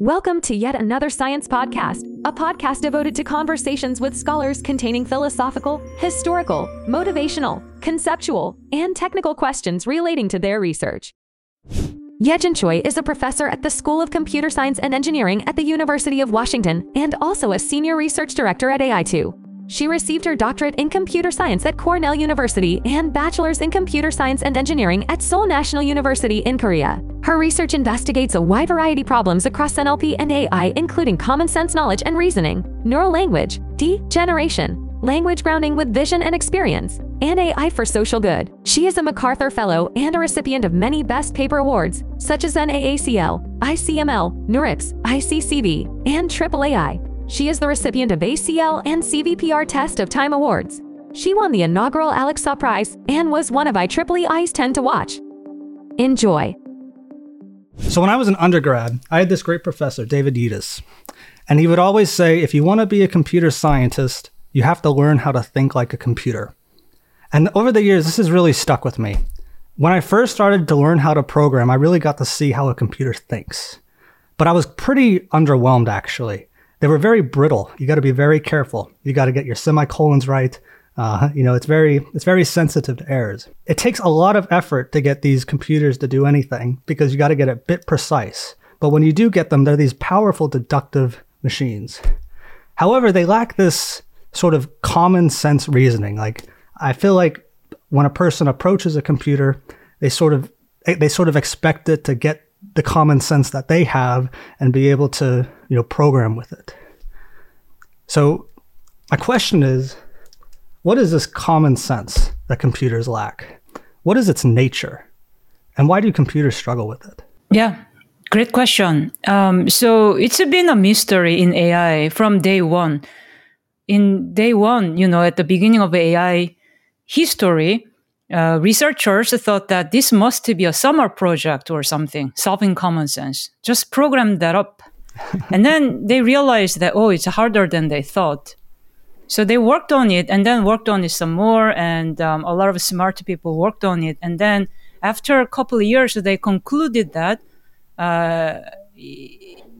Welcome to yet another science podcast, a podcast devoted to conversations with scholars containing philosophical, historical, motivational, conceptual, and technical questions relating to their research. Yejin Choi is a professor at the School of Computer Science and Engineering at the University of Washington and also a senior research director at AI2. She received her doctorate in computer science at Cornell University and bachelor's in computer science and engineering at Seoul National University in Korea. Her research investigates a wide variety of problems across NLP and AI, including common sense knowledge and reasoning, neural language, degeneration, language grounding with vision and experience, and AI for social good. She is a MacArthur Fellow and a recipient of many Best Paper Awards, such as NAACL, ICML, NeurIPS, ICCV, and AAAI. She is the recipient of ACL and CVPR Test of Time Awards. She won the inaugural Alex Alexa Prize and was one of IEEE IEEE's 10 to watch. Enjoy. So when I was an undergrad, I had this great professor, David Yedis, and he would always say, if you want to be a computer scientist, you have to learn how to think like a computer. And over the years, this has really stuck with me. When I first started to learn how to program, I really got to see how a computer thinks. But I was pretty underwhelmed, actually. They were very brittle. You got to be very careful. You got to get your semicolons right. Uh, you know, it's very it's very sensitive to errors. It takes a lot of effort to get these computers to do anything because you got to get it bit precise. But when you do get them, they're these powerful deductive machines. However, they lack this sort of common sense reasoning. Like I feel like when a person approaches a computer, they sort of they sort of expect it to get the common sense that they have and be able to you know program with it. So my question is what is this common sense that computers lack? What is its nature? And why do computers struggle with it? Yeah, great question. Um, so it's been a mystery in AI from day one. In day one, you know, at the beginning of AI history, uh, researchers thought that this must be a summer project or something, solving common sense. Just program that up. and then they realized that, oh, it's harder than they thought. So they worked on it and then worked on it some more, and um, a lot of smart people worked on it. And then after a couple of years, they concluded that uh,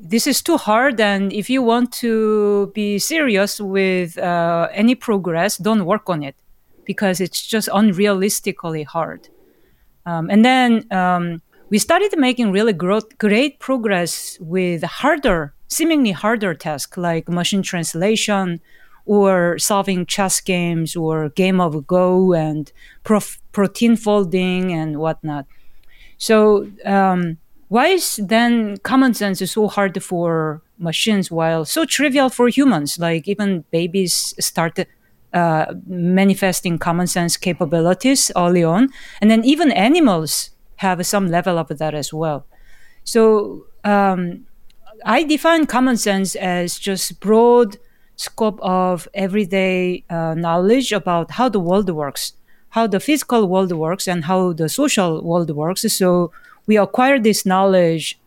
this is too hard, and if you want to be serious with uh, any progress, don't work on it because it's just unrealistically hard. Um, and then um, we started making really growth, great progress with harder, seemingly harder tasks like machine translation or solving chess games or game of Go and prof- protein folding and whatnot. So um, why is then common sense is so hard for machines while so trivial for humans? Like even babies started uh, manifesting common sense capabilities early on, and then even animals have some level of that as well. So um, I define common sense as just broad scope of everyday uh, knowledge about how the world works, how the physical world works, and how the social world works. So we acquire this knowledge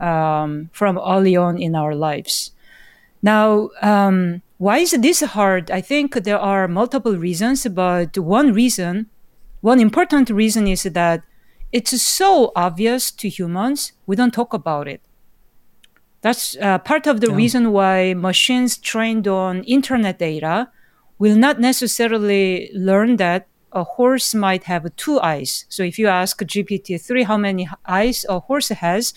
um, from early on in our lives. Now, um, why is this hard? I think there are multiple reasons, but one reason, one important reason is that it's so obvious to humans, we don't talk about it. That's uh, part of the yeah. reason why machines trained on internet data will not necessarily learn that a horse might have two eyes. So if you ask GPT-3 how many eyes a horse has,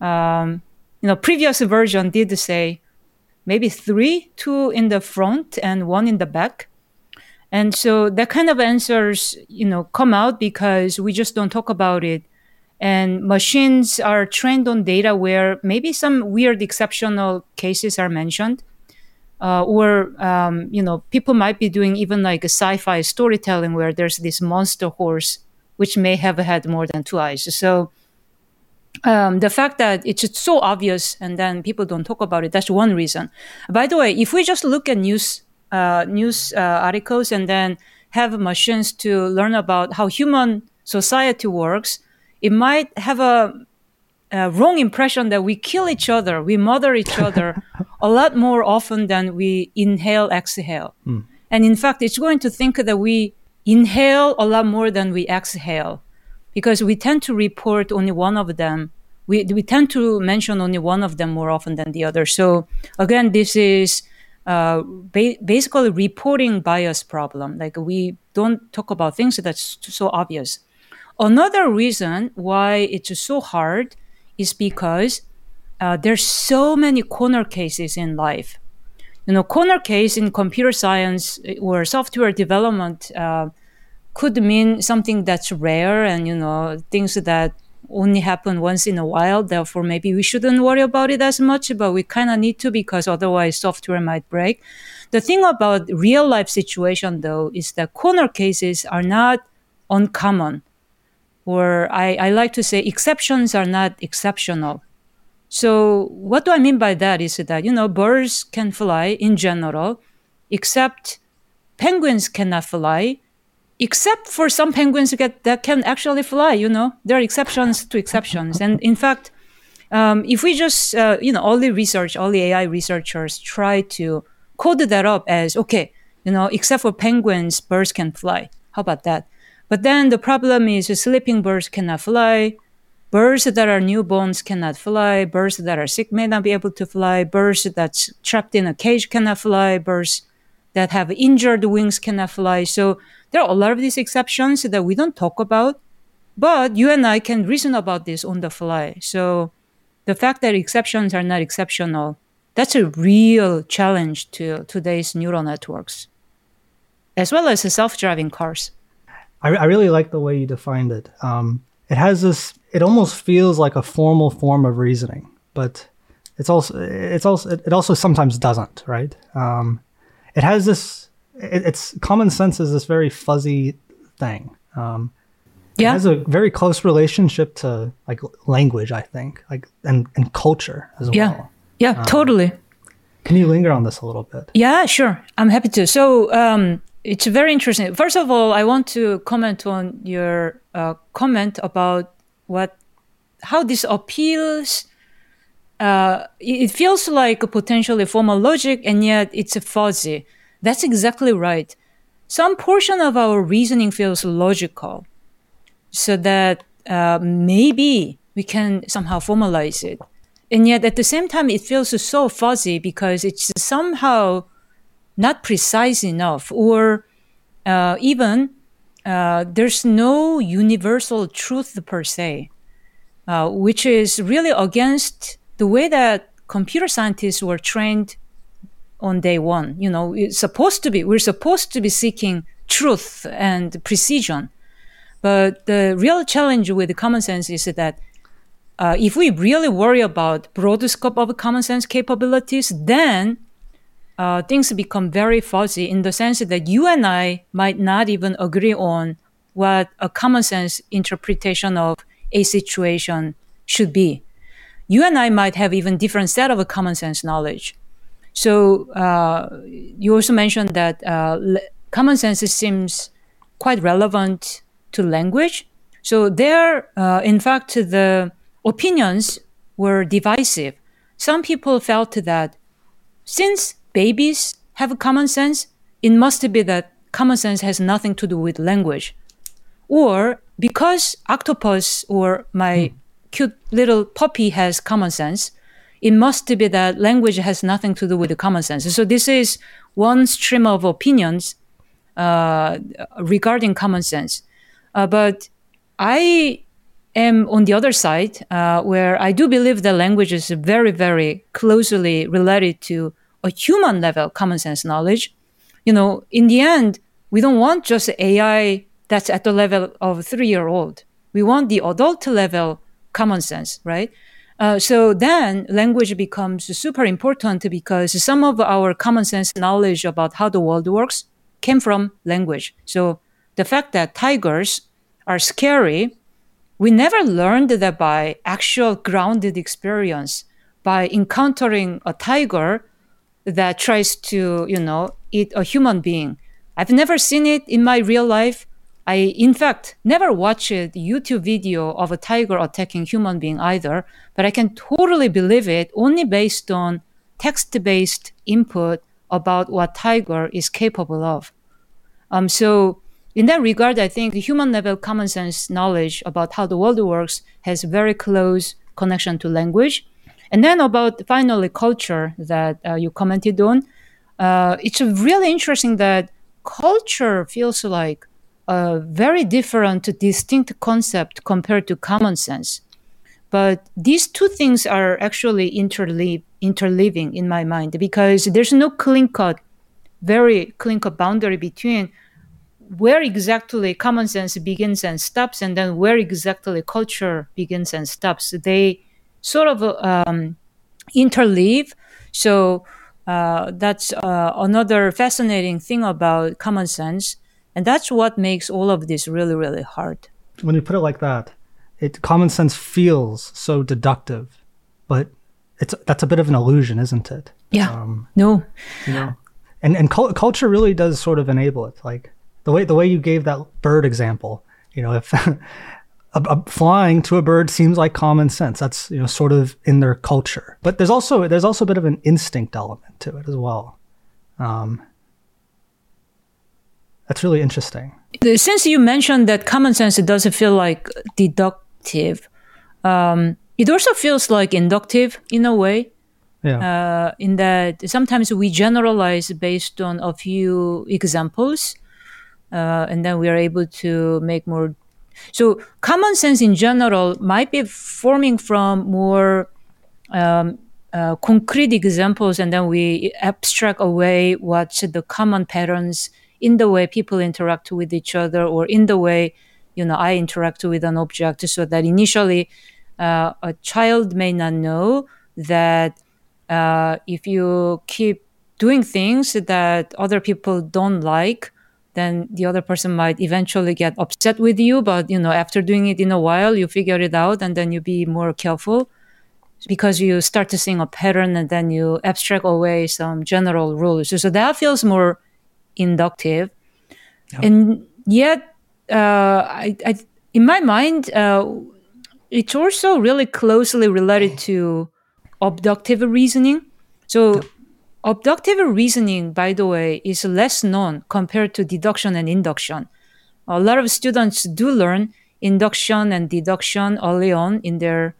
um, you know, previous version did say maybe three, two in the front and one in the back. And so that kind of answers, you know, come out because we just don't talk about it and machines are trained on data where maybe some weird exceptional cases are mentioned uh, or um, you know people might be doing even like a sci-fi storytelling where there's this monster horse which may have had more than two eyes so um, the fact that it's so obvious and then people don't talk about it that's one reason by the way if we just look at news uh, news uh, articles and then have machines to learn about how human society works it might have a, a wrong impression that we kill each other, we murder each other a lot more often than we inhale, exhale. Mm. And in fact, it's going to think that we inhale a lot more than we exhale because we tend to report only one of them we, we tend to mention only one of them more often than the other. So again, this is uh, ba- basically reporting bias problem. Like we don't talk about things that's so obvious. Another reason why it's so hard is because uh, there's so many corner cases in life. You know, corner case in computer science or software development uh, could mean something that's rare and you know things that only happen once in a while. Therefore, maybe we shouldn't worry about it as much, but we kind of need to because otherwise software might break. The thing about real life situation though is that corner cases are not uncommon, or I, I like to say exceptions are not exceptional. So what do I mean by that is that, you know, birds can fly in general, except penguins cannot fly except for some penguins get, that can actually fly. You know, there are exceptions to exceptions, and in fact, um, if we just uh, you know all the research, all the AI researchers try to code that up as okay, you know, except for penguins, birds can fly. How about that? But then the problem is sleeping birds cannot fly. Birds that are newborns cannot fly. Birds that are sick may not be able to fly. Birds that's trapped in a cage cannot fly. Birds that have injured wings cannot fly. So there are a lot of these exceptions that we don't talk about, but you and I can reason about this on the fly. So the fact that exceptions are not exceptional, that's a real challenge to today's neural networks, as well as the self-driving cars. I, I really like the way you defined it. Um, it has this. It almost feels like a formal form of reasoning, but it's also it's also it also sometimes doesn't. Right? Um, it has this it, it's common sense is this very fuzzy thing. Um, yeah. It has a very close relationship to like language, I think, like and, and culture as yeah. well. Yeah, um, totally. Can you linger on this a little bit? Yeah, sure. I'm happy to. So um, it's very interesting. First of all, I want to comment on your uh, comment about what how this appeals. Uh, it feels like a potentially formal logic, and yet it's fuzzy. That's exactly right. Some portion of our reasoning feels logical, so that uh, maybe we can somehow formalize it. And yet at the same time, it feels so fuzzy because it's somehow not precise enough, or uh, even uh, there's no universal truth per se, uh, which is really against the way that computer scientists were trained on day one. You know, it's supposed to be, we're supposed to be seeking truth and precision. But the real challenge with common sense is that uh, if we really worry about broad scope of common sense capabilities, then uh, things become very fuzzy in the sense that you and I might not even agree on what a common sense interpretation of a situation should be. You and I might have even different set of common sense knowledge. So uh, you also mentioned that uh, common sense seems quite relevant to language. So there, uh, in fact, the opinions were divisive. Some people felt that since babies have common sense, it must be that common sense has nothing to do with language. Or because octopus or my mm. cute little puppy has common sense, it must be that language has nothing to do with the common sense. So this is one stream of opinions uh, regarding common sense. Uh, but I am on the other side, uh, where I do believe that language is very, very closely related to a human level common sense knowledge. You know, in the end, we don't want just AI that's at the level of three year old. We want the adult level common sense, right? Uh, so then language becomes super important because some of our common sense knowledge about how the world works came from language. So the fact that tigers are scary, we never learned that by actual grounded experience, by encountering a tiger that tries to, you know, eat a human being. I've never seen it in my real life. I, in fact, never watched a YouTube video of a tiger attacking human being either, but I can totally believe it only based on text-based input about what tiger is capable of. Um, so in that regard, I think the human level common sense knowledge about how the world works has very close connection to language. And then about finally culture that uh, you commented on, uh, it's really interesting that culture feels like a very different, distinct concept compared to common sense. But these two things are actually interleave, interleaving in my mind because there's no clean cut, very clean cut boundary between where exactly common sense begins and stops, and then where exactly culture begins and stops. They sort of um, interleave. So uh, that's uh, another fascinating thing about common sense, and that's what makes all of this really, really hard. When you put it like that, it common sense feels so deductive, but it's that's a bit of an illusion, isn't it? Yeah. Um, no. You know, and and cu- culture really does sort of enable it. Like the way the way you gave that bird example. You know, if a, a flying to a bird seems like common sense, that's you know sort of in their culture. But there's also there's also a bit of an instinct element to it as well. Um, that's really interesting. Since you mentioned that common sense it doesn't feel like deductive. Um, it also feels like inductive in a way. Yeah. Uh, in that sometimes we generalize based on a few examples, uh, and then we are able to make more. So common sense in general might be forming from more um, uh, concrete examples, and then we abstract away what the common patterns in the way people interact with each other, or in the way you know I interact with an object so that initially uh, a child may not know that uh, if you keep doing things that other people don't like then the other person might eventually get upset with you but you know after doing it in a while you figure it out and then you be more careful because you start to see a pattern and then you abstract away some general rules. So, so that feels more inductive and yet uh, I, I, in my mind, uh, it's also really closely related to abductive reasoning. So, abductive reasoning, by the way, is less known compared to deduction and induction. A lot of students do learn induction and deduction early on in their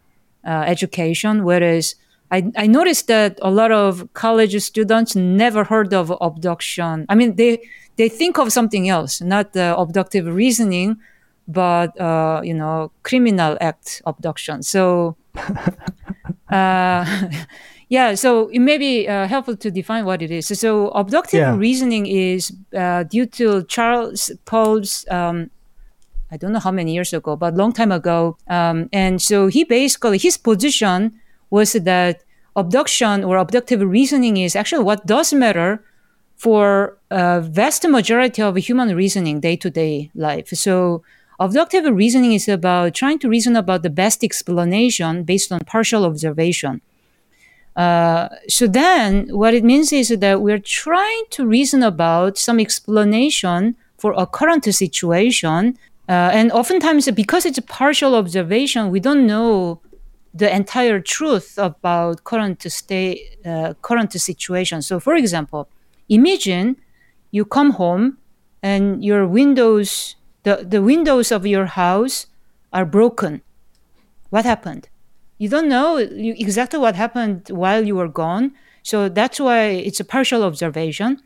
uh, education, whereas I, I noticed that a lot of college students never heard of abduction. I mean, they they think of something else, not the abductive reasoning, but uh, you know, criminal act abduction. So, uh, yeah, so it may be uh, helpful to define what it is. So, abductive yeah. reasoning is uh, due to Charles Peirce. Um, I don't know how many years ago, but long time ago. Um, and so he basically his position was that abduction or abductive reasoning is actually what does matter for a vast majority of human reasoning day to day life. So, abductive reasoning is about trying to reason about the best explanation based on partial observation. Uh, so then, what it means is that we're trying to reason about some explanation for a current situation, uh, and oftentimes because it's a partial observation, we don't know the entire truth about current state, uh, current situation. So, for example, imagine you come home and your windows the, the windows of your house are broken. What happened? You don't know exactly what happened while you were gone. So that's why it's a partial observation.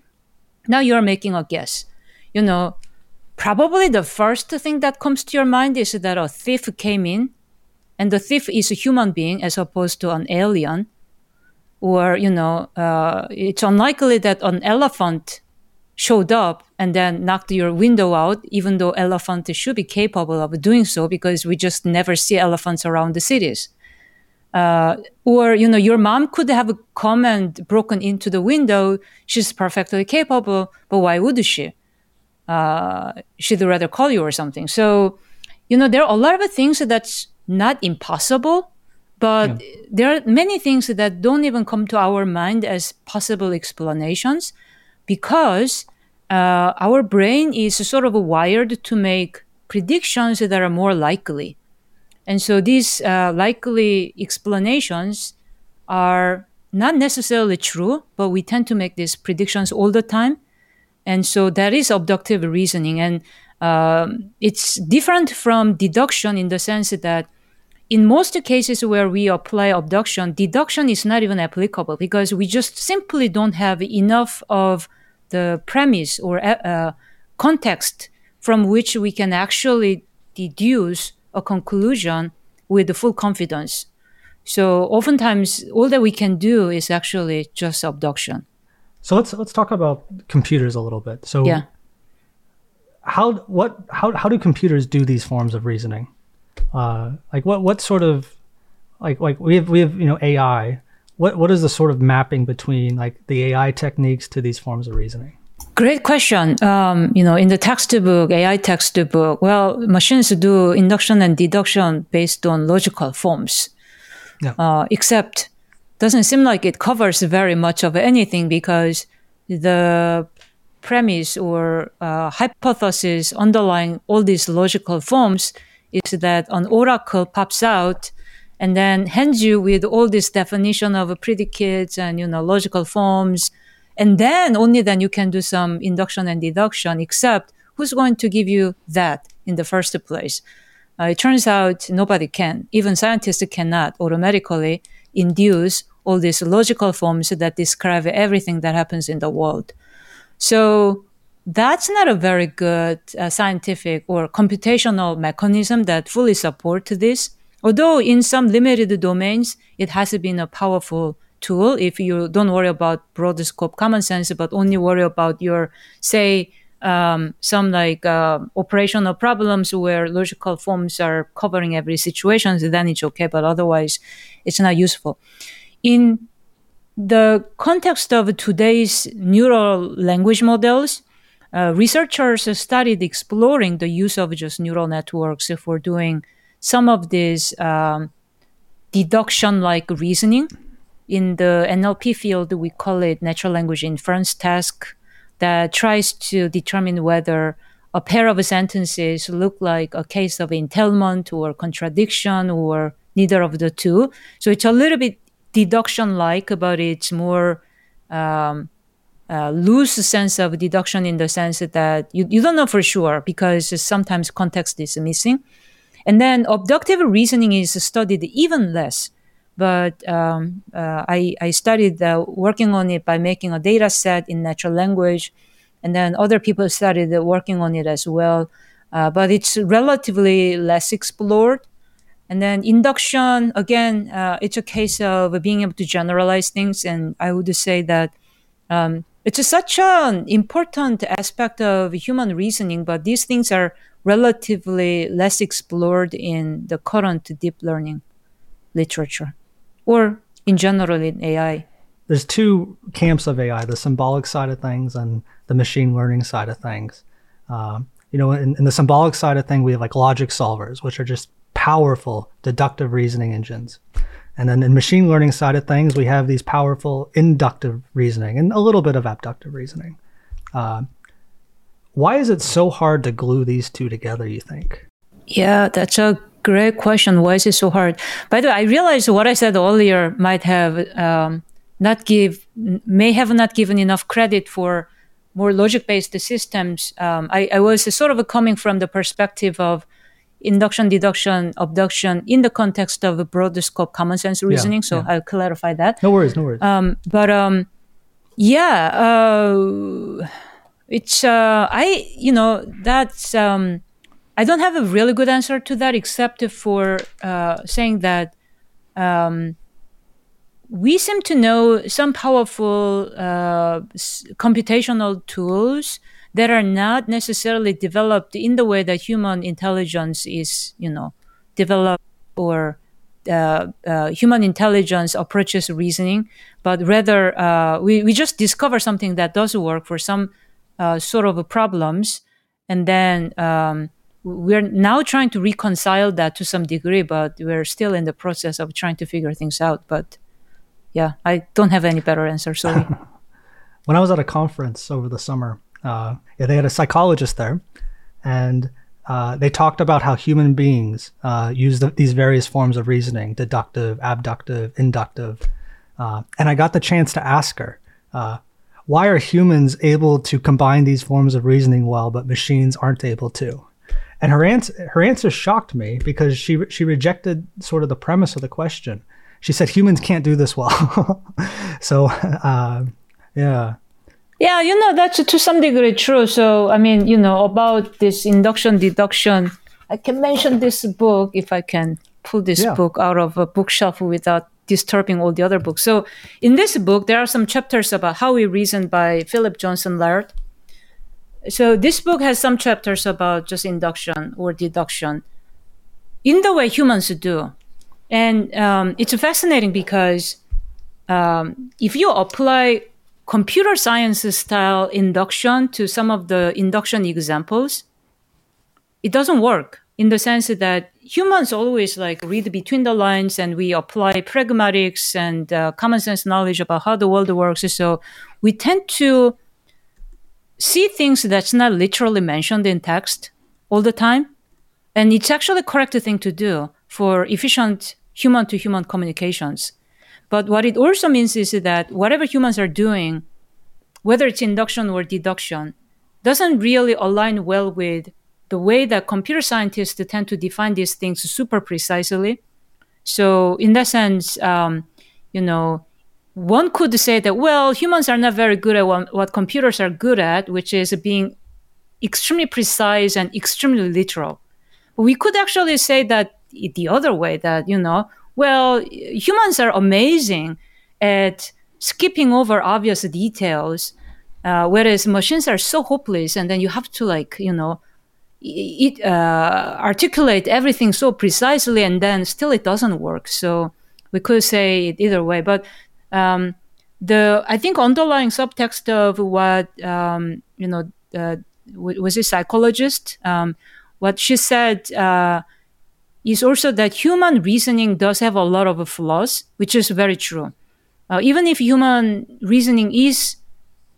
Now you're making a guess. You know probably the first thing that comes to your mind is that a thief came in and the thief is a human being as opposed to an alien or you know uh, it's unlikely that an elephant showed up and then knocked your window out even though elephant should be capable of doing so because we just never see elephants around the cities. Uh, or you know your mom could have come and broken into the window. She's perfectly capable but why would she? Uh, she'd rather call you or something. So you know there are a lot of things that's not impossible but yeah. there are many things that don't even come to our mind as possible explanations because uh, our brain is sort of wired to make predictions that are more likely. And so these uh, likely explanations are not necessarily true, but we tend to make these predictions all the time. And so that is abductive reasoning. And um, it's different from deduction in the sense that in most cases where we apply abduction, deduction is not even applicable because we just simply don't have enough of the premise or uh, uh context from which we can actually deduce a conclusion with full confidence. So oftentimes, all that we can do is actually just abduction. So let's let's talk about computers a little bit. So yeah, how what how how do computers do these forms of reasoning? Uh, like what what sort of like like we have we have you know AI. What what is the sort of mapping between like the AI techniques to these forms of reasoning? Great question. Um, you know, in the textbook, AI textbook, well, machines do induction and deduction based on logical forms. Yeah. Uh, except doesn't seem like it covers very much of anything because the premise or uh, hypothesis underlying all these logical forms is that an oracle pops out and then hands you with all this definition of predicates and you know logical forms. And then only then you can do some induction and deduction except who's going to give you that in the first place? Uh, it turns out nobody can. Even scientists cannot automatically induce all these logical forms that describe everything that happens in the world. So that's not a very good uh, scientific or computational mechanism that fully supports this. Although in some limited domains, it has been a powerful tool if you don't worry about broad scope common sense, but only worry about your, say, um, some like uh, operational problems where logical forms are covering every situation, then it's okay. But otherwise, it's not useful. In the context of today's neural language models, uh, researchers studied exploring the use of just neural networks for doing some of this um, deduction like reasoning. In the NLP field, we call it natural language inference task that tries to determine whether a pair of sentences look like a case of entailment or contradiction or neither of the two. So it's a little bit deduction like, but it's more um, uh, loose sense of deduction in the sense that you, you don't know for sure because sometimes context is missing. And then abductive reasoning is studied even less. But um, uh, I, I studied uh, working on it by making a data set in natural language. And then other people started working on it as well. Uh, but it's relatively less explored. And then induction, again, uh, it's a case of being able to generalize things. And I would say that um, it's such an important aspect of human reasoning, but these things are relatively less explored in the current deep learning literature or in general in AI. There's two camps of AI the symbolic side of things and the machine learning side of things. Uh, you know, in, in the symbolic side of things, we have like logic solvers, which are just powerful deductive reasoning engines. And then in machine learning side of things, we have these powerful inductive reasoning and a little bit of abductive reasoning. Uh, why is it so hard to glue these two together, you think? Yeah, that's a great question. Why is it so hard? By the way, I realized what I said earlier might have um, not give may have not given enough credit for more logic-based systems. Um, I, I was sort of coming from the perspective of induction, deduction, abduction in the context of a broader scope common sense reasoning. Yeah, so yeah. I'll clarify that. No worries, no worries. Um, but um, yeah, uh, it's uh, I you know that's um, I don't have a really good answer to that except for uh, saying that um, we seem to know some powerful uh, computational tools that are not necessarily developed in the way that human intelligence is, you know, developed or uh, uh, human intelligence approaches reasoning, but rather uh, we, we just discover something that does work for some uh, sort of problems. And then um, we're now trying to reconcile that to some degree, but we're still in the process of trying to figure things out. But yeah, I don't have any better answer. Sorry. when I was at a conference over the summer, uh, yeah, they had a psychologist there, and uh, they talked about how human beings uh, use the, these various forms of reasoning deductive, abductive, inductive. Uh, and I got the chance to ask her, uh, why are humans able to combine these forms of reasoning well, but machines aren't able to? and her answer her answer shocked me because she she rejected sort of the premise of the question. She said humans can't do this well. so uh, yeah. Yeah, you know that's to some degree true. So I mean, you know about this induction deduction. I can mention this book if I can pull this yeah. book out of a bookshelf without disturbing all the other books. So in this book, there are some chapters about how we reason by Philip Johnson Laird. so this book has some chapters about just induction or deduction in the way humans do and um, it's fascinating because um, if you apply computer science style induction to some of the induction examples it doesn't work in the sense that humans always like read between the lines and we apply pragmatics and uh, common sense knowledge about how the world works so we tend to see things that's not literally mentioned in text all the time. And it's actually correct thing to do for efficient human to human communications. But what it also means is that whatever humans are doing, whether it's induction or deduction, doesn't really align well with the way that computer scientists tend to define these things super precisely. So, in that sense, um, you know, one could say that, well, humans are not very good at what, what computers are good at, which is being extremely precise and extremely literal. But we could actually say that the other way that, you know, well, humans are amazing at skipping over obvious details, uh, whereas machines are so hopeless, and then you have to like, you know, it, uh, articulate everything so precisely, and then still it doesn't work. So we could say it either way. But um, the I think underlying subtext of what um, you know uh, was a psychologist. Um, what she said uh, is also that human reasoning does have a lot of flaws, which is very true. Uh, even if human reasoning is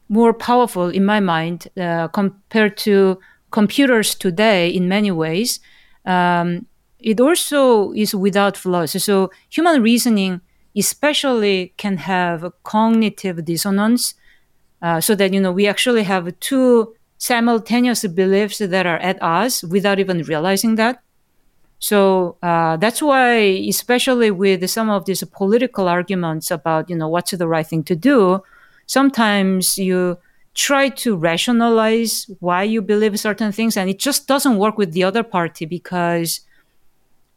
more powerful in my mind uh, compared to computers today in many ways, um, it also is without flaws. So human reasoning especially can have cognitive dissonance uh, so that you know we actually have two simultaneous beliefs that are at odds without even realizing that so uh, that's why especially with some of these political arguments about you know what's the right thing to do sometimes you try to rationalize why you believe certain things and it just doesn't work with the other party because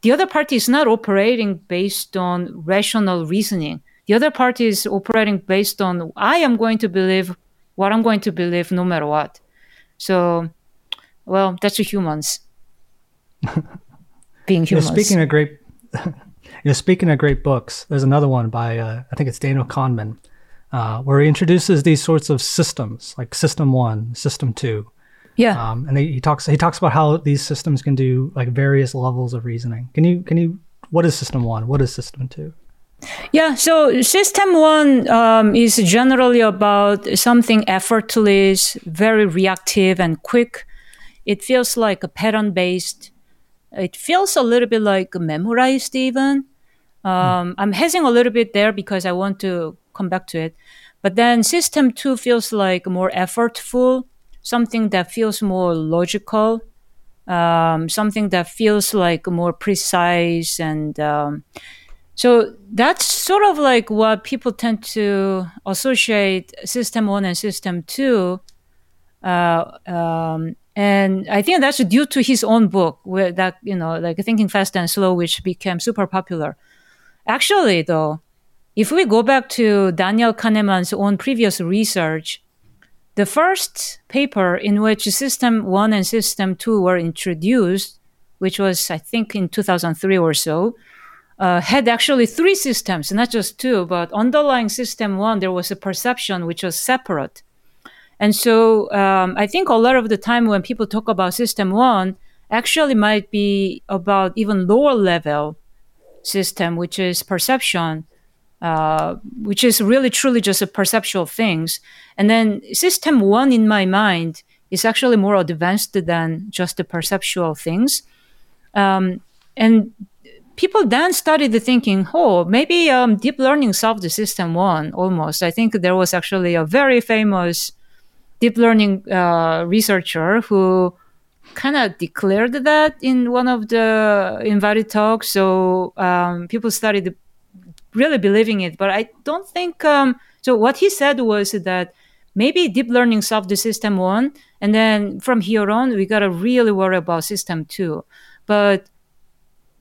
the other party is not operating based on rational reasoning. The other party is operating based on I am going to believe what I'm going to believe no matter what. So, well, that's the humans being humans. You're speaking of great, you're speaking of great books. There's another one by uh, I think it's Daniel Kahneman, uh, where he introduces these sorts of systems like System One, System Two, yeah. Um, and he talks he talks about how these systems can do like various levels of reasoning. Can you can you what is system one? What is system two? Yeah, so system one um, is generally about something effortless, very reactive and quick. It feels like a pattern based. It feels a little bit like memorized, even. Um, hmm. I'm hesitating a little bit there because I want to come back to it. But then system two feels like more effortful something that feels more logical, um, something that feels like more precise. And um, so that's sort of like what people tend to associate system one and system two. Uh, um, and I think that's due to his own book, where that you know, like Thinking Fast and Slow, which became super popular. Actually, though, if we go back to Daniel Kahneman's own previous research, the first paper in which System 1 and System 2 were introduced, which was, I think, in 2003 or so, uh, had actually three systems, not just two, but underlying System 1, there was a perception which was separate. And so um, I think a lot of the time when people talk about System 1, actually might be about even lower level system, which is perception. Uh, which is really truly just a perceptual things. And then system one in my mind is actually more advanced than just the perceptual things. Um, and people then started thinking, oh, maybe um, deep learning solved the system one almost. I think there was actually a very famous deep learning uh, researcher who kind of declared that in one of the invited talks. So um, people started really believing it. But I don't think um, so. What he said was that maybe deep learning solved the system one, and then from here on, we gotta really worry about system two. But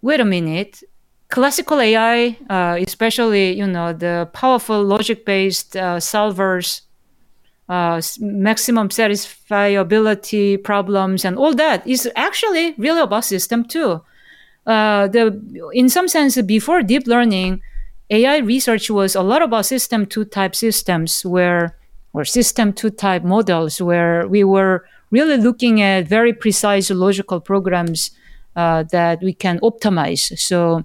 wait a minute. Classical AI, uh, especially you know the powerful logic-based uh, solvers, uh, maximum satisfiability problems, and all that is actually really about system two. Uh, the in some sense, before deep learning, AI research was a lot about system two type systems where or system two type models where we were really looking at very precise logical programs uh, that we can optimize. So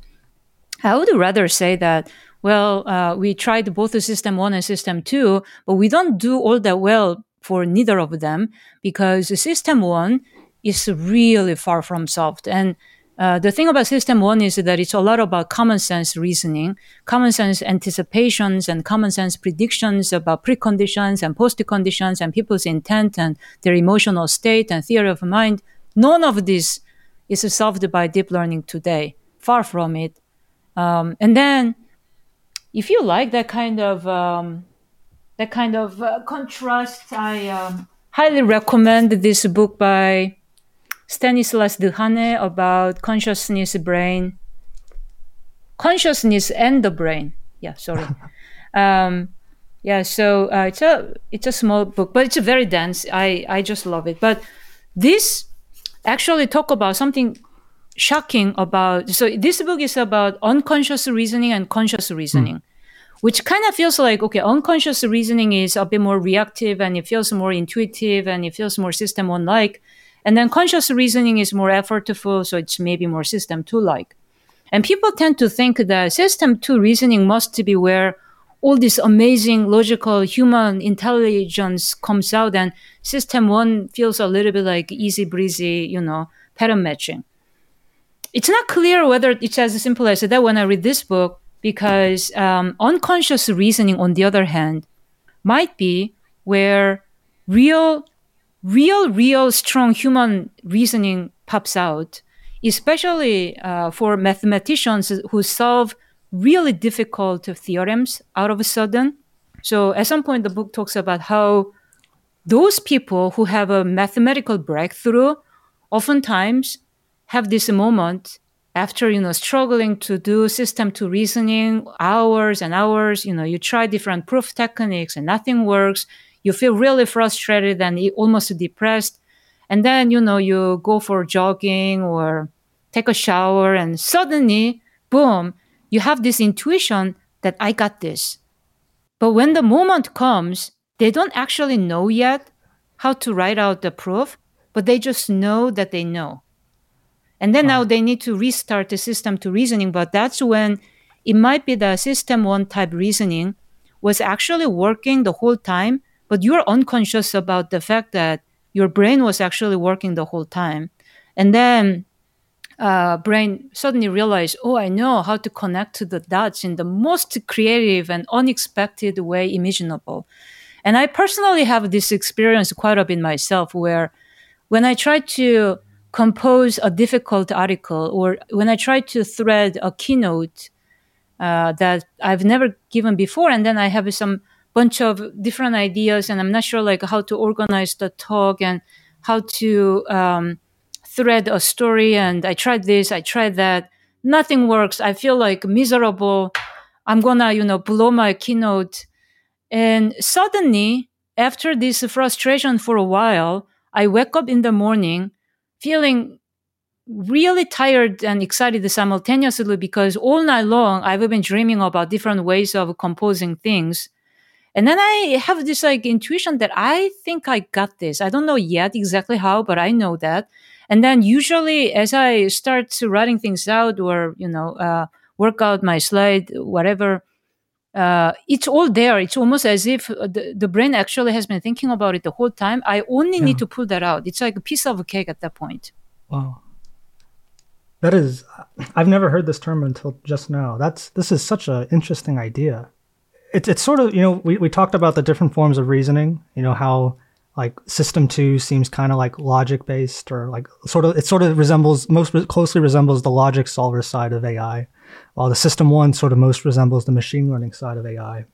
I would rather say that, well, uh, we tried both the system one and system two, but we don't do all that well for neither of them because system one is really far from solved. And uh, the thing about system one is that it's a lot about common sense reasoning, common sense anticipations, and common sense predictions about preconditions and postconditions and people's intent and their emotional state and theory of mind. None of this is solved by deep learning today. Far from it. Um, and then, if you like that kind of um, that kind of uh, contrast, I um, highly recommend this book by Stanislas Dehaene about consciousness, brain, consciousness and the brain. Yeah, sorry. um, yeah, so uh, it's a it's a small book, but it's a very dense. I I just love it. But this actually talk about something shocking about. So this book is about unconscious reasoning and conscious reasoning. Mm. Which kind of feels like, okay, unconscious reasoning is a bit more reactive and it feels more intuitive and it feels more system one like and then conscious reasoning is more effortful, so it's maybe more system two like. And people tend to think that system two reasoning must be where all this amazing logical human intelligence comes out and system one feels a little bit like easy breezy, you know, pattern matching. It's not clear whether it's as simple as that when I read this book, because um, unconscious reasoning, on the other hand, might be where real real, real strong human reasoning pops out, especially uh, for mathematicians who solve really difficult theorems out of a sudden. So at some point, the book talks about how those people who have a mathematical breakthrough oftentimes have this moment after you know struggling to do system two reasoning hours and hours you know you try different proof techniques and nothing works you feel really frustrated and almost depressed. And then, you know, you go for jogging or take a shower and suddenly, boom, you have this intuition that I got this. But when the moment comes, they don't actually know yet how to write out the proof, but they just know that they know. And then wow. now they need to restart the system two reasoning, but that's when it might be the system one type reasoning was actually working the whole time, but you're unconscious about the fact that your brain was actually working the whole time and then uh, brain suddenly realized oh i know how to connect to the dots in the most creative and unexpected way imaginable and i personally have this experience quite a bit myself where when i try to compose a difficult article or when i try to thread a keynote uh, that i've never given before and then i have some bunch of different ideas and i'm not sure like how to organize the talk and how to um, thread a story and i tried this i tried that. Nothing works. I feel like miserable. I'm gonna you know blow my keynote. And suddenly after this frustration for a while i wake up in the morning feeling really tired and excited simultaneously because all night long i've been dreaming about different ways of composing things and then I have this like intuition that I think I got this. I don't know yet exactly how, but I know that. And then usually as I start writing things out or, you know, uh, work out my slide, whatever, uh, it's all there. It's almost as if the, the brain actually has been thinking about it the whole time. I only yeah. need to pull that out. It's like a piece of a cake at that point. Wow. That is, I've never heard this term until just now. That's, this is such an interesting idea it's it's sort of you know we, we talked about the different forms of reasoning you know how like system two seems kind of like logic based or like sort of it sort of resembles most closely resembles the logic solver side of AI, while the system one sort of most resembles the machine learning side of AI.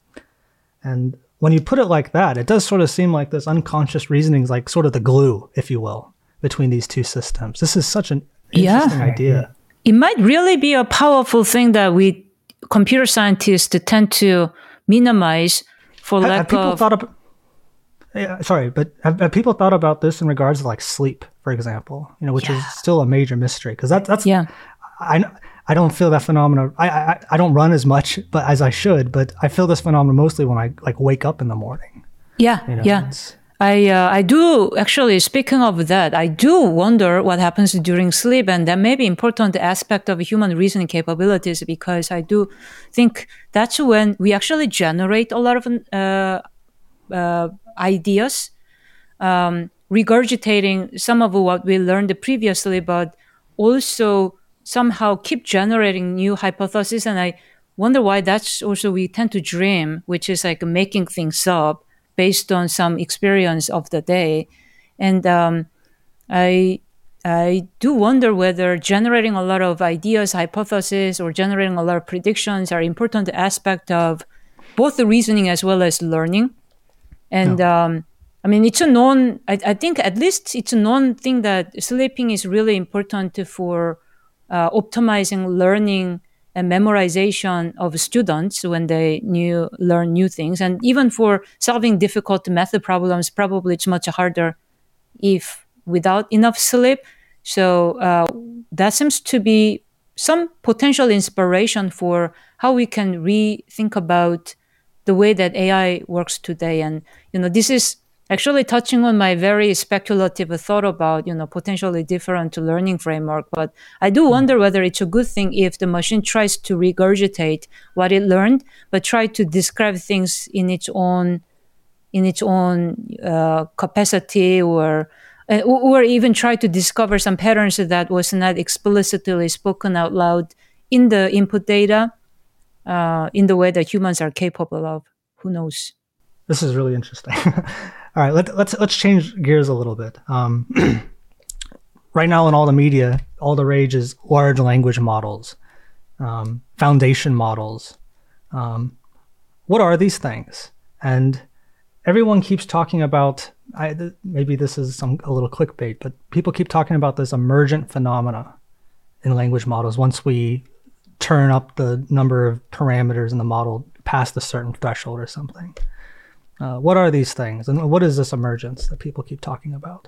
And when you put it like that, it does sort of seem like this unconscious reasoning is like sort of the glue, if you will, between these two systems. This is such an interesting Yeah. idea. It might really be a powerful thing that we computer scientists tend to minimize for Have, lack have people of. thought of? Yeah, sorry, but have, have people thought about this in regards to like sleep, for example? You know, which is still a major mystery because that, that's yeah. I I don't feel that phenomenon. I, I I don't run as much, but as I should. But I feel this phenomenon mostly when I like wake up in the morning. Yeah. You know, yeah. I uh, I do actually speaking of that, I do wonder what happens during sleep, and that may be important aspect of human reasoning capabilities because I do think that's when we actually generate a lot of uh, uh, ideas, um, regurgitating some of what we learned previously, but also somehow keep generating new hypotheses. And I wonder why that's also we tend to dream, which is like making things up based on some experience of the day. And um, I I do wonder whether generating a lot of ideas, hypotheses, or generating a lot of predictions are important aspect of both the reasoning as well as learning. And um, I mean, it's a known. I, I think at least it's a known thing that sleeping is really important for uh, optimizing learning and memorization of students when they new learn new things, and even for solving difficult math problems. Probably it's much harder if without enough sleep. So uh, that seems to be some potential inspiration for how we can rethink about the way that AI works today. And you know, this is actually touching on my very speculative thought about you know potentially different learning framework. But I do wonder whether it's a good thing if the machine tries to regurgitate what it learned, but try to describe things in its own in its own uh, capacity or uh, or even try to discover some patterns that was not explicitly spoken out loud in the input data uh, in the way that humans are capable of who knows This is really interesting. all right, let, let's let's change gears a little bit. Um, right now, in all the media, all the rage is large language models, um, foundation models. Um, what are these things? And everyone keeps talking about. I, th- maybe this is some a little clickbait, but people keep talking about this emergent phenomena in language models. Once we turn up the number of parameters in the model past a certain threshold or something. Uh, what are these things, and what is this emergence that people keep talking about?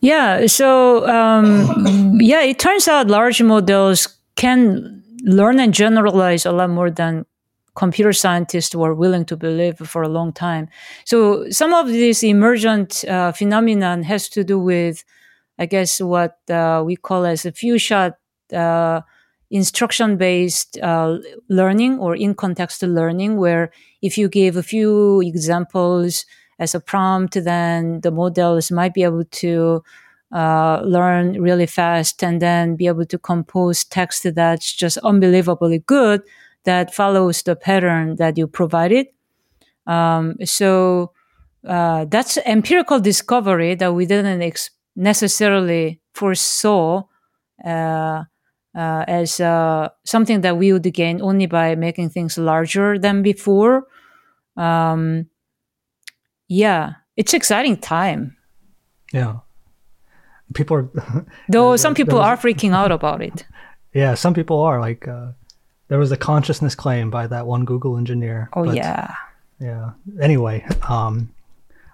yeah so um, yeah it turns out large models can learn and generalize a lot more than computer scientists were willing to believe for a long time. So some of this emergent uh, phenomenon has to do with, I guess, what uh, we call as a few shot uh, instruction based uh, learning or in context learning, where if you give a few examples as a prompt, then the models might be able to uh, learn really fast and then be able to compose text that's just unbelievably good that follows the pattern that you provided. Um, so uh, that's empirical discovery that we didn't ex- necessarily foresaw uh, uh, as uh, something that we would gain only by making things larger than before. Um, yeah, it's exciting time. Yeah, people are. Though some people was- are freaking out about it. yeah, some people are like. Uh, there was a consciousness claim by that one Google engineer. Oh but, yeah. Yeah. Anyway, um,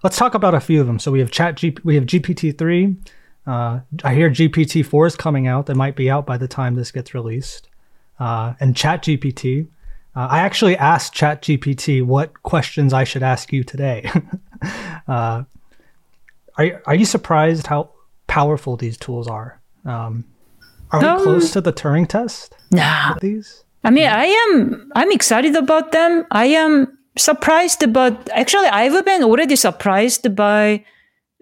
let's talk about a few of them. So we have Chat G- we have GPT three. Uh, I hear GPT four is coming out. That might be out by the time this gets released. Uh, and Chat GPT. Uh, I actually asked Chat GPT what questions I should ask you today. uh, are are you surprised how powerful these tools are? Um, are we Um, close to the Turing test? Nah. These. I mean, I am I'm excited about them. I am surprised, but actually, I've been already surprised by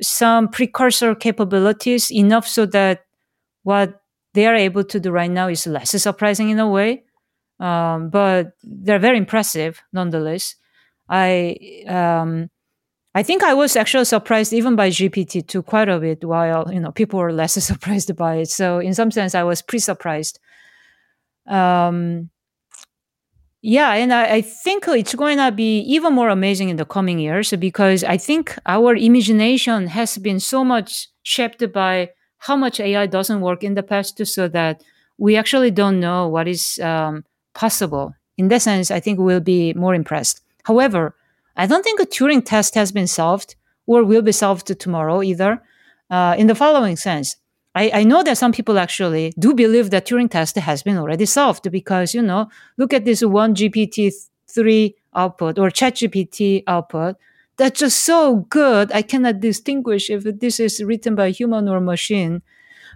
some precursor capabilities enough so that what they are able to do right now is less surprising in a way. Um, but they're very impressive nonetheless. I um, I think I was actually surprised even by GPT two quite a bit, while you know people were less surprised by it. So in some sense, I was pre-surprised. Um, yeah, and I, I, think it's going to be even more amazing in the coming years because I think our imagination has been so much shaped by how much AI doesn't work in the past, so that we actually don't know what is um, possible. In that sense, I think we'll be more impressed. However, I don't think a Turing test has been solved or will be solved tomorrow either. Uh, in the following sense, I, I, know that some people actually do believe that Turing test has been already solved because, you know, look at this one GPT-3 output or ChatGPT output. That's just so good. I cannot distinguish if this is written by human or machine.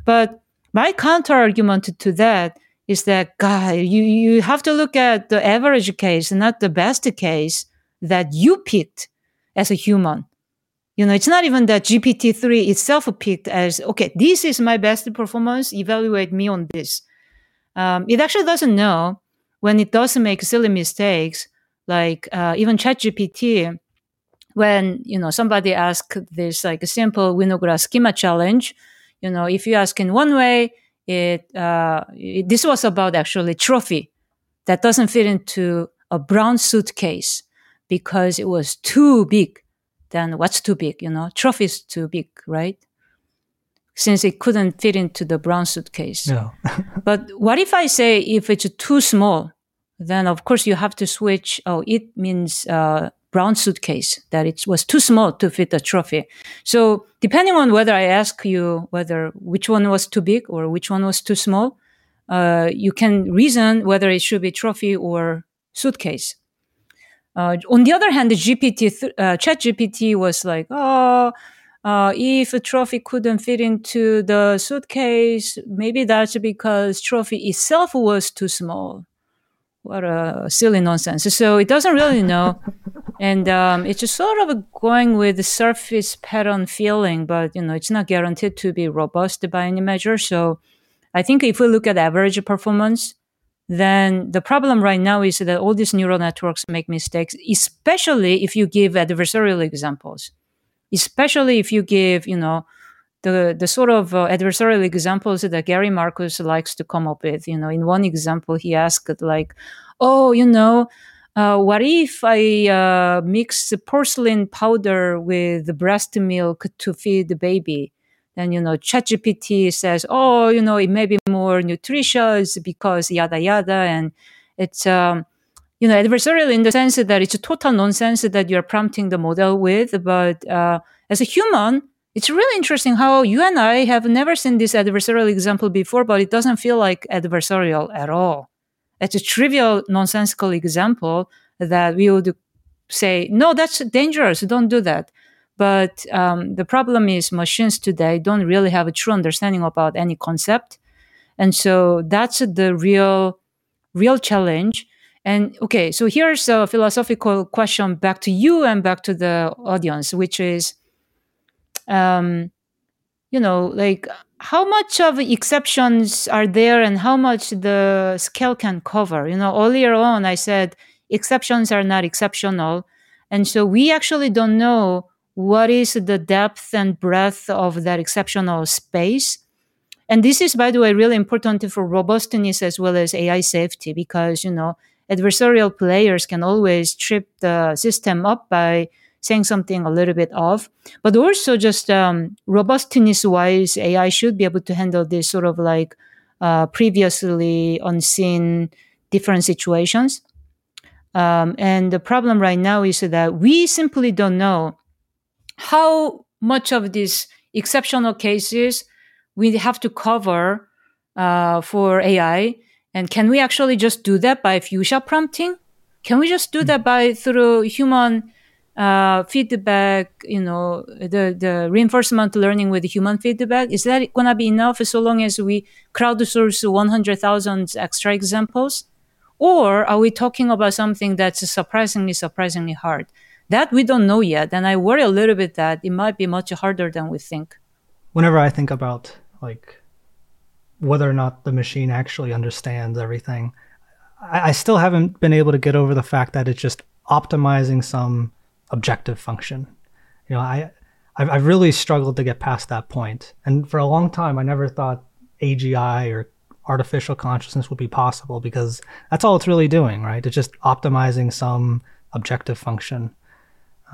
But my counter argument to that is that, God, you, you have to look at the average case, not the best case that you picked as a human. You know, it's not even that GPT-3 itself picked as, okay, this is my best performance, evaluate me on this. Um, it actually doesn't know when it does make silly mistakes, like uh, even ChatGPT, when, you know, somebody asked this like a simple Winograd schema challenge, you know, if you ask in one way, it, uh, it this was about actually trophy that doesn't fit into a brown suitcase because it was too big then what's too big? You know, trophy's too big, right? Since it couldn't fit into the brown suitcase. Yeah. but what if I say if it's too small, then of course you have to switch. Oh, it means uh, brown suitcase that it was too small to fit the trophy. So depending on whether I ask you whether which one was too big or which one was too small, uh, you can reason whether it should be trophy or suitcase. Uh, on the other hand, the GPT, uh, ChatGPT was like, oh, uh, if a trophy couldn't fit into the suitcase, maybe that's because trophy itself was too small. What a silly nonsense. So it doesn't really know. and um, it's just sort of going with the surface pattern feeling, but you know, it's not guaranteed to be robust by any measure. So I think if we look at average performance, then the problem right now is that all these neural networks make mistakes, especially if you give adversarial examples, especially if you give, you know, the, the sort of uh, adversarial examples that Gary Marcus likes to come up with. You know, in one example, he asked like, oh, you know, uh, what if I uh, mix porcelain powder with breast milk to feed the baby? Then you know ChatGPT says, oh, you know, it may be more nutritious because yada yada, and it's um, you know adversarial in the sense that it's a total nonsense that you're prompting the model with. But uh, as a human, it's really interesting how you and I have never seen this adversarial example before, but it doesn't feel like adversarial at all. It's a trivial, nonsensical example that we would say, no, that's dangerous. Don't do that. But um, the problem is machines today don't really have a true understanding about any concept. And so that's the real, real challenge. And okay, so here's a philosophical question back to you and back to the audience, which is, um, you know, like how much of exceptions are there and how much the scale can cover? You know, earlier on I said exceptions are not exceptional. And so we actually don't know what is the depth and breadth of that exceptional space. And this is, by the way, really important for robustness as well as AI safety because, you know, adversarial players can always trip the system up by saying something a little bit off. But also just um, robustness wise, AI should be able to handle this sort of like uh, previously unseen different situations. Um, and the problem right now is that we simply don't know how much of these exceptional cases we have to cover uh, for AI? And can we actually just do that by few shot prompting? Can we just do that hmm. by through human uh, feedback, you know, the, the reinforcement learning with human feedback? Is that going to be enough so long as we crowdsource 100,000 extra examples? Or are we talking about something that's surprisingly, surprisingly hard? That we don't know yet. And I worry a little bit that it might be much harder than we think. Whenever I think about like whether or not the machine actually understands everything, I, I still haven't been able to get over the fact that it's just optimizing some objective function. You know, I I've, I've really struggled to get past that point, and for a long time, I never thought AGI or artificial consciousness would be possible because that's all it's really doing, right? It's just optimizing some objective function.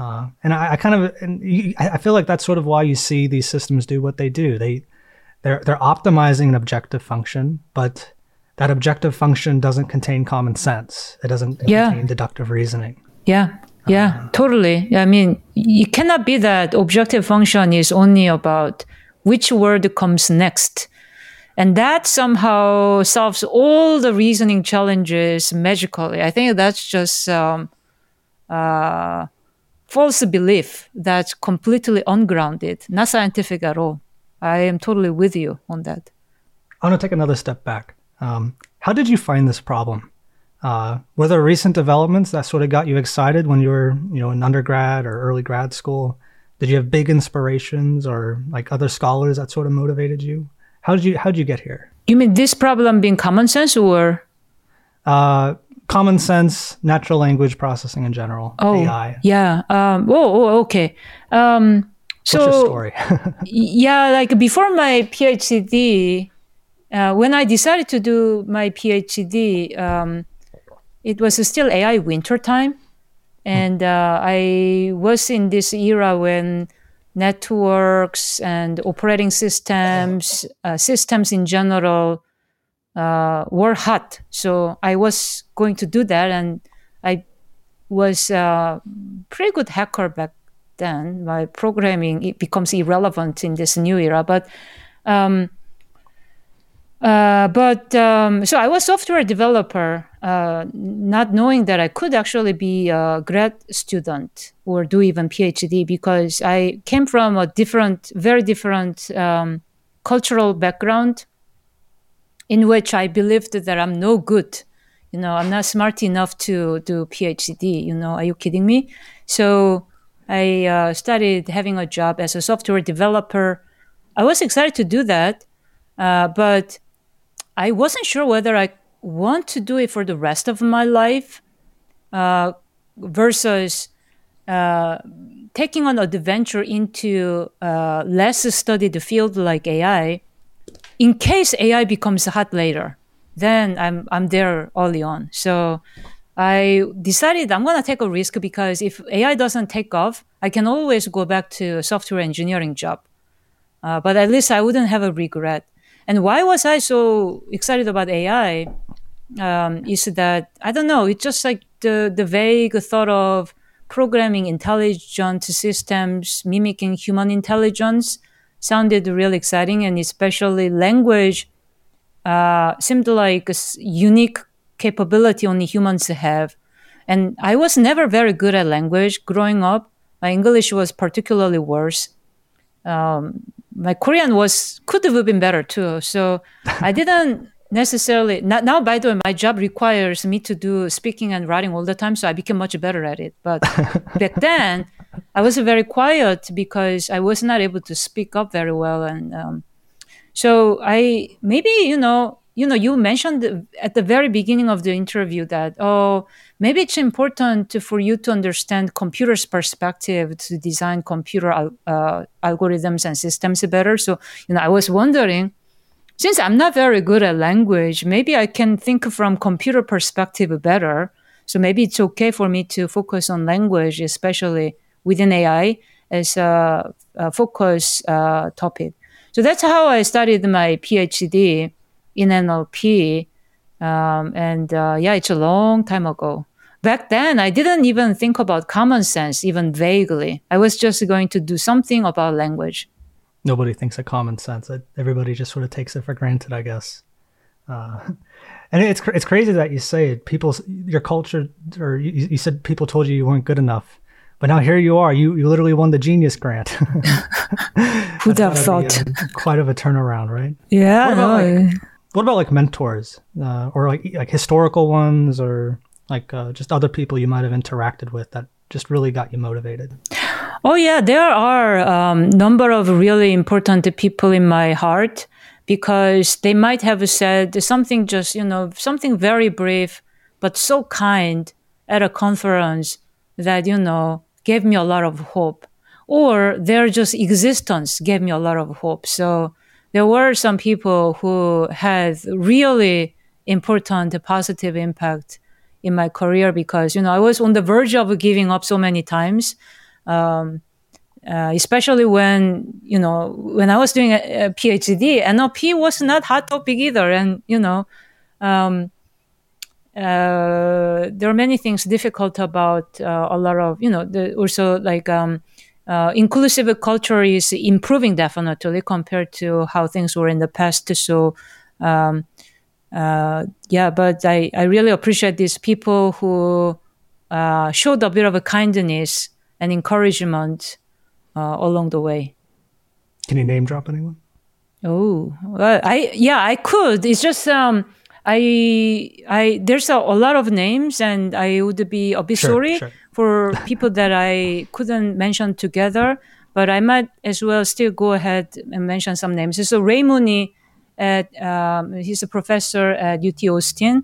Uh, and I, I, kind of, and you, I feel like that's sort of why you see these systems do what they do. They, they're they're optimizing an objective function, but that objective function doesn't contain common sense. It doesn't yeah. contain deductive reasoning. Yeah, yeah, um, totally. I mean, it cannot be that objective function is only about which word comes next and that somehow solves all the reasoning challenges magically. I think that's just um, uh, false belief that's completely ungrounded, not scientific at all. I am totally with you on that. I want to take another step back. Um, how did you find this problem? Uh, were there recent developments that sort of got you excited when you were, you know, in undergrad or early grad school? Did you have big inspirations or like other scholars that sort of motivated you? How did you how did you get here? You mean this problem being common sense or? Uh, common sense, natural language processing in general. Oh, AI. yeah. Um, oh, oh, okay. Um, so, What's your story? yeah, like before my PhD, uh, when I decided to do my PhD, um, it was still AI winter time, and uh, I was in this era when networks and operating systems, uh, systems in general, uh, were hot. So I was going to do that, and I was a pretty good hacker back then. My programming it becomes irrelevant in this new era, but. Um, uh, but um, so I was software developer, uh, not knowing that I could actually be a grad student or do even PhD because I came from a different, very different um, cultural background, in which I believed that I'm no good. You know, I'm not smart enough to do PhD. You know, are you kidding me? So I uh, started having a job as a software developer. I was excited to do that, uh, but I wasn't sure whether I want to do it for the rest of my life uh, versus uh, taking on adventure into a less studied field like AI. In case AI becomes hot later, then I'm I'm there early on. So I decided I'm gonna take a risk because if AI doesn't take off, I can always go back to a software engineering job. Uh, but at least I wouldn't have a regret. And why was I so excited about AI? Um, is that I don't know. It's just like the the vague thought of programming intelligent systems mimicking human intelligence sounded really exciting, and especially language uh, seemed like a unique capability only humans have. And I was never very good at language growing up. My English was particularly worse. Um, my Korean was could have been better too. So I didn't necessarily not, now by the way my job requires me to do speaking and writing all the time so i became much better at it but back then i was very quiet because i was not able to speak up very well and um, so i maybe you know you know you mentioned at the very beginning of the interview that oh maybe it's important for you to understand computer's perspective to design computer uh, algorithms and systems better. So, you know, I was wondering, since I'm not very good at language, maybe I can think from computer perspective better. So maybe it's okay for me to focus on language, especially within AI, as a, a focus uh, topic. So that's how I studied my PhD in NLP. Um, and uh, yeah, it's a long time ago. Back then i didn't even think about common sense even vaguely. I was just going to do something about language. Nobody thinks of common sense. Everybody just sort of takes it for granted i guess. Uh, and it's it's crazy that you say it. People your culture or you, you said people told you you weren't good enough but now here you are you, you literally won the genius grant who'd have thought quite of a turnaround right yeah what about, no. like, what about like mentors uh, or like like historical ones or like uh, just other people you might have interacted with that just really got you motivated? Oh yeah, there are a um, number of really important people in my heart because they might have said something just you know something very brief but so kind at a conference that you know gave me a lot of hope or their just existence gave me a lot of hope. So there were some people who had really important positive impact in my career because you know I was on the verge of giving up so many times. Um, uh, especially when you know when I was doing a, a, PhD, NLP was not hot topic either, and you know um, uh, there are many things difficult about uh, a lot of you know the, also like um, uh, inclusive culture is improving definitely compared to how things were in the past. So. Um, uh, yeah, but I, I really appreciate these people who uh, showed a bit of a kindness and encouragement uh, along the way. Can you name drop anyone? Oh, well, I yeah, I could. It's just um, I I there's a, a lot of names, and I would be a bit sure, sorry sure. for people that I couldn't mention together. But I might as well still go ahead and mention some names. So Ray Mooney, at um, he's a professor at UT Austin.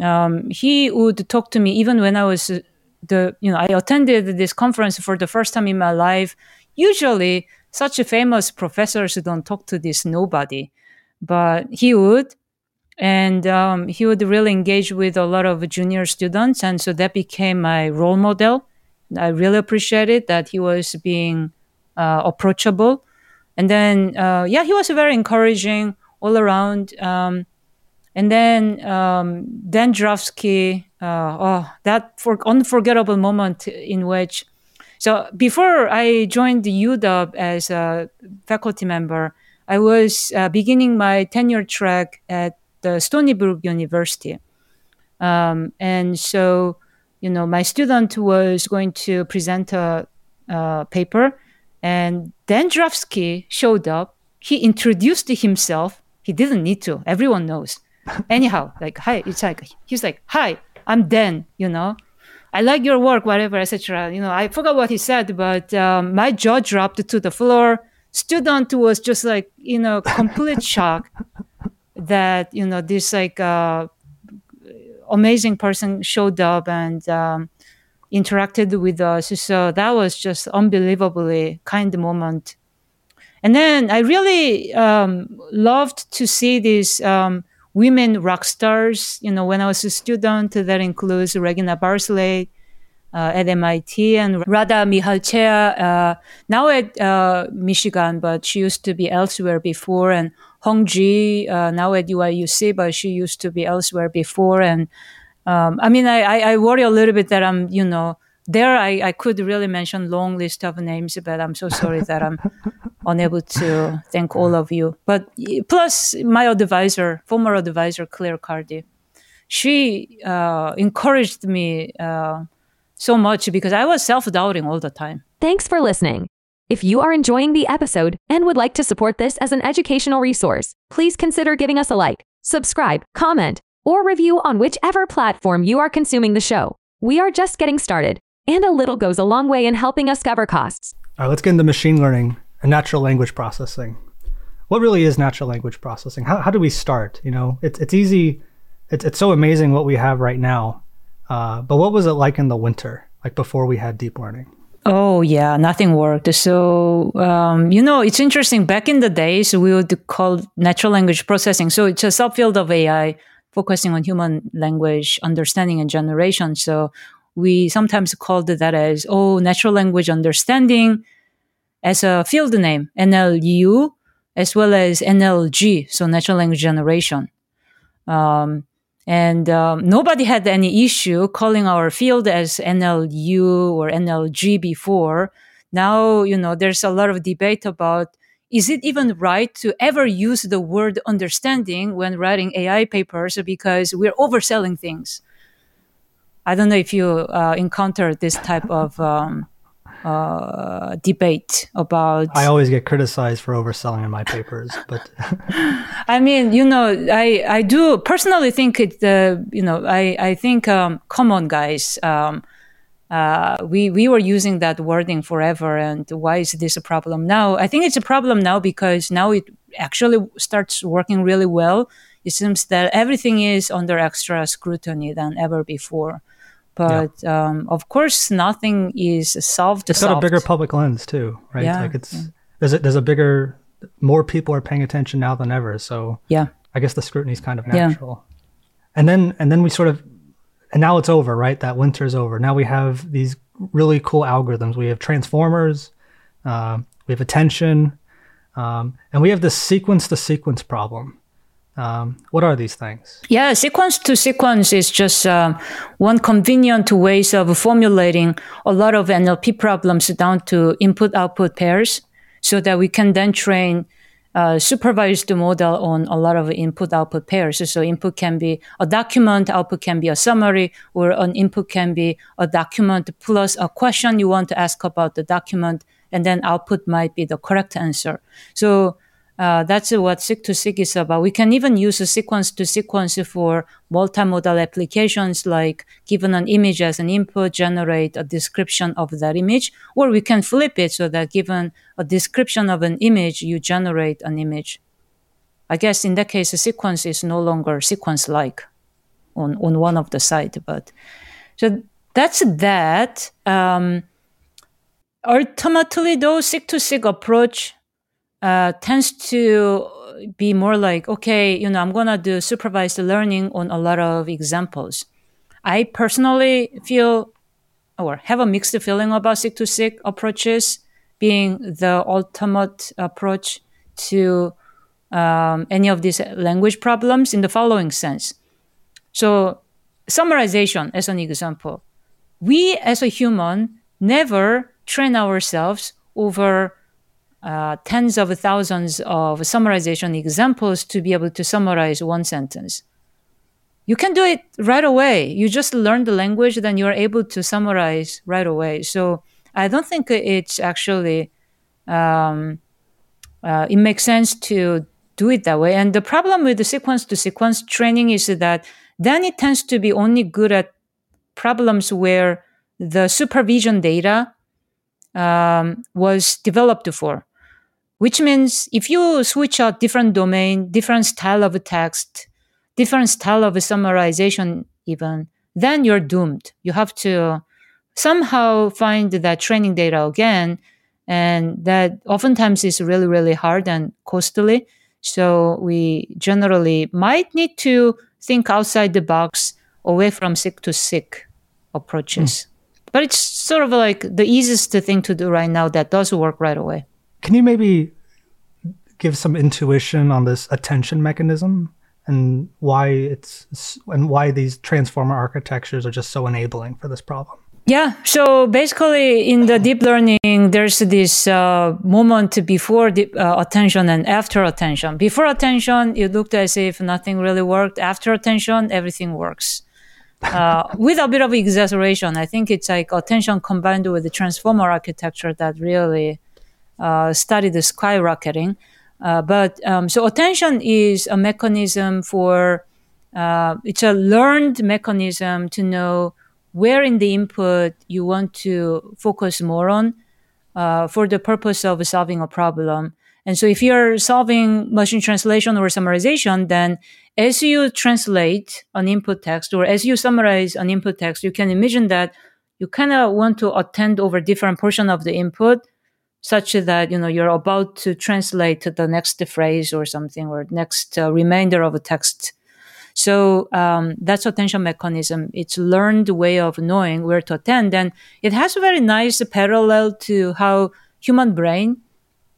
Um, he would talk to me even when I was the you know I attended this conference for the first time in my life. Usually, such famous professors don't talk to this nobody, but he would, and um, he would really engage with a lot of junior students, and so that became my role model. I really appreciated that he was being uh, approachable, and then uh, yeah, he was very encouraging all around. Um, and then um, Dan uh, oh, that for unforgettable moment in which, so before I joined the UW as a faculty member, I was uh, beginning my tenure track at the Stony Brook University. Um, and so, you know, my student was going to present a, a paper, and Dan Jurafsky showed up. He introduced himself. He didn't need to. Everyone knows anyhow like hi it's like he's like hi i'm dan you know i like your work whatever etc you know i forgot what he said but um, my jaw dropped to the floor student was just like you know complete shock that you know this like uh, amazing person showed up and um, interacted with us. So that was just unbelievably kind moment. And then i really um, loved to see these um, women rock stars. You know, when I was a student, that includes Regina Barzilay uh, at MIT and Rada Mihalcea, uh, now at uh, Michigan, but she used to be elsewhere before, and Heng Ji, uh, now at UIUC, but she used to be elsewhere before. And um, I mean, I, I, I worry a little bit that I'm, you know, there I, I could really mention long list of names, but I'm so sorry that I'm unable to thank all of you. But plus my advisor, former advisor Claire Cardie, she uh, encouraged me uh, so much because I was self doubting all the time. Thanks for listening. If you are enjoying the episode and would like to support this as an educational resource, please consider giving us a like, subscribe, comment, or review on whichever platform you are consuming the show. We are just getting started and a little goes a long way in helping us cover costs. All right, let's get into machine learning and natural language processing. What really is natural language processing? How, how do we start? You know, it's, it's easy. It's, it's so amazing what we have right now. Uh, but what was it like in the winter, like before we had deep learning? Oh yeah, nothing worked. So um, you know, it's interesting. Back in the days, we would call natural language processing. So it's a subfield of AI focusing on human language understanding and generation. So we sometimes called that as, oh, natural language understanding as a field name, NLU, as well as NLG, so natural language generation. Um, and um, nobody had any issue calling our field as NLU or NLG before. Now, you know, there's a lot of debate about is it even right to ever use the word understanding when writing AI papers because we're overselling things. I don't know if you uh, encountered this type of um, uh, debate about. I always get criticized for overselling in my papers, but. I mean, you know, I I do personally think it. Uh, you know, I I think um, come on, guys. Um, uh, we we were using that wording forever, and why is this a problem now? I think it's a problem now because now it actually starts working really well. It seems that everything is under extra scrutiny than ever before But yeah. um, of course, nothing is solved. It's got a bigger public lens too, right? Yeah, like it's yeah. there's a, there's a bigger, more people are paying attention now than ever. So yeah, I guess the scrutiny is kind of natural. Yeah. And then and then we sort of, and now it's over, right? That winter's over. Now we have these really cool algorithms. We have transformers, uh, we have attention, um, and we have this sequence to sequence problem. Um, what are these things? Yeah, sequence to sequence is just uh, one convenient ways of formulating a lot of NLP problems down to input output pairs so that we can then train uh, supervised model on a lot of input output pairs. So input can be a document, output can be a summary, or an input can be a document plus a question you want to ask about the document, and then output might be the correct answer. So uh, that's what seq to seq is about. We can even use a sequence to sequence for multimodal applications like given an image as an input, generate a description of that image, or we can flip it so that given a description of an image, you generate an image. I guess in that case, a sequence is no longer sequence like on, on one of the side, but so that's that. Um, ultimately, though, seq to seq approach uh, tends to be more like, okay, you know, I'm going to do supervised learning on a lot of examples. I personally feel or have a mixed feeling about seq to seq approaches being the ultimate approach to um, any of these language problems in the following sense. So, summarization as an example. We as a human never train ourselves over uh, tens of thousands of summarization examples to be able to summarize one sentence. You can do it right away. You just learn the language, then you're able to summarize right away. So I don't think it's actually um, uh, it makes sense to do it that way. And the problem with the sequence to sequence training is that then it tends to be only good at problems where the supervision data um, was developed for which means if you switch out different domain, different style of text, different style of summarization, even, then you're doomed. You have to somehow find that training data again. And that oftentimes is really, really hard and costly. So we generally might need to think outside the box away from seq to seq approaches. Mm. But it's sort of like the easiest thing to do right now that does work right away. Can you maybe give some intuition on this attention mechanism and why it's and why these transformer architectures are just so enabling for this problem? Yeah. So basically, in the deep learning, there's this uh, moment before the, uh, attention and after attention. Before attention, it looked as if nothing really worked. After attention, everything works. Uh, with a bit of exaggeration, I think it's like attention combined with the transformer architecture that really uh, started skyrocketing. Uh, but um, so attention is a mechanism for uh, it's a learned mechanism to know where in the input you want to focus more on for the purpose of solving a problem. And so if you're solving machine translation or summarization, then as you translate an input text or as you summarize an input text, you can imagine that you kind of want to attend over different portion of the input such that you know you're about to translate the next phrase or something or next uh, remainder of a text. So um, that's attention mechanism. It's learned way of knowing where to attend and it has a very nice parallel to how human brain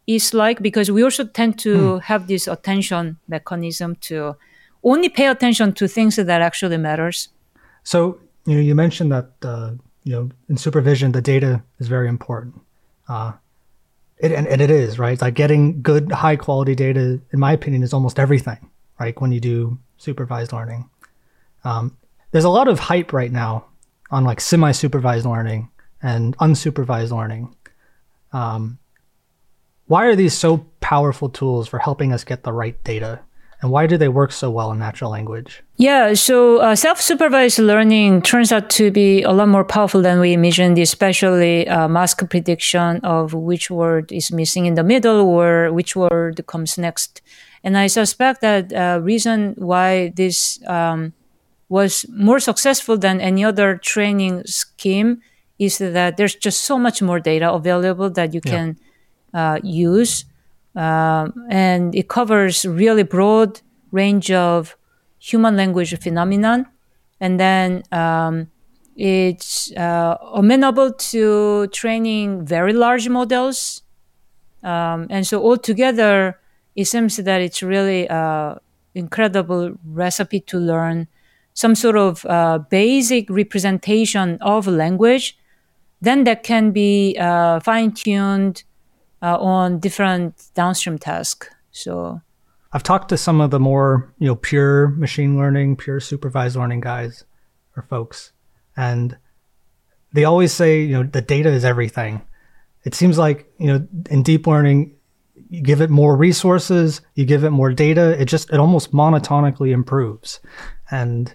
is like because we also tend to mm. have this attention mechanism to only pay attention to things that actually matters. So you know you mentioned that uh, you know in supervision the data is very important. Uh, it, and, and it is right. It's Like getting good, high quality data, in my opinion, is almost everything. Right when you do supervised learning, um, there's a lot of hype right now on like semi-supervised learning and unsupervised learning. Um, why are these so powerful tools for helping us get the right data and why do they work so well in natural language? Yeah, so uh, self supervised learning turns out to be a lot more powerful than we imagined, especially uh, mask prediction of which word is missing in the middle or which word comes next. And I suspect that uh, reason why this um, was more successful than any other training scheme is that there's just so much more data available that you yeah. can uh, use. Um, and it covers really broad range of human language phenomenon. And then um, it's uh, amenable to training very large models. Um, and so altogether, it seems that it's really an uh, incredible recipe to learn some sort of uh, basic representation of language, then that can be uh, fine tuned uh, on different downstream tasks. So I've talked to some of the more you know pure machine learning, pure supervised learning guys or folks, and they always say you know the data is everything. It seems like you know in deep learning you give it more resources, you give it more data, it just it almost monotonically improves. And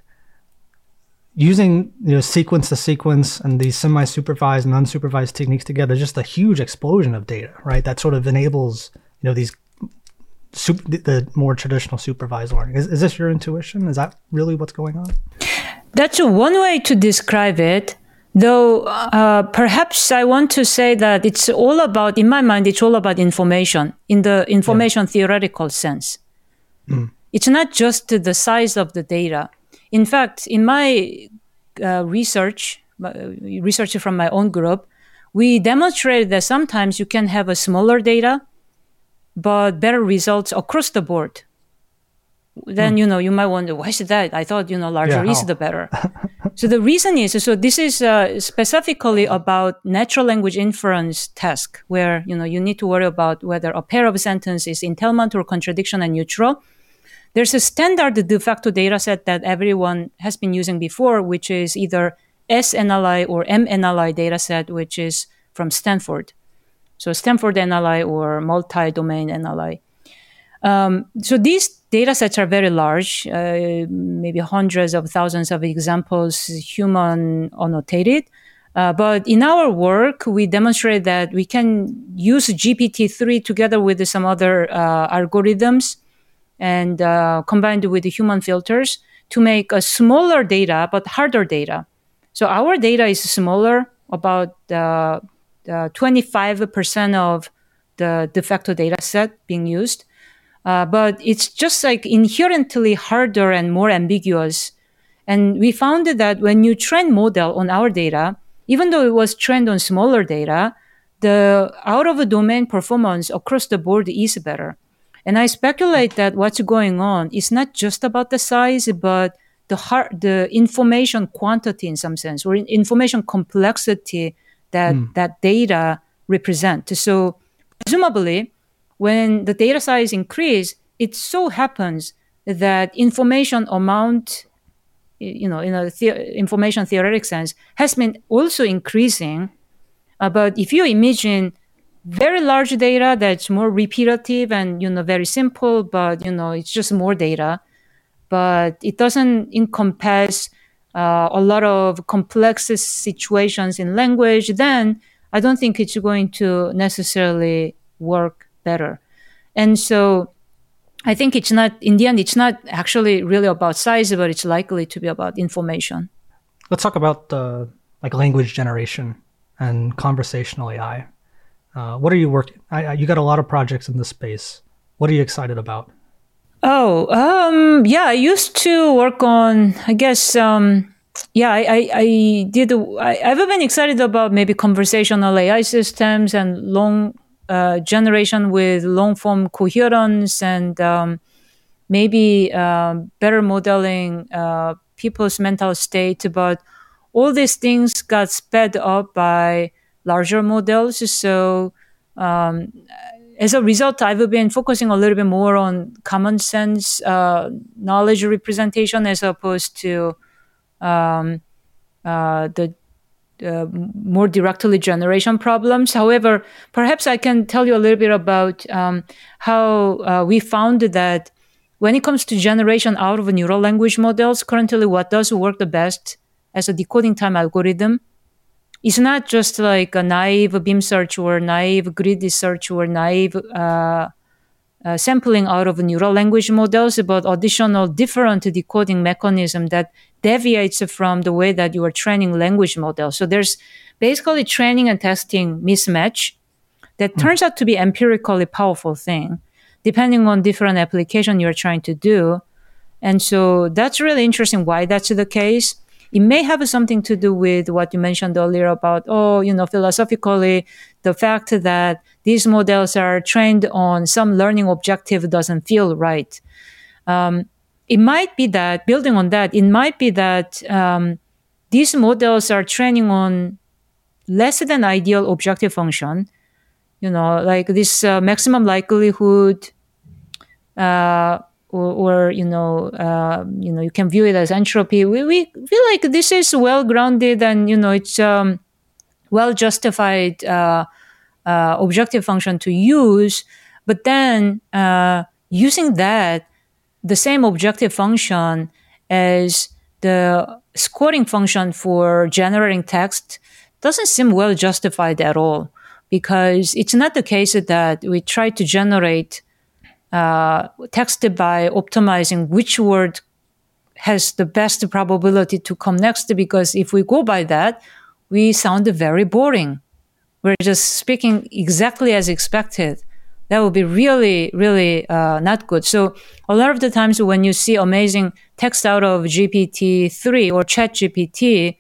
using you know sequence to sequence and these semi-supervised and unsupervised techniques together just a huge explosion of data right? That sort of enables you know these super, the more traditional supervised learning. Is, is this your intuition? Is that really what's going on? That's one way to describe it though uh, perhaps i want to say that it's all about in my mind it's all about information in the information yeah. theoretical sense. Mm. it's not just the size of the data in fact, in my uh, research, uh, research from my own group, we demonstrated that sometimes you can have a smaller data, but better results across the board. Then hmm. you know you might wonder why is that? I thought you know larger yeah, is the better. so the reason is so this is uh, specifically about natural language inference task where you know you need to worry about whether a pair of sentences is entailment or contradiction and neutral there's a standard de facto data set that everyone has been using before, which is either SNLI or MNLI data set, which is from Stanford. So Stanford NLI or multi-domain NLI. Um, so these data sets are very large, uh, maybe hundreds of thousands of examples, human annotated. Uh, but in our work, we demonstrate that we can use GPT-3 together with some other uh, algorithms and uh, combined with the human filters to make a smaller data but harder data. So our data is smaller, about uh, 25% of the de facto data set being used. Uh, but it's just like inherently harder and more ambiguous. And we found that when you train model on our data, even though it was trained on smaller data, the out of domain performance across the board is better. And I speculate that what's going on is not just about the size, but the heart, the information quantity in some sense, or information complexity that mm. that data represent. So presumably, when the data size increase, it so happens that information amount, you know, in a the- information theoretic sense, has been also increasing. Uh, but if you imagine very large data that's more repetitive and you know very simple but you know it's just more data. But it doesn't encompass uh, a lot of complex situations in language then i don't think it's going to necessarily work better. And so i think it's not in the end it's not actually really about size but it's likely to be about information. Let's talk about the like language generation and conversational ai uh, what are you working? I, you got a lot of projects in this space. What are you excited about? Oh, um, yeah, I used to work on, I guess, um, yeah, I, I, I did, I, have been excited about maybe conversational AI systems and long uh, generation with long form coherence and um, maybe um, better modeling uh, people's mental state. But all these things got sped up by larger models. So um, as a result, I've been focusing a little bit more on common sense uh, knowledge representation as opposed to um, uh, the uh, more directly generation problems. However, perhaps I can tell you a little bit about um, how uh, we found that when it comes to generation out of neural language models, currently what does work the best as a decoding time algorithm it's not just like a naive beam search or naive greedy search or naive uh, uh, sampling out of neural language models, but additional different decoding mechanism that deviates from the way that you are training language models. So there's basically training and testing mismatch that mm. turns out to be empirically powerful thing, depending on different application you're trying to do. And so that's really interesting why that's the case. It may have something to do with what you mentioned earlier about, oh, you know, philosophically, the fact that these models are trained on some learning objective doesn't feel right. Um, it might be that, building on that, it might be that um, these models are training on less than ideal objective function. You know, like this uh, maximum likelihood uh, or, or you know, uh, you know, you can view it as entropy. We, we feel like this is well grounded and you know it's um, well justified uh, uh, objective function to use. But then uh, using that, the same objective function as the scoring function for generating text doesn't seem well justified at all because it's not the case that we try to generate uh, text by optimizing which word has the best probability to come next because if we go by that we sound very boring. We're just speaking exactly as expected. That would be really really uh, not good. So a lot of the times when you see amazing text out of gpt-3 or chat gpt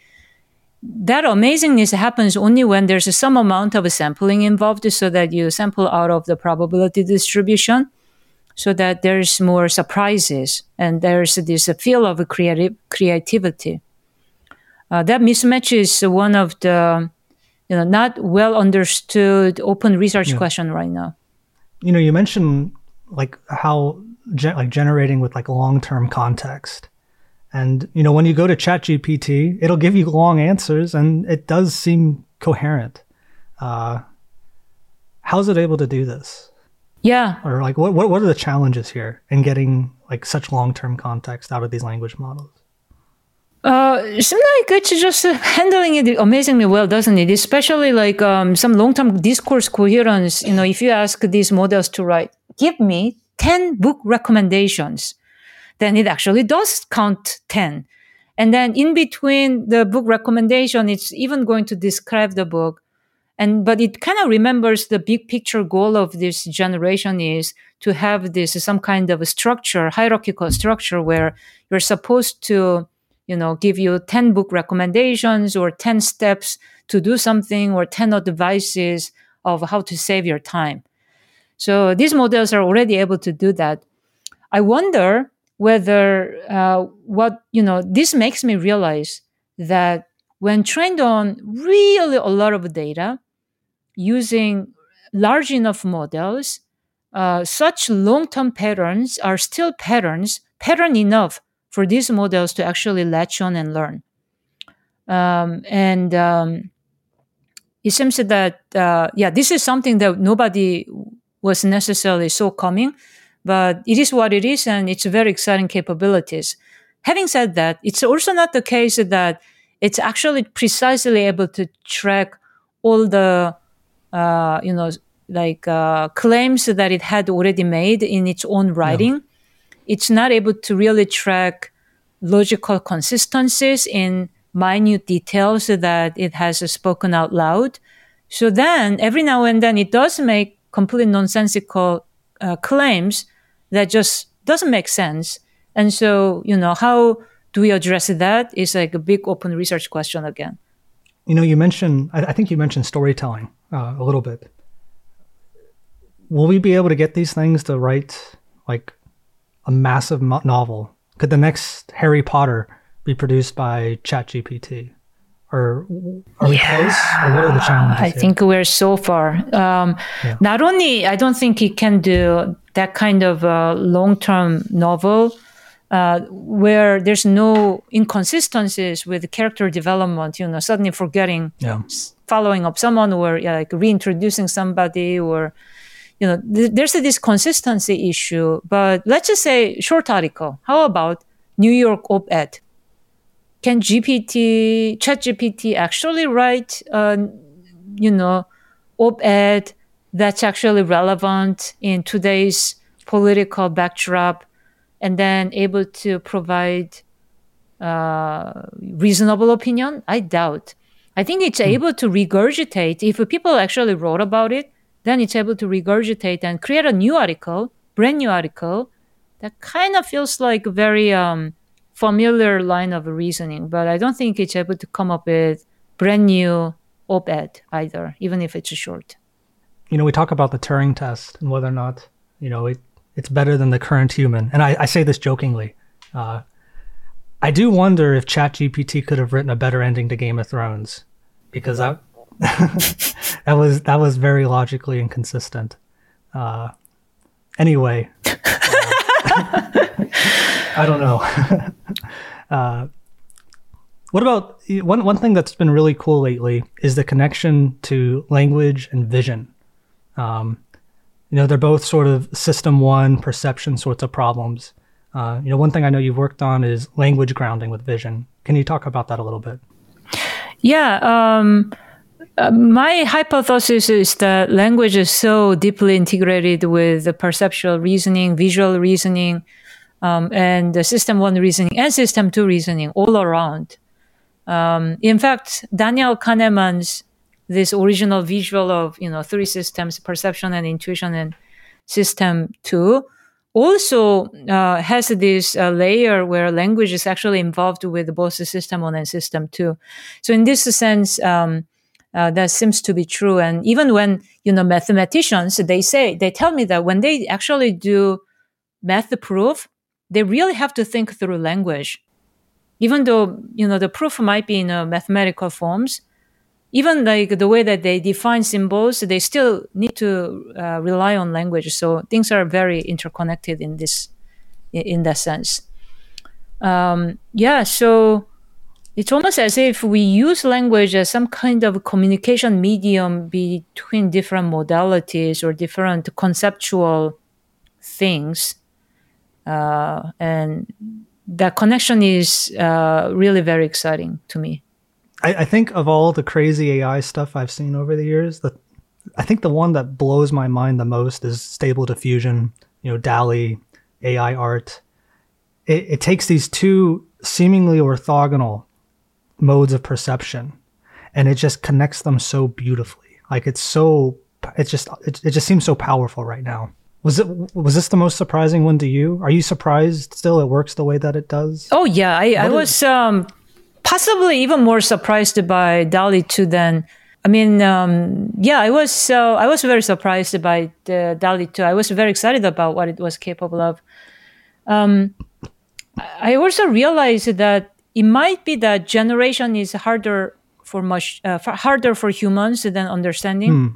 that amazingness happens only when there's some amount of sampling involved so that you sample out of the probability distribution so that there's more surprises and there's this feel of creative creativity. Uh, that mismatch is one of the you know not well understood open research yeah. question right now. You know, you mentioned like how ge- like generating with like long term context. And you know, when you go to ChatGPT, it'll give you long answers, and it does seem coherent. Uh, how's it able to do this? Yeah. Or like what what what are the challenges here in getting like such long term context out of these language models? Uh, seems like it's just handling it amazingly well, doesn't it? Especially like um, some long-term discourse coherence. You know, if you ask these models to write, give me ten book recommendations, then it actually does count ten, and then in between the book recommendation, it's even going to describe the book and but it kind of remembers the big picture goal of this generation is to have this some kind of a structure hierarchical structure where you're supposed to you know give you 10 book recommendations or 10 steps to do something or 10 advices of how to save your time. So these models are already able to do that. I wonder whether uh, what you know this makes me realize that when trained on really a lot of data using large enough models, uh, such long-term patterns are still patterns, pattern enough for these models to actually latch on and learn. Um, and um, it seems that uh, yeah, this is something that nobody was necessarily so coming, but it is what it is, and it's very exciting capabilities. Having said that, it's also not the case that it's actually precisely able to track all the uh, you know like uh, claims that it had already made in its own writing. Yeah. It's not able to really track logical consistencies in minute details that it has spoken out loud. So then every now and then it does make completely nonsensical uh, claims that just doesn't make sense. And so, you know, how do we address that is like a big open research question again. You know, you mentioned, I, I think you mentioned storytelling uh, a little bit. Will we be able to get these things to write like a massive mo- novel? Could the next Harry Potter be produced by ChatGPT? Or are we yeah, close? Or what are the challenges? I here? think we're so far. Um, yeah. Not only, I don't think it can do that kind of uh, long term novel uh, where there's no inconsistencies with character development, you know, suddenly forgetting, yeah. following up someone or yeah, like reintroducing somebody or, you know, th- there's a, this consistency issue. But let's just say short article. How about New York op-ed? Can GPT, Chat GPT actually write, uh, you know, op-ed that's actually relevant in today's political backdrop, and then able to provide uh, reasonable opinion? I doubt. I think it's hmm. able to regurgitate. If people actually wrote about it, then it's able to regurgitate and create a new article, brand new article that kind of feels like a very um, familiar line of reasoning. But I don't think it's able to come up with brand new op-ed either, even if it's short. You know, we talk about the Turing test and whether or not you know it, it's better than the current human, and I, I say this jokingly. Uh, I do wonder if ChatGPT could have written a better ending to Game of Thrones, because that that was that was very logically inconsistent. Uh, anyway, uh, I don't know. uh, what about one one thing that's been really cool lately is the connection to language and vision. Um, you know, they're both sort of system one perception sorts of problems. Uh, you know, one thing I know you've worked on is language grounding with vision. Can you talk about that a little bit? Yeah. Um, uh, my hypothesis is that language is so deeply integrated with the perceptual reasoning, visual reasoning, um, and the system one reasoning and system two reasoning all around. Um, in fact, Daniel Kahneman's this original visual of you know three systems: perception and intuition and system two also uh, has this uh, layer where language is actually involved with both the system one and system two. So in this sense, um, uh, that seems to be true. And even when you know mathematicians, they say they tell me that when they actually do math proof, they really have to think through language. Even though you know the proof might be in mathematical forms, even like the way that they define symbols, they still need to uh, rely on language. So things are very interconnected in this, in that sense. Um, yeah, so it's almost as if we use language as some kind of communication medium between different modalities or different conceptual things, uh, and that connection is uh, really very exciting to me. I, I think of all the crazy AI stuff I've seen over the years, that I think the one that blows my mind the most is Stable Diffusion. You know, DALL-E, AI art. It, it takes these two seemingly orthogonal modes of perception, and it just connects them so beautifully. Like it's so, it's just, it, it just seems so powerful right now. Was it was this the most surprising one to you? Are you surprised still it works the way that it does? Oh yeah, I, I was um possibly even more surprised by DALL-E 2 than I mean, um, yeah, I was so I was very surprised by the DALL-E 2. I was very excited about what it was capable of. Um, I also realized that it might be that generation is harder for much uh, for harder for humans than understanding, hmm.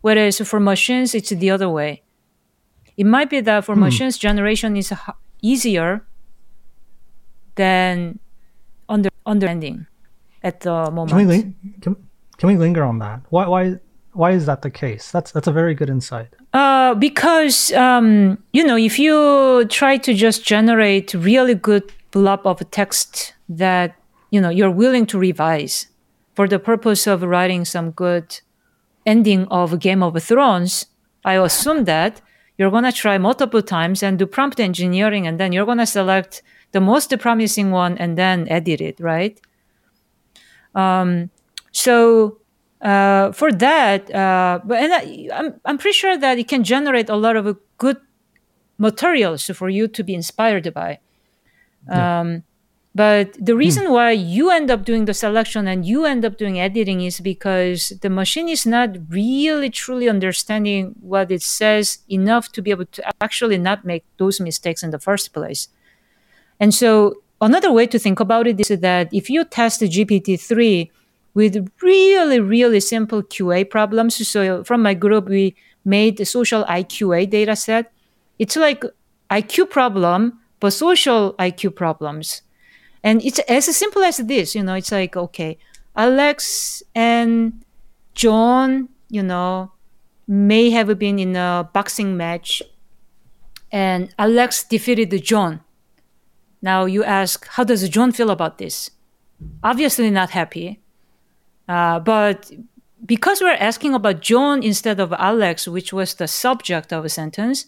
whereas for machines it's the other way. It might be that for hmm. machines generation is easier than understanding at the moment. Can we, can, can we linger on that? Why why why is that the case? That's that's a very good insight. Uh, because um, you know, if you try to just generate really good blob of text that you know you're willing to revise for the purpose of writing some good ending of Game of Thrones, I assume that you're gonna try multiple times and do prompt engineering, and then you're gonna select the most promising one and then edit it, right? Um, so uh, for that, uh, but and I, I'm, I'm pretty sure that it can generate a lot of good materials for you to be inspired by. Yeah. Um, but the reason hmm. why you end up doing the selection and you end up doing editing is because the machine is not really truly understanding what it says enough to be able to actually not make those mistakes in the first place. And so another way to think about it is that if you test GPT-3 with really, really simple QA problems, so from my group, we made the social IQA data set. It's like IQ problem, but social IQ problems. And it's as simple as this, you know, it's like, okay, Alex and John, you know, may have been in a boxing match and Alex defeated John. Now you ask, how does John feel about this? Obviously not happy. Uh, but because we're asking about John instead of Alex, which was the subject of a sentence,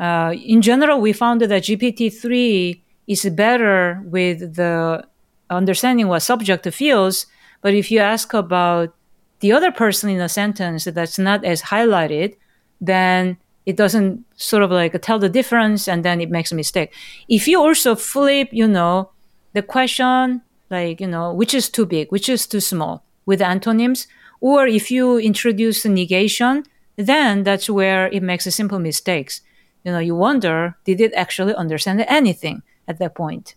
uh, in general, we found that GPT-3 is better with the understanding what subject feels. But if you ask about the other person in a sentence that's not as highlighted, then it doesn't sort of like tell the difference and then it makes a mistake. If you also flip, you know, the question like, you know, which is too big, which is too small with antonyms, or if you introduce negation, then that's where it makes a simple mistakes. You know, you wonder, did it actually understand anything at that point?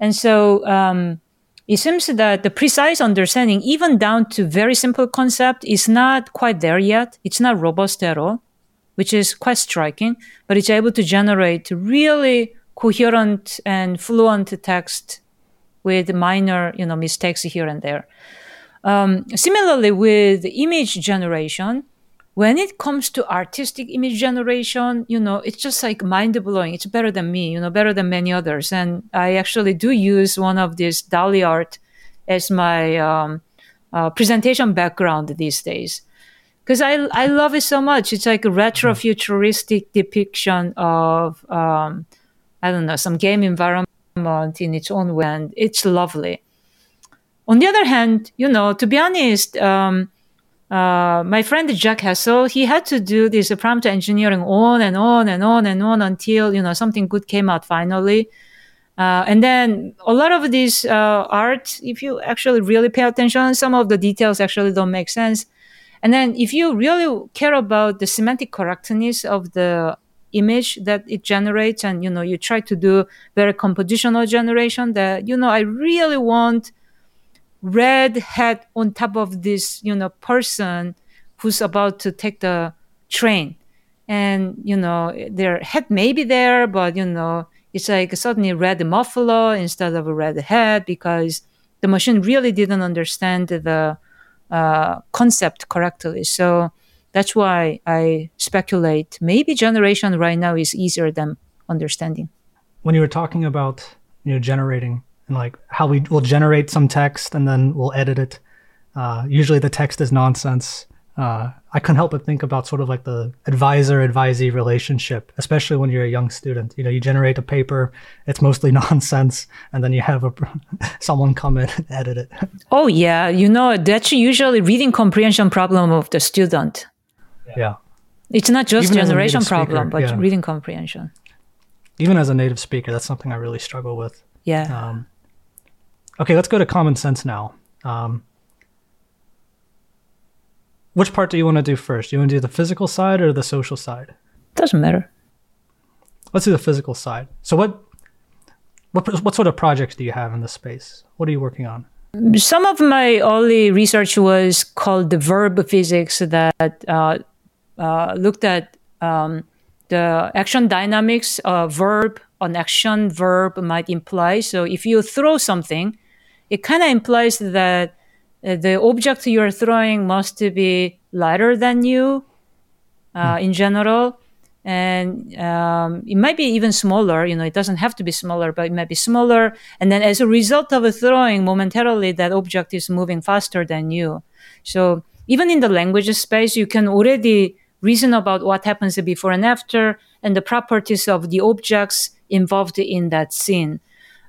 And so um, it seems that the precise understanding, even down to very simple concept, is not quite there yet. It's not robust at all, which is quite striking. But it's able to generate really coherent and fluent text with minor, you know, mistakes here and there. Um, similarly, with image generation, when it comes to artistic image generation, you know, it's just like mind blowing. It's better than me, you know, better than many others. And I actually do use one of these DALL-E art as my um, uh, presentation background these days. Because I, I love it so much. It's like a retro futuristic depiction of, um, I don't know, some game environment in its own way. And it's lovely. On the other hand, you know, to be honest, um, uh, my friend Jack Hessel, he had to do this prompt engineering on and on and on and on until you know something good came out finally. Uh, and then a lot of this uh, art, if you actually really pay attention, some of the details actually don't make sense. And then if you really care about the semantic correctness of the image that it generates, and you know you try to do very compositional generation, that you know I really want red head on top of this, you know, person who's about to take the train. And, you know, their head may be there, but, you know, it's like suddenly red muffler instead of a red head because the machine really didn't understand the uh, concept correctly. So that's why I speculate maybe generation right now is easier than understanding. When you were talking about, you know, generating and like how we will generate some text and then we'll edit it. Uh, usually the text is nonsense. Uh, I couldn't help but think about sort of like the advisor advisee relationship, especially when you're a young student. You know, you generate a paper, it's mostly nonsense, and then you have a, someone come in and edit it. Oh yeah, you know that's usually reading comprehension problem of the student. Yeah, it's not just Even generation problem, speaker, but yeah. reading comprehension. Even as a native speaker, that's something I really struggle with. Yeah. Um, Okay, let's go to common sense now. Um, which part do you want to do first? Do you want to do the physical side or the social side? Doesn't matter. Let's do the physical side. So what what what sort of projects do you have in this space? What are you working on? Some of my early research was called the verb physics that uh, uh, looked at um, the action dynamics of verb, an action verb might imply. So if you throw something, it kind of implies that uh, the object you're throwing must be lighter than you uh, mm. in general. And um, it might be even smaller you know it doesn't have to be smaller but it might be smaller. And then as a result of a throwing momentarily that object is moving faster than you. So even in the language space you can already reason about what happens before and after and the properties of the objects involved in that scene.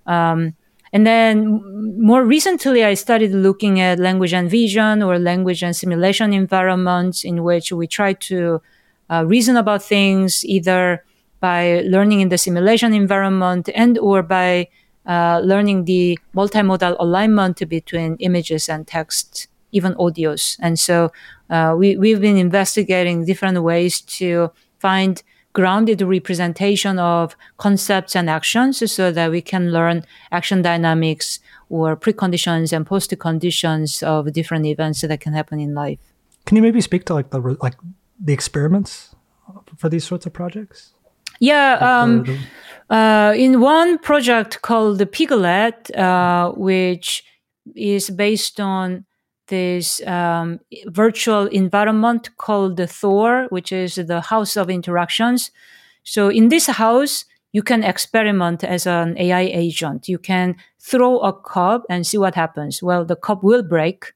Um, and then more recently, I started looking at language and vision or language and simulation environments in which we try to uh, reason about things either by learning in the simulation environment and or by uh, learning the multimodal alignment between images and text, even audios. And so uh, we, we've been investigating different ways to find grounded representation of concepts and actions so that we can learn action dynamics or preconditions and post conditions of different events that can happen in life. Can you maybe speak to like the like the experiments for these sorts of projects? Yeah, um. Uh, in one project called the Piglet, uh, which is based on this um, virtual environment called the Thor, which is the house of interactions. So in this house, you can experiment as an AI agent. You can throw a cup and see what happens. Well, the cup will break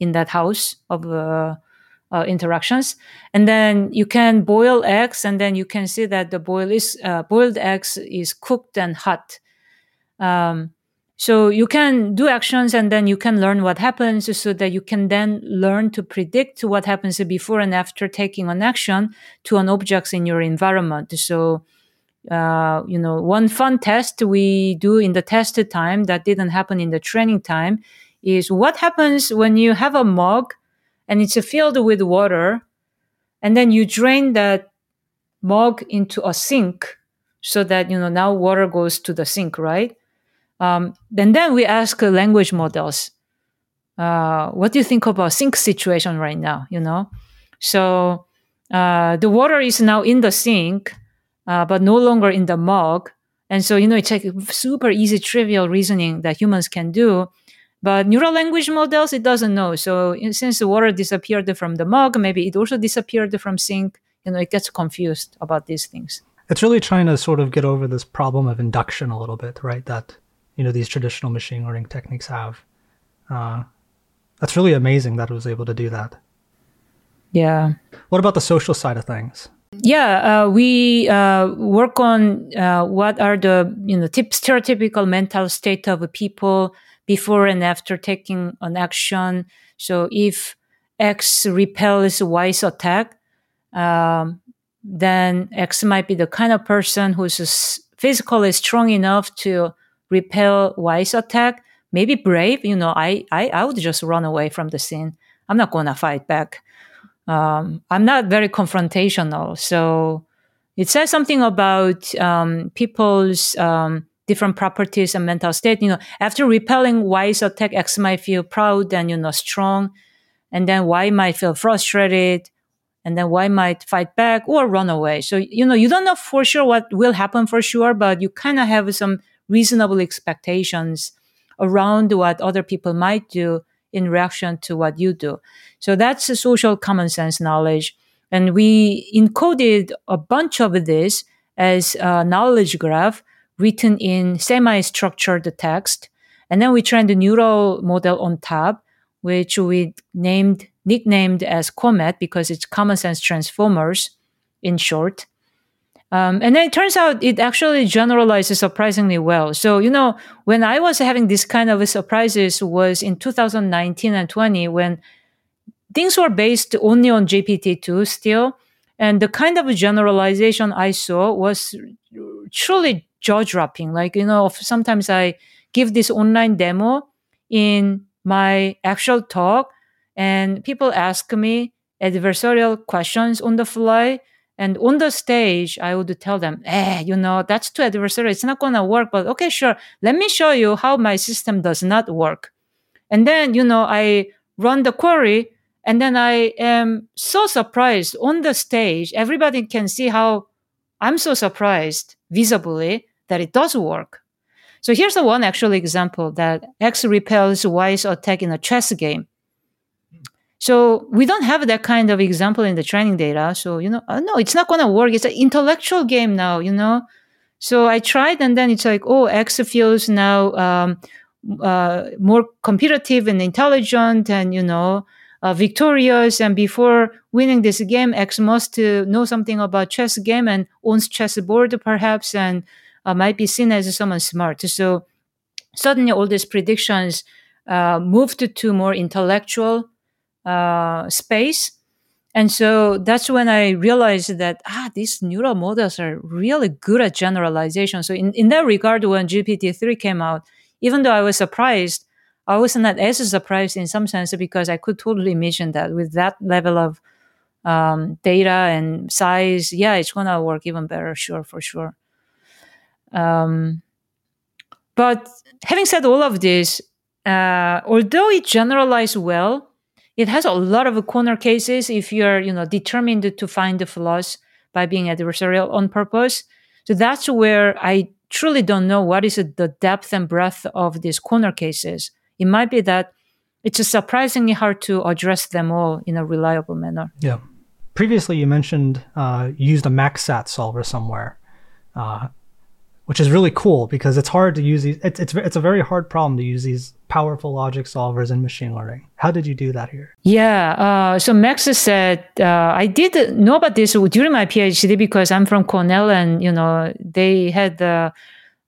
in that house of uh, uh, interactions. And then you can boil eggs, and then you can see that the boil is uh, boiled eggs is cooked and hot. Um, so you can do actions, and then you can learn what happens, so that you can then learn to predict what happens before and after taking an action to an objects in your environment. So. Uh, you know, one fun test we do in the test time that didn't happen in the training time is what happens when you have a mug and it's filled with water and then you drain that mug into a sink so that you know now water goes to the sink right um, and then we ask uh, language models uh, what do you think about sink situation right now you know so uh, the water is now in the sink uh, but no longer in the mug and so you know it's like super easy trivial reasoning that humans can do but neural language models, it doesn't know. So since the water disappeared from the mug, maybe it also disappeared from sink. You know, it gets confused about these things. It's really trying to sort of get over this problem of induction a little bit, right? That you know these traditional machine learning techniques have. Uh, that's really amazing that it was able to do that. Yeah. What about the social side of things? Yeah, uh, we uh, work on uh, what are the you know tip, stereotypical mental state of people before and after taking an action. So if X repels Y's attack, um, then X might be the kind of person who's physically strong enough to repel Y's attack. Maybe brave, you know, I, I, I would just run away from the scene. I'm not going to fight back. Um, I'm not very confrontational. So it says something about um, people's um, different properties and mental state. You know, after repelling Y's attack, X might feel proud and, you know, strong. And then Y might feel frustrated. And then Y might fight back or run away. So, you know, you don't know for sure what will happen for sure, but you kind of have some reasonable expectations around what other people might do in reaction to what you do. So that's a social common sense knowledge. And we encoded a bunch of this as a knowledge graph written in semi-structured text. And then we trained a neural model on top, which we named, nicknamed as COMET because it's common sense transformers in short. Um, and then it turns out it actually generalizes surprisingly well. So, you know, when I was having this kind of surprises was in 2019 and 20 when things were based only on GPT-2 still. And the kind of generalization I saw was truly jaw dropping. Like, you know, sometimes I give this online demo in my actual talk and people ask me adversarial questions on the fly. And on the stage, I would tell them, eh, you know, that's too adversarial. It's not going to work. But okay, sure. Let me show you how my system does not work. And then, you know, I run the query and then I am so surprised on the stage. Everybody can see how I'm so surprised visibly that it does work. So here's the one actual example that X repels Y's attack in a chess game. So we don't have that kind of example in the training data. So, you know, uh, no, it's not going to work. It's an intellectual game now, you know. So I tried and then it's like, oh, X feels now um, uh, more competitive and intelligent and, you know, uh, victorious. And before winning this game, X must uh, know something about chess game and owns chessboard perhaps and uh, might be seen as someone smart. So suddenly all these predictions uh, moved to more intellectual uh, space. And so that's when I realized that, ah, these neural models are really good at generalization. So in, in that regard, when GPT-3 came out, even though I was surprised, I was not as surprised in some sense because I could totally imagine that with that level of um, data and size, yeah, it's to work even better, sure, for sure. Um, but having said all of this, uh, although it generalized well, it has a lot of corner cases if you're, you know, determined to find the flaws by being adversarial on purpose. So that's where I truly don't know what is the depth and breadth of these corner cases. It might be that it's surprisingly hard to address them all in a reliable manner. Yeah. Previously, you mentioned uh, used a MaxSat solver somewhere. Uh, which is really cool because it's hard to use these. It's, it's, it's a very hard problem to use these powerful logic solvers in machine learning. How did you do that here? Yeah. Uh, so MaxSat, uh, I did know about this during my PhD because I'm from Cornell and, you know, they had the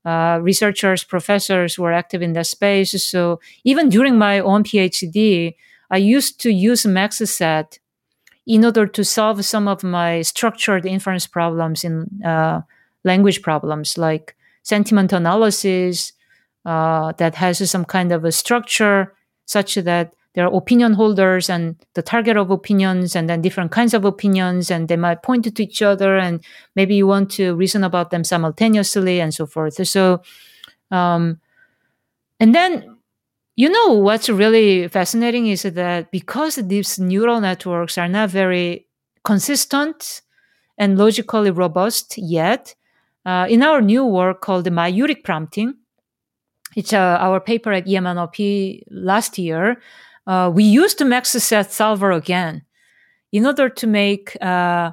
uh, researchers, professors who were active in that space. So even during my own PhD, I used to use MaxSat in order to solve some of my structured inference problems in uh, language problems like sentiment analysis uh, that has some kind of a structure such that there are opinion holders and the target of opinions and then different kinds of opinions and they might point to each other and maybe you want to reason about them simultaneously and so forth. So um, and then you know what's really fascinating is that because these neural networks are not very consistent and logically robust yet uh, in our new work called the Maieutic prompting, it's uh, our paper at EMNLP last year. Uh, we used the MaxSat solver again in order to make uh,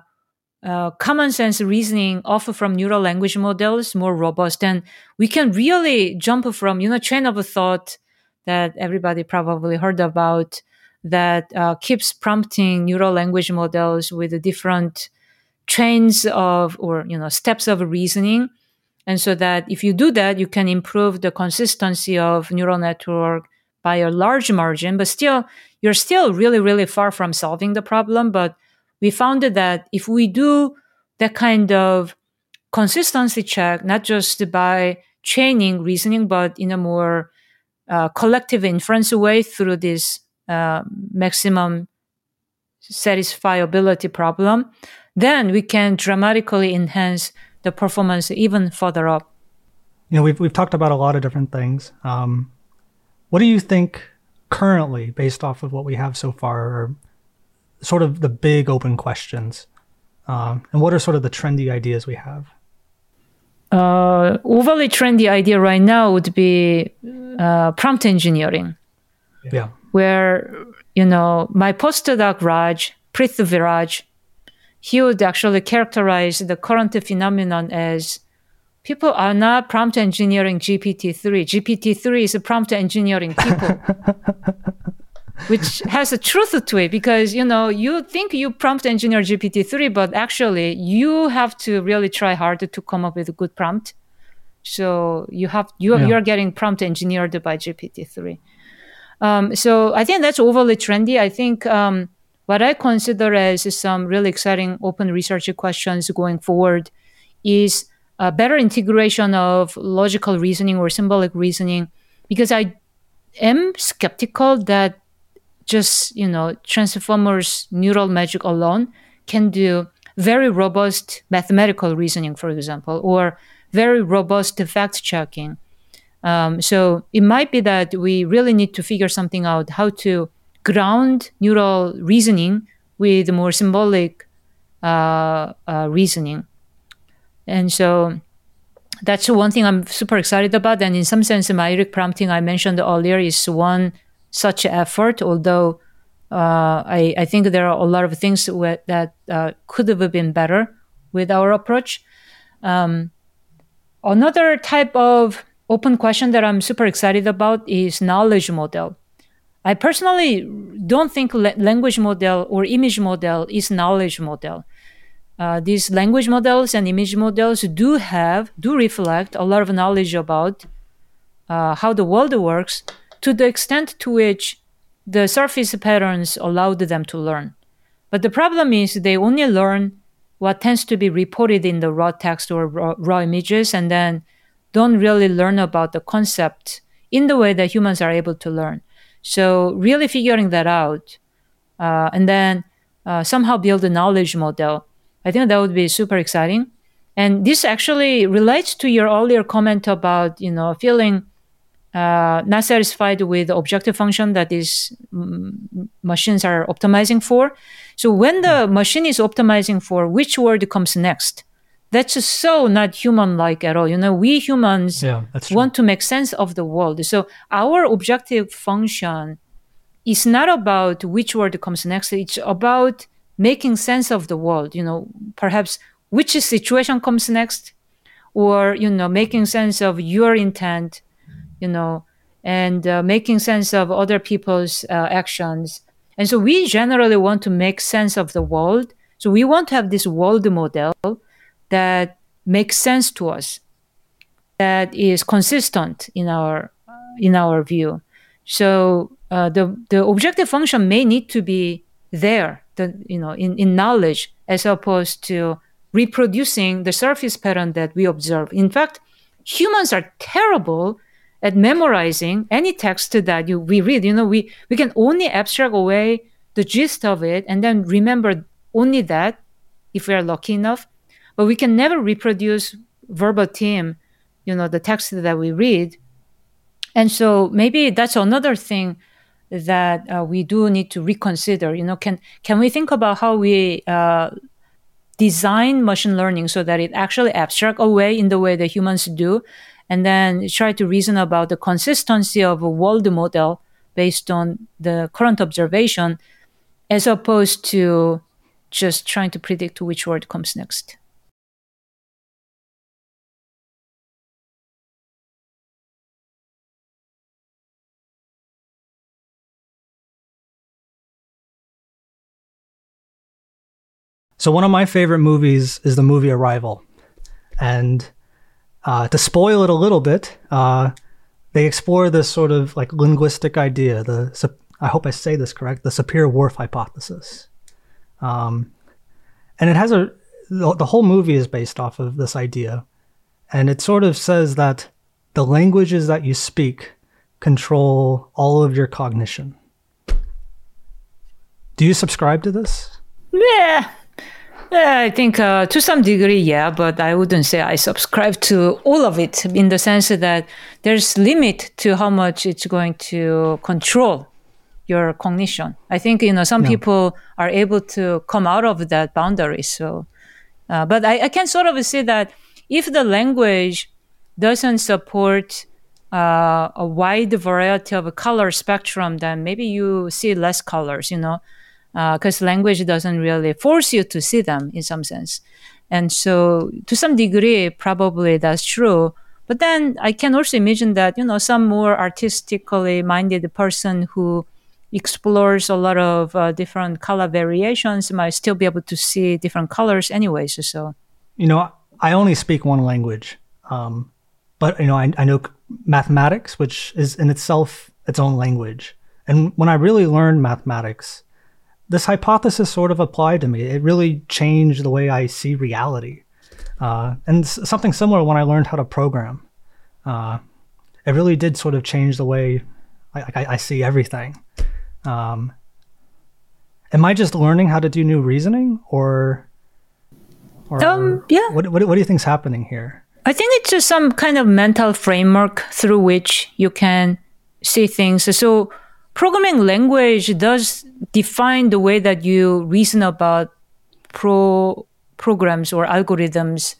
uh, common sense reasoning off from neural language models more robust. And we can really jump from, you know, chain of thought that everybody probably heard about that uh, keeps prompting neural language models with different chains of or you know steps of reasoning. And so that if you do that you can improve the consistency of neural network by a large margin but still you're still really really far from solving the problem. But we found that if we do that kind of consistency check not just by training reasoning but in a more uh, collective inference way through this uh, maximum satisfiability problem then we can dramatically enhance the performance even further up. You know, we've we've talked about a lot of different things. Um, what do you think currently, based off of what we have so far, are sort of the big open questions, um, and what are sort of the trendy ideas we have? Uh, overly trendy idea right now would be uh, prompt engineering. Yeah. Where you know my postdoc Raj Prithviraj he would actually characterize the current phenomenon as people are not prompt engineering GPT-3. GPT-3 is prompt engineering people. which has a truth to it because you know you think you prompt engineer GPT-3 but actually you have to really try hard to come up with a good prompt. So you have you yeah. you're getting prompt engineered by GPT-3. Um, so I think that's overly trendy. I think um, what I consider as some really exciting open research questions going forward is a better integration of logical reasoning or symbolic reasoning, because I am skeptical that just you know transformers neural magic alone can do very robust mathematical reasoning, for example, or very robust fact checking. Um, so it might be that we really need to figure something out how to ground neural reasoning with more symbolic uh, uh, reasoning. And so that's one thing I'm super excited about. And in some sense, Maieutic prompting I mentioned earlier is one such effort, although uh, I, I, think there are a lot of things that uh, could have been better with our approach. Um, another type of open question that I'm super excited about is knowledge model. I personally don't think language model or image model is knowledge model. Uh, these language models and image models do have, do reflect a lot of knowledge about uh, how the world works to the extent to which the surface patterns allowed them to learn. But the problem is they only learn what tends to be reported in the raw text or raw, raw images and then don't really learn about the concept in the way that humans are able to learn. So really figuring that out, uh, and then uh, somehow build a knowledge model. I think that would be super exciting. And this actually relates to your earlier comment about you know feeling uh, not satisfied with the objective function that these m- machines are optimizing for. So when the machine is optimizing for which word comes next, that's just so not human like at all. You know we humans yeah, want to make sense of the world. So our objective function is not about which word comes next. It's about making sense of the world. You know perhaps which situation comes next or you know making sense of your intent you know and uh, making sense of other people's uh, actions. And so we generally want to make sense of the world. So we want to have this world model that makes sense to us that is consistent in our in our view. So uh, the the objective function may need to be there the you know in, in knowledge as opposed to reproducing the surface pattern that we observe. In fact humans are terrible at memorizing any text that you, we read. You know we we can only abstract away the gist of it and then remember only that if we are lucky enough but we can never reproduce verbatim you know the text that we read. And so maybe that's another thing that uh, we do need to reconsider you know can can we think about how we uh, design machine learning so that it actually abstract away in the way that humans do and then try to reason about the consistency of a world model based on the current observation as opposed to just trying to predict which word comes next So one of my favorite movies is the movie Arrival, and uh, to spoil it a little bit, uh, they explore this sort of like linguistic idea. The I hope I say this correct. The Sapir-Whorf hypothesis, um, and it has a the, the whole movie is based off of this idea, and it sort of says that the languages that you speak control all of your cognition. Do you subscribe to this? Yeah, yeah, I think uh, to some degree, yeah, but I wouldn't say I subscribe to all of it in the sense that there's limit to how much it's going to control your cognition. I think you know some yeah. people are able to come out of that boundary. So, uh, but I, I, can sort of say that if the language doesn't support uh, a wide variety of color spectrum, then maybe you see less colors. You know, because uh, language doesn't really force you to see them in some sense. And so, to some degree, probably that's true. But then I can also imagine that, you know, some more artistically minded person who explores a lot of uh, different color variations might still be able to see different colors anyways. So, you know, I only speak one language. Um, but, you know, I, I know mathematics, which is in itself its own language. And when I really learned mathematics, this hypothesis sort of applied to me. It really changed the way I see reality. Uh, and something similar when I learned how to program. Uh, it really did sort of change the way I, I, I see everything. Um, am I just learning how to do new reasoning, or, or um, yeah? What, what, what do you think is happening here? I think it's just some kind of mental framework through which you can see things. So programming language does define the way that you reason about pro programs or algorithms.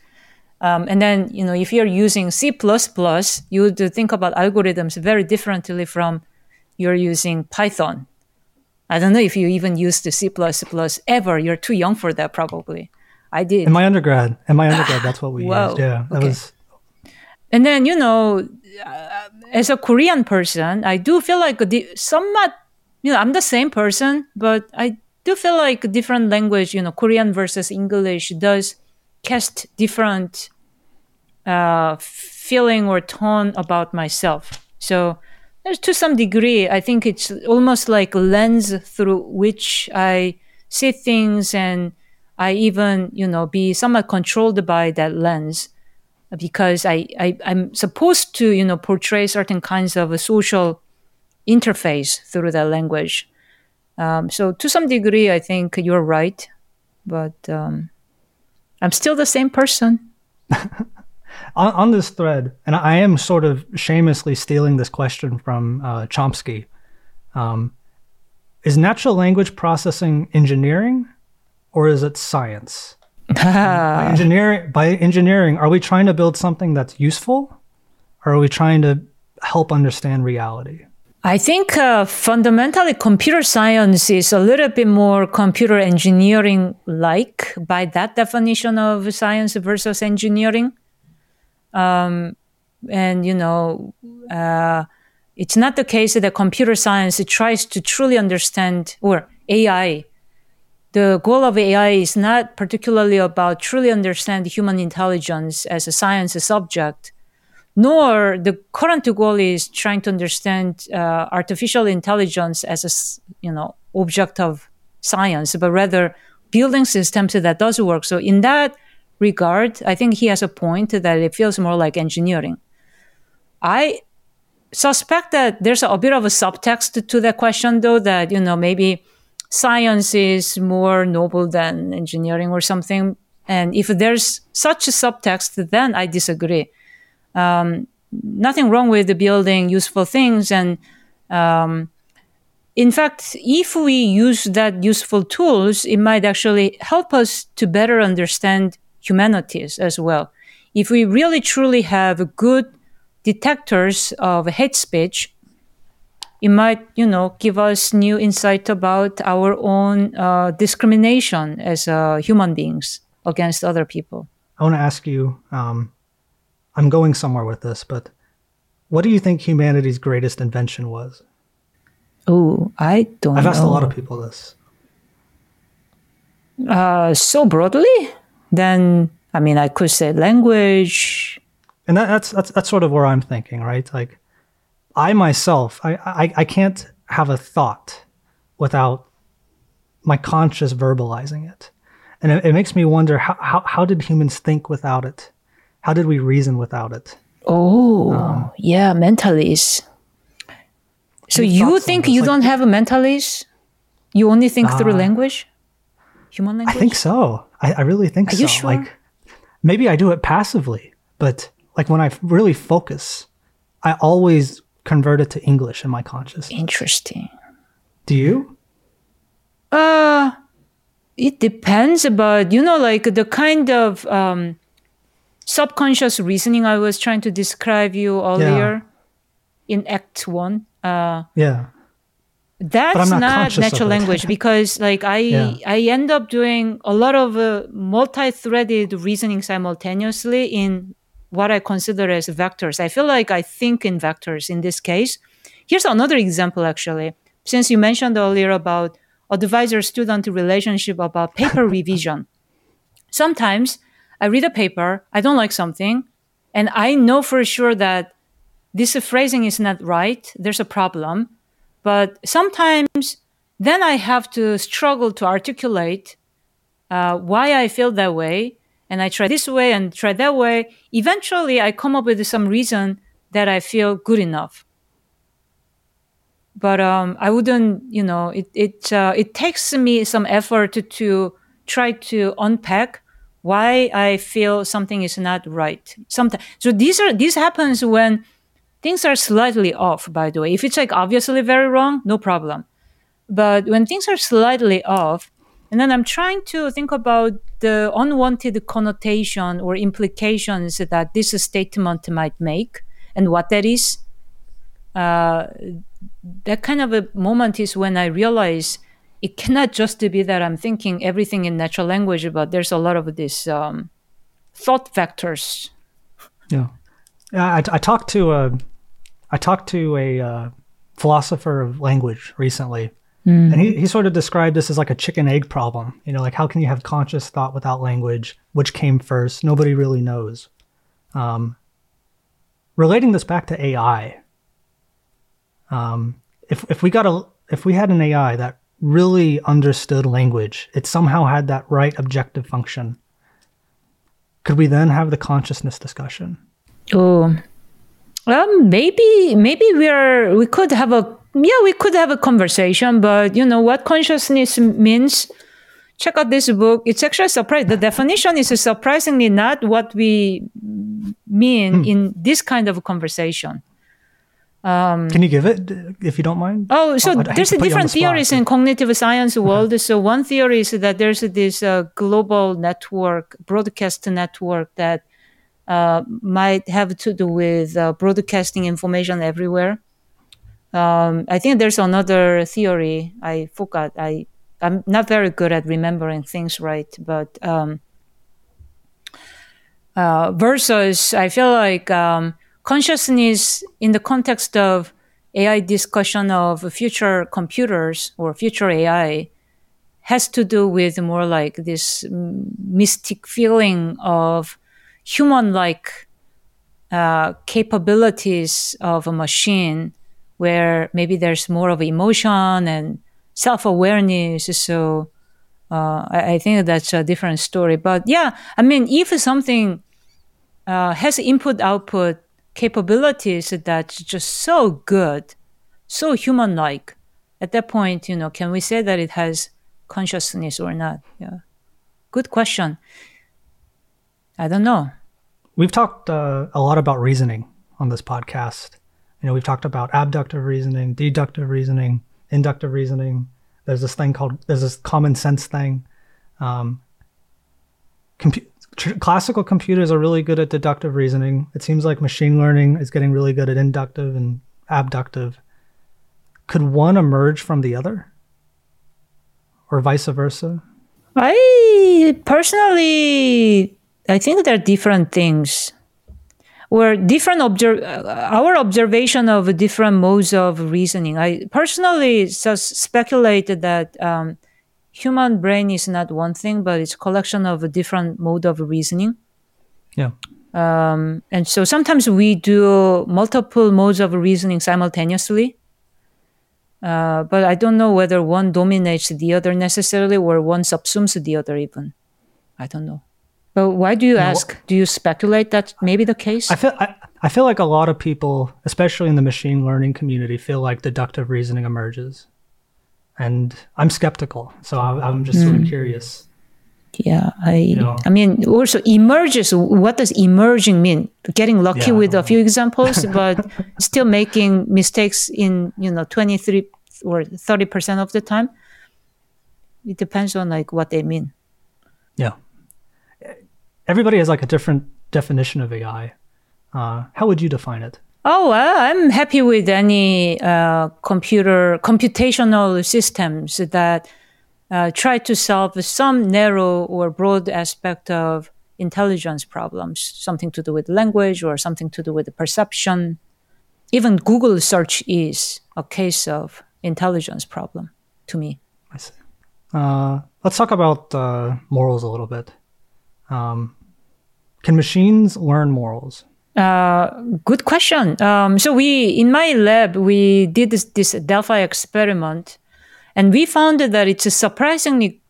Um, and then, you know, if you're using C++, you would think about algorithms very differently from you're using Python. I don't know if you even used the C++ ever. You're too young for that, probably. I did. In my undergrad, in my undergrad, that's what we Whoa. used. Yeah, that okay. was. And then, you know, as a Korean person, I do feel like the, somewhat, you know, I'm the same person, but I do feel like different language, you know, Korean versus English does cast different uh, feeling or tone about myself. So to some degree, I think it's almost like a lens through which I see things and I even, you know, be somewhat controlled by that lens because I, I I'm supposed to you know portray certain kinds of a social interface through that language. Um, so to some degree, I think you're right, but um, I'm still the same person. on, on, this thread, and I am sort of shamelessly stealing this question from uh, Chomsky. Um, is natural language processing engineering, or is it science? By engineering, by engineering, are we trying to build something that's useful, or are we trying to help understand reality? I think uh, fundamentally computer science is a little bit more computer engineering like by that definition of science versus engineering. Um, and you know, uh, it's not the case that computer science tries to truly understand or AI. The goal of AI is not particularly about truly understand human intelligence as a science subject, nor the current goal is trying to understand uh, artificial intelligence as a you know object of science, but rather building systems that does work. So in that regard, I think he has a point that it feels more like engineering. I suspect that there's a bit of a subtext to that question, though, that, you know, maybe science is more noble than engineering or something. And if there's such a subtext, then I disagree. Um, nothing wrong with the building useful things. And um, in fact, if we use that useful tools, it might actually help us to better understand humanities as well. If we really truly have good detectors of hate speech, it might, you know, give us new insight about our own uh, discrimination as uh, human beings against other people. I want to ask you. Um, I'm going somewhere with this, but what do you think humanity's greatest invention was? Oh, I don't. I've asked know. a lot of people this. Uh, so broadly, then I mean, I could say language, and that, that's that's that's sort of where I'm thinking, right? Like, I myself, I I, I can't have a thought without my conscious verbalizing it, and it, it makes me wonder how, how how did humans think without it? How did we reason without it? Oh, um, yeah, mentalese. So you think you like, don't have a mentalese? You only think uh, through language, human language. I think so. I, I really think Are so. You sure? Like maybe I do it passively, but like when I really focus, I always convert it to English in my consciousness. Interesting. Do you? Uh it depends, but you know, like the kind of um, subconscious reasoning I was trying to describe you earlier yeah. in Act One. Uh, yeah. That's not, not natural language because, like, I yeah. I end up doing a lot of uh, multi-threaded reasoning simultaneously in what I consider as vectors. I feel like I think in vectors in this case. Here's another example, actually. Since you mentioned earlier about advisor-student relationship about paper revision, sometimes I read a paper, I don't like something, and I know for sure that this phrasing is not right. There's a problem. But sometimes then I have to struggle to articulate uh, why I feel that way. And I try this way and try that way. Eventually, I come up with some reason that I feel good enough. But um, I wouldn't, you know, it it uh, it takes me some effort to, to try to unpack why I feel something is not right. Sometimes, so these are this happens when things are slightly off. By the way, if it's like obviously very wrong, no problem. But when things are slightly off, and then I'm trying to think about the unwanted connotation or implications that this statement might make and what that is. Uh, that kind of a moment is when I realize it cannot just be that I'm thinking everything in natural language, but there's a lot of these um, thought vectors. Yeah. I, I talked to a, I talked to a uh, philosopher of language recently, mm. and he, he sort of described this as like a chicken egg problem. You know, like how can you have conscious thought without language? Which came first? Nobody really knows. Um, relating this back to AI, um, if if we got a if we had an AI that really understood language, it somehow had that right objective function. Could we then have the consciousness discussion? Oh, um, maybe maybe we are we could have a yeah we could have a conversation, but you know what consciousness means. Check out this book. It's actually surprising. The definition is surprisingly not what we mean hmm. in this kind of conversation. Um, Can you give it if you don't mind? Oh, so oh, there's a different theories in cognitive science world. Okay. So one theory is that there's this uh, global network, broadcast network that uh, might have to do with uh, broadcasting information everywhere. Um, I think there's another theory. I forgot. I I'm not very good at remembering things right, but um, Uh, versus, I feel like um, consciousness in the context of AI discussion of future computers or future AI has to do with more like this mystic feeling of human like uh, capabilities of a machine where maybe there's more of emotion and self awareness. So uh, I, I, think that's a different story. But yeah, I mean, if something uh, has input output capabilities that's just so good, so human like, at that point, you know, can we say that it has consciousness or not? Yeah. Good question. I don't know. We've talked uh, a lot about reasoning on this podcast. You know, we've talked about abductive reasoning, deductive reasoning, inductive reasoning. There's this thing called there's this common sense thing. Um, compu- tr- classical computers are really good at deductive reasoning. It seems like machine learning is getting really good at inductive and abductive. Could one emerge from the other, or vice versa? I personally, I think they're different things or different observe our observation of different modes of reasoning. I personally just speculated that um, human brain is not one thing, but it's a collection of a different mode of reasoning. Yeah. Um, and so sometimes we do multiple modes of reasoning simultaneously. Uh, but I don't know whether one dominates the other necessarily or one subsumes the other even. I don't know. But why do you ask? do you speculate that maybe the case? I feel I, I feel like a lot of people, especially in the machine learning community, feel like deductive reasoning emerges, and I'm skeptical. So I, am just mm. sort of hmm. curious. Yeah, I you know, I mean also emerges. What does emerging mean? Getting lucky yeah, with a few examples, but still making mistakes in you know 23 or 30 percent of the time. It depends on like what they mean. Yeah everybody has like a different definition of AI. Uh, how would you define it? Oh, well, I'm happy with any uh, computer computational systems that uh, try to solve some narrow or broad aspect of intelligence problems, something to do with language or something to do with perception. Even Google search is a case of intelligence problem to me. I see. Uh, let's talk about uh, morals a little bit. Um, can machines learn morals? Uh, good question. Um, so we in my lab we did this, this Delphi experiment, and we found that it's surprisingly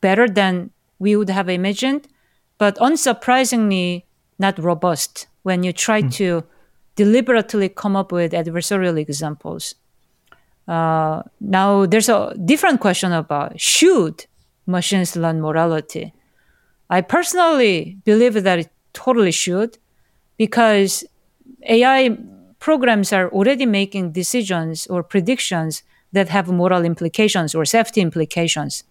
better than we would have imagined, but unsurprisingly not robust when you try mm. to deliberately come up with adversarial examples. Uh, now there's a different question about should machines learn morality. I personally believe that it totally should because AI programs are already making decisions or predictions that have moral implications or safety implications.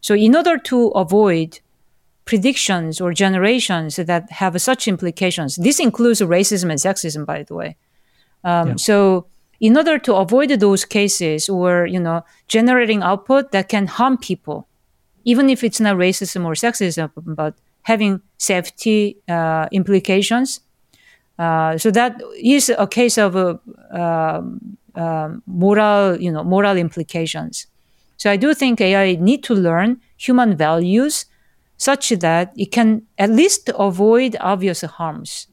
So, in order to avoid predictions or generations that have such implications, this includes racism and sexism, by the way. Um, yeah. So, in order to avoid those cases or you know generating output that can harm people, even if it's not racism or sexism, but having safety uh, implications. Uh, so that is a case of uh, um, um, moral, you know, moral implications. So I do think AI need to learn human values such that it can at least avoid obvious harms.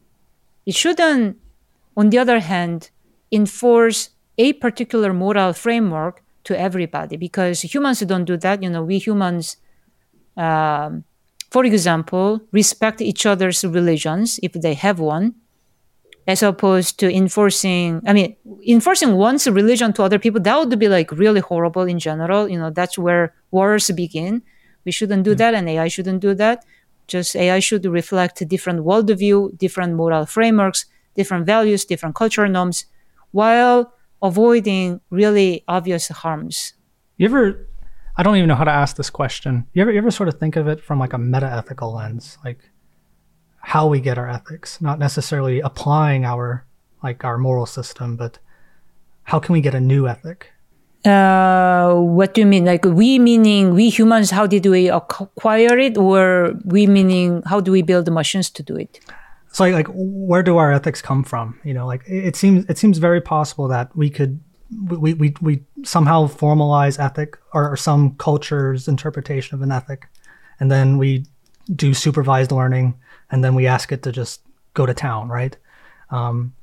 It shouldn't, on the other hand, enforce a particular moral framework to everybody because humans don't do that. You know, we humans um, for example, respect each other's religions if they have one, as opposed to enforcing, I mean, enforcing one's religion to other people, that would be like really horrible in general. You know, that's where wars begin. We shouldn't do mm-hmm. that, and AI shouldn't do that. Just AI should reflect different worldview, different moral frameworks, different values, different cultural norms, while avoiding really obvious harms. You ever I don't even know how to ask this question. You ever you ever sort of think of it from like a meta ethical lens, like how we get our ethics, not necessarily applying our like our moral system, but how can we get a new ethic? Uh, what do you mean? Like we meaning we humans? How did we acquire it, or we meaning how do we build the machines to do it? So like, like where do our ethics come from? You know, like it seems it seems very possible that we could we we, we somehow formalize ethic or, or some culture's interpretation of an ethic, and then we do supervised learning, and then we ask it to just go to town, right? Um,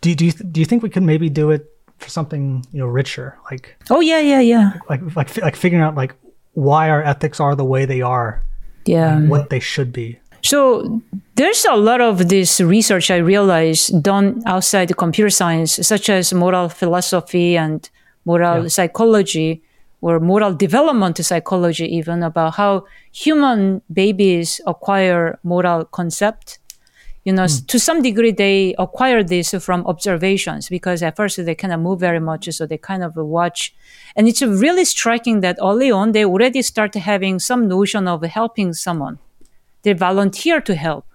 do do you do you think we could maybe do it for something you know richer? Like oh yeah yeah yeah. like like like figuring out like why our ethics are the way they are yeah. what they should be so there's a lot of this research i realize done outside the computer science such as moral philosophy and moral yeah. psychology or moral development psychology even about how human babies acquire moral concept you know, mm. to some degree, they acquire this from observations because at first they cannot move very much. So they kind of watch. And it's really striking that early on, they already start having some notion of helping someone. They volunteer to help.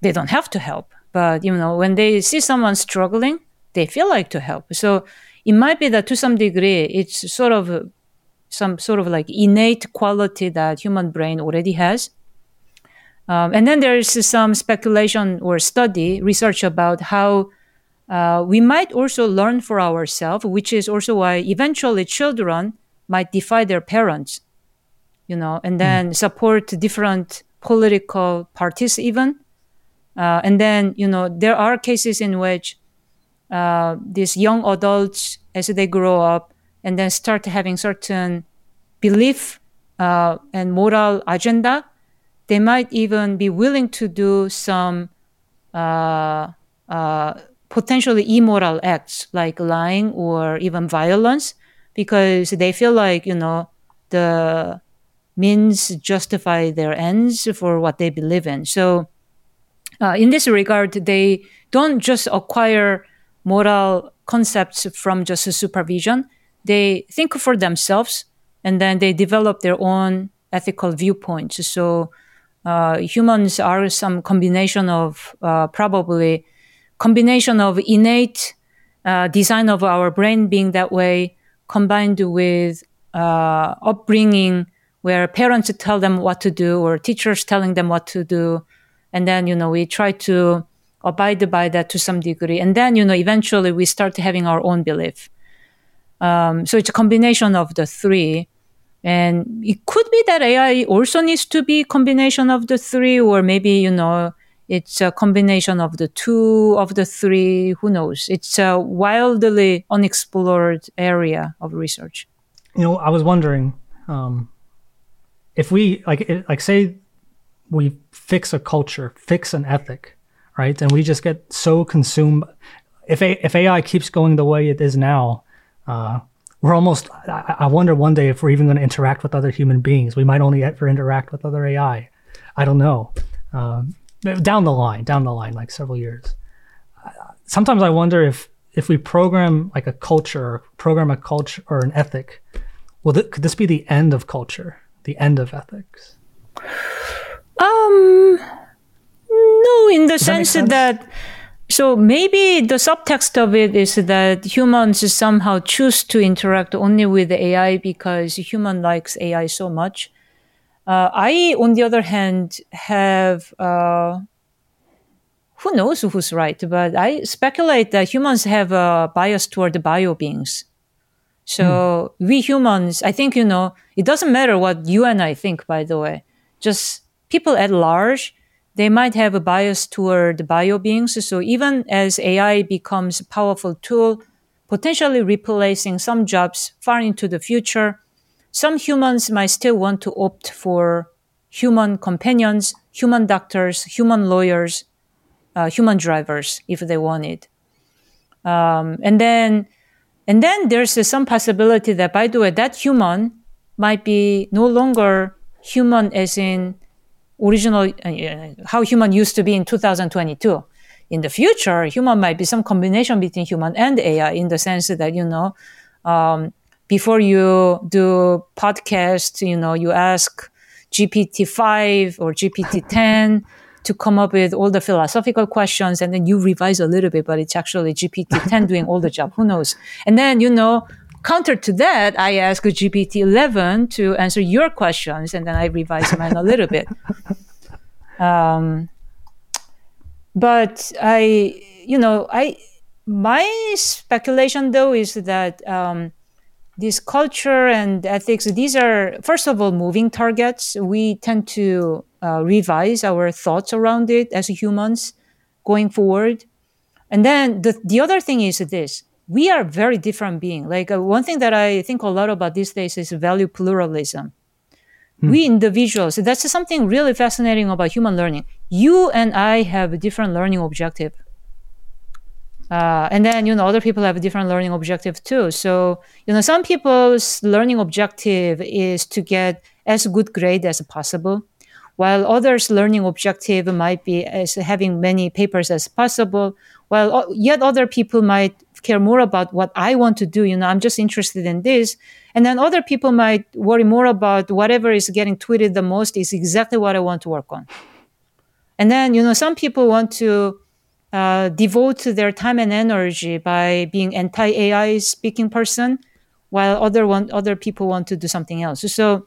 They don't have to help. But, you know, when they see someone struggling, they feel like to help. So it might be that to some degree, it's sort of some sort of like innate quality that human brain already has um, and then there's some speculation or study, research about how uh, we might also learn for ourselves, which is also why eventually children might defy their parents, you know, and then mm. support different political parties even. Uh, and then, you know, there are cases in which uh, these young adults, as they grow up and then start having certain belief uh, and moral agenda, they might even be willing to do some uh, uh, potentially immoral acts like lying or even violence because they feel like you know the means justify their ends for what they believe in. So uh, in this regard they don't just acquire moral concepts from just supervision. They think for themselves and then they develop their own ethical viewpoints. So uh, humans are some combination of uh, probably combination of innate uh, design of our brain being that way combined with uh, upbringing where parents tell them what to do or teachers telling them what to do and then you know we try to abide by that to some degree and then you know eventually we start having our own belief um, so it's a combination of the three and it could be that AI also needs to be combination of the three, or maybe, you know, it's a combination of the two of the three. Who knows? It's a wildly unexplored area of research. You know, I was wondering um, if we like, like say, we fix a culture, fix an ethic, right? And we just get so consumed. If a, if AI keeps going the way it is now, uh, we're almost I, I wonder one day if we're even going to interact with other human beings. We might only ever interact with other ai i. Don't know. Um, down the line down the line like several years. Sometimes i wonder if if we program like a culture program a culture or an ethic well th- could this be the end of culture the end of ethics um no in the sense, sense that so maybe the subtext of it is that humans somehow choose to interact only with AI because human likes AI so much. Uh, I, on the other hand, have uh, who knows who's right, but I speculate that humans have a bias toward the bio beings. So hmm. we humans, I think you know, it doesn't matter what you and I think. By the way, just people at large they might have a bias toward bio beings. So even as AI becomes a powerful tool, potentially replacing some jobs far into the future, some humans might still want to opt for human companions, human doctors, human lawyers, uh, human drivers if they want it. Um, and then, and then there's uh, some possibility that, by the way, that human might be no longer human as in original uh, how human used to be in 2022 in the future human might be some combination between human and ai in the sense that you know um, before you do podcast you know you ask gpt-5 or gpt-10 to come up with all the philosophical questions and then you revise a little bit, but it's actually GPT-10 doing all the job. Who knows? And then, you know, counter to that, I ask GPT-11 to answer your questions and then I revise mine a little bit. Um, but I, you know, I, my speculation though is that, um, this culture and ethics, these are, first of all, moving targets. We tend to uh, revise our thoughts around it as humans going forward. And then the, the other thing is this we are very different beings. Like uh, one thing that I think a lot about these days is value pluralism. Hmm. We individuals, that's something really fascinating about human learning. You and I have a different learning objective. Uh, and then, you know, other people have a different learning objective too. So, you know, some people's learning objective is to get as good grade as possible, while others' learning objective might be as having many papers as possible, while yet other people might care more about what I want to do. You know, I'm just interested in this. And then other people might worry more about whatever is getting tweeted the most is exactly what I want to work on. And then, you know, some people want to uh, devote their time and energy by being anti-AI speaking person, while other one other people want to do something else. So,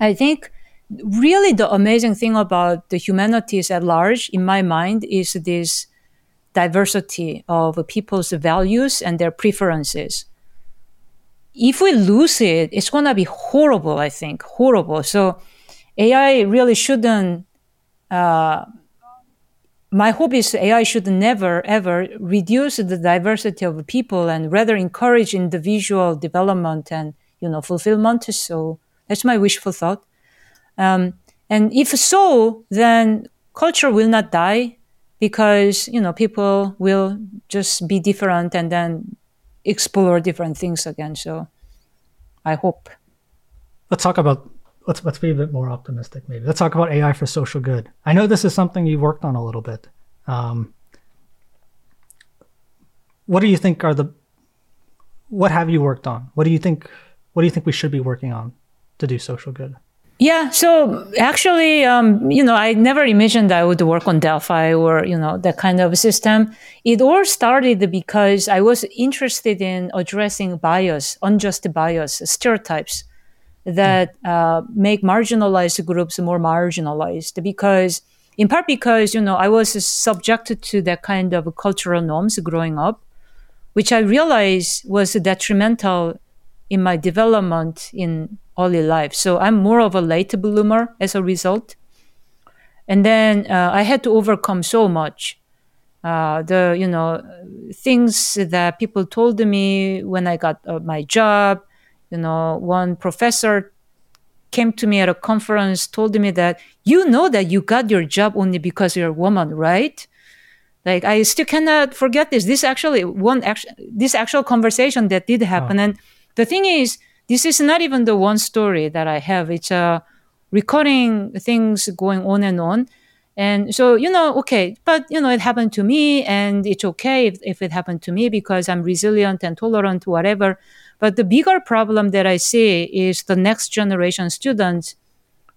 I think really the amazing thing about the humanities at large, in my mind, is this diversity of people's values and their preferences. If we lose it, it's going to be horrible, I think, horrible. So AI really shouldn't uh, my hope is AI should never ever reduce the diversity of people and rather encourage individual development and you know fulfillment. So that's my wishful thought. Um, and if so, then culture will not die because you know people will just be different and then explore different things again. So I hope. Let's talk about let's let's be a bit more optimistic maybe. Let's talk about ai for social good. I know this is something you've worked on a little bit. Um, what do you think are the what have you worked on? What do you think what do you think we should be working on to do social good yeah so actually um, you know i never imagined i would work on delphi or you know that kind of system. It all started because i was interested in addressing bias unjust bias stereotypes that uh, make marginalized groups more marginalized because in part because you know i was subjected to that kind of cultural norms growing up which i realized was detrimental in my development in early life so i'm more of a late bloomer as a result and then uh, i had to overcome so much uh, the you know things that people told me when i got uh, my job you know, one professor came to me at a conference, told me that you know that you got your job only because you're a woman, right? Like I still cannot forget this. This actually one actual this actual conversation that did happen. Oh. And the thing is, this is not even the one story that I have. It's a uh, recording things going on and on. And so, you know, okay, but you know, it happened to me and it's okay if, if it happened to me because I'm resilient and tolerant, whatever. But the bigger problem that I see is the next generation students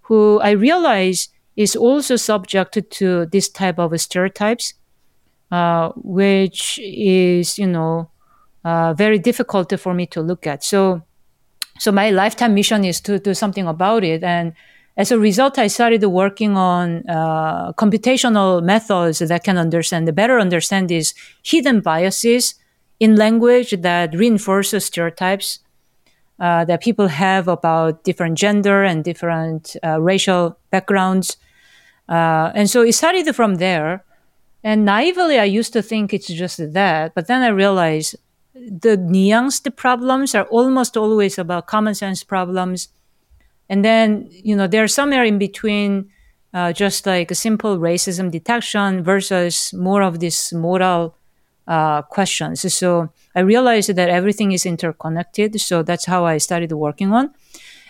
who I realize is also subjected to this type of stereotypes, uh, which is, you know, uh, very difficult for me to look at. So, so my lifetime mission is to do something about it. And as a result, I started working on uh, computational methods that can understand, better understand these hidden biases in language that reinforces stereotypes uh, that people have about different gender and different uh, racial backgrounds. Uh, and so it started from there. And naively, I used to think it's just that. But then I realized the nuanced problems are almost always about common sense problems. And then, you know, they're somewhere in between uh, just like a simple racism detection versus more of this moral uh, questions. So I realized that everything is interconnected. So that's how I started working on.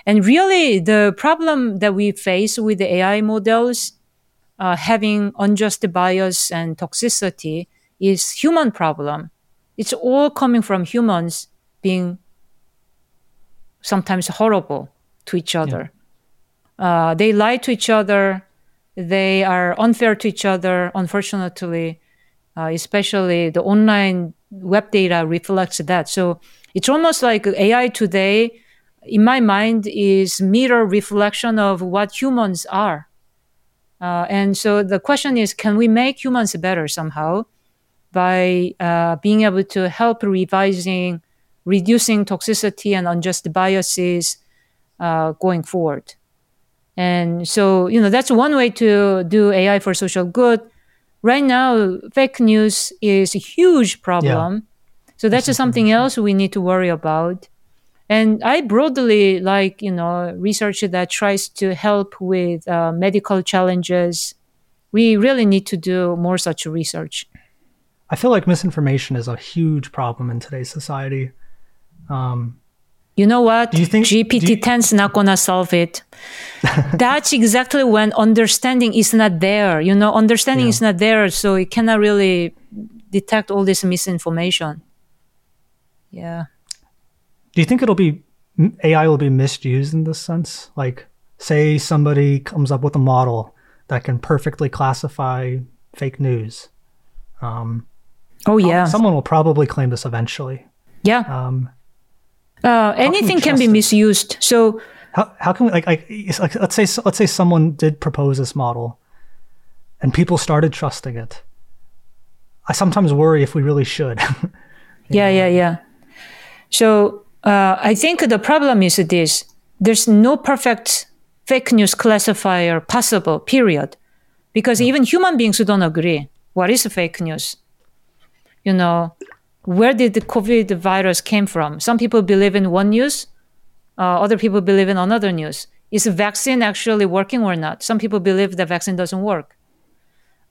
And really, the problem that we face with the AI models uh, having unjust bias and toxicity is human problem. It's all coming from humans being sometimes horrible to each other. Yeah. Uh, they lie to each other. they are unfair to each other, unfortunately, uh, especially the online web data reflects that. So it's almost like AI today, in my mind, is mirror reflection of what humans are. Uh, and so the question is, can we make humans better somehow by uh, being able to help revising, reducing toxicity and unjust biases uh, going forward? And so, you know, that's one way to do AI for social good. Right now, fake news is a huge problem. Yeah. So that's something else we need to worry about. And I broadly like, you know, research that tries to help with uh, medical challenges. We really need to do more such research. I feel like misinformation is a huge problem in today's society. Um, you know what? Do you think GPT-10 is not gonna solve it? That's exactly when understanding is not there. You know, understanding yeah. is not there, so it cannot really detect all this misinformation. Yeah. Do you think it'll be AI will be misused in this sense? Like, say somebody comes up with a model that can perfectly classify fake news. Um, oh yeah. Someone will probably claim this eventually. Yeah. Um, uh, anything can, can be misused. So how, how can we like, like like let's say let's say someone did propose this model, and people started trusting it. I sometimes worry if we really should. yeah, yeah, yeah. So uh, I think the problem is this: there's no perfect fake news classifier possible. Period. Because even human beings who don't agree what is fake news. You know, where did the COVID virus came from? Some people believe in one news, uh, other people believe in another news. Is the vaccine actually working or not? Some people believe the vaccine doesn't work.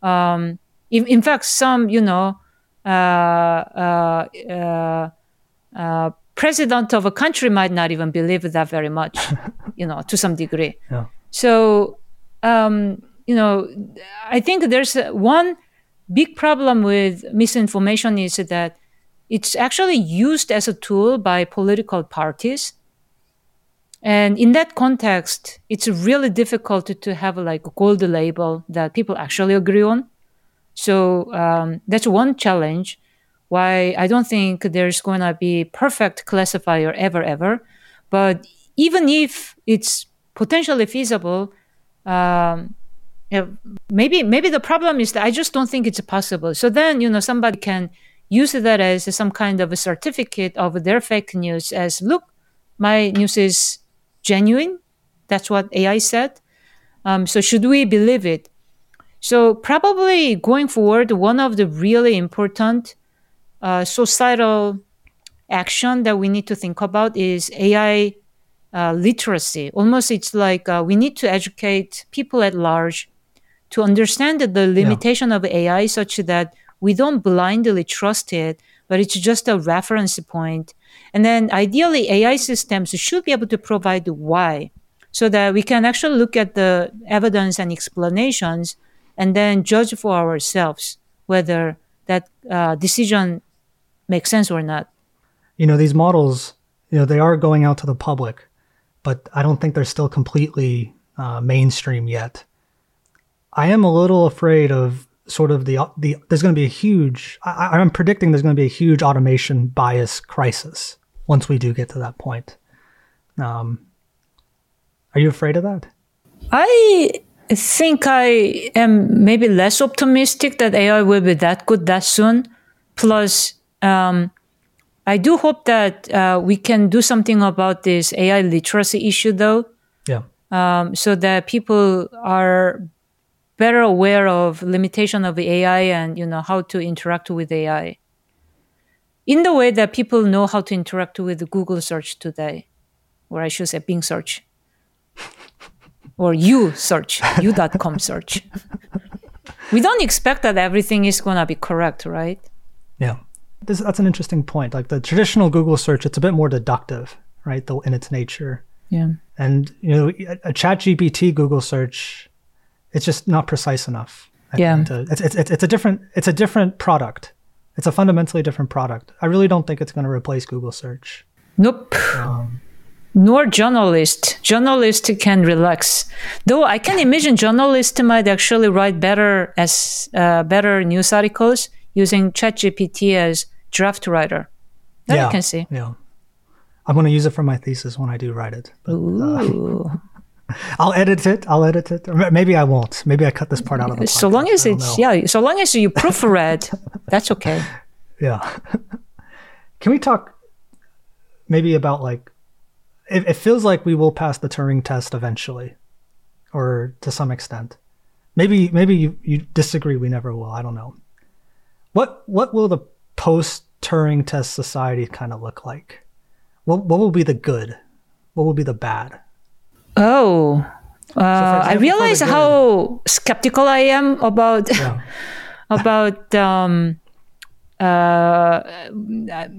Um, in, in, fact, some, you know, uh, uh, uh, uh president of a country might not even believe that very much, you know, to some degree. Yeah. So, um, you know, I think there's one big problem with misinformation is that it's actually used as a tool by political parties. And in that context, it's really difficult to have like a gold label that people actually agree on. So um, that's one challenge why I don't think there's going to be perfect classifier ever, ever. But even if it's potentially feasible, um, yeah, maybe maybe the problem is that I just don't think it's possible. So then you know somebody can use that as some kind of a certificate of their fake news as look my news is genuine. That's what ai said. Um, so should we believe it? So probably going forward one of the really important uh, societal action that we need to think about is ai uh, literacy. Almost it's like uh, we need to educate people at large to understand that the limitation yeah. of ai such that we don't blindly trust it, but it's just a reference point. And then ideally, AI systems should be able to provide why so that we can actually look at the evidence and explanations and then judge for ourselves whether that uh, decision makes sense or not. You know, these models, you know, they are going out to the public, but I don't think they're still completely uh, mainstream yet. I am a little afraid of sort of the the there's going to be a huge I, am predicting there's going to be a huge automation bias crisis once we do get to that point. Um, are you afraid of that? I think I am maybe less optimistic that AI will be that good that soon. Plus, um, I do hope that uh, we can do something about this AI literacy issue, though. Yeah. Um, so that people are better aware of limitation of AI and you know how to interact with AI in the way that people know how to interact with Google search today, or I should say Bing search, or you search, you.com search. we don't expect that everything is going to be correct, right? Yeah. This, that's an interesting point. Like the traditional Google search, it's a bit more deductive, right? Though in its nature. Yeah. And you know, a, a Chat GPT Google search it's just not precise enough. I yeah, to, it's, it's it's a different it's a different product. It's a fundamentally different product. I really don't think it's going to replace Google search. Nope. Um, nor journalist. Journalist can relax. Though I can imagine journalists might actually write better as uh, better news articles using ChatGPT as draft writer. That yeah, I can see. Yeah. I'm going to use it for my thesis when I do write it. But, uh, Ooh. I'll edit it. I'll edit it. Or maybe I won't. Maybe I cut this part out of the so long as it's know. yeah, so long as you proofread, that's okay. Yeah. Can we talk maybe about like it, it feels like we will pass the Turing test eventually, or to some extent. Maybe maybe you, you disagree. We never will. I don't know. What what will the post Turing test society kind of look like? What what will be the good? What will be the bad? Oh, uh, I example, for realize how skeptical I am about Yeah. about um, uh,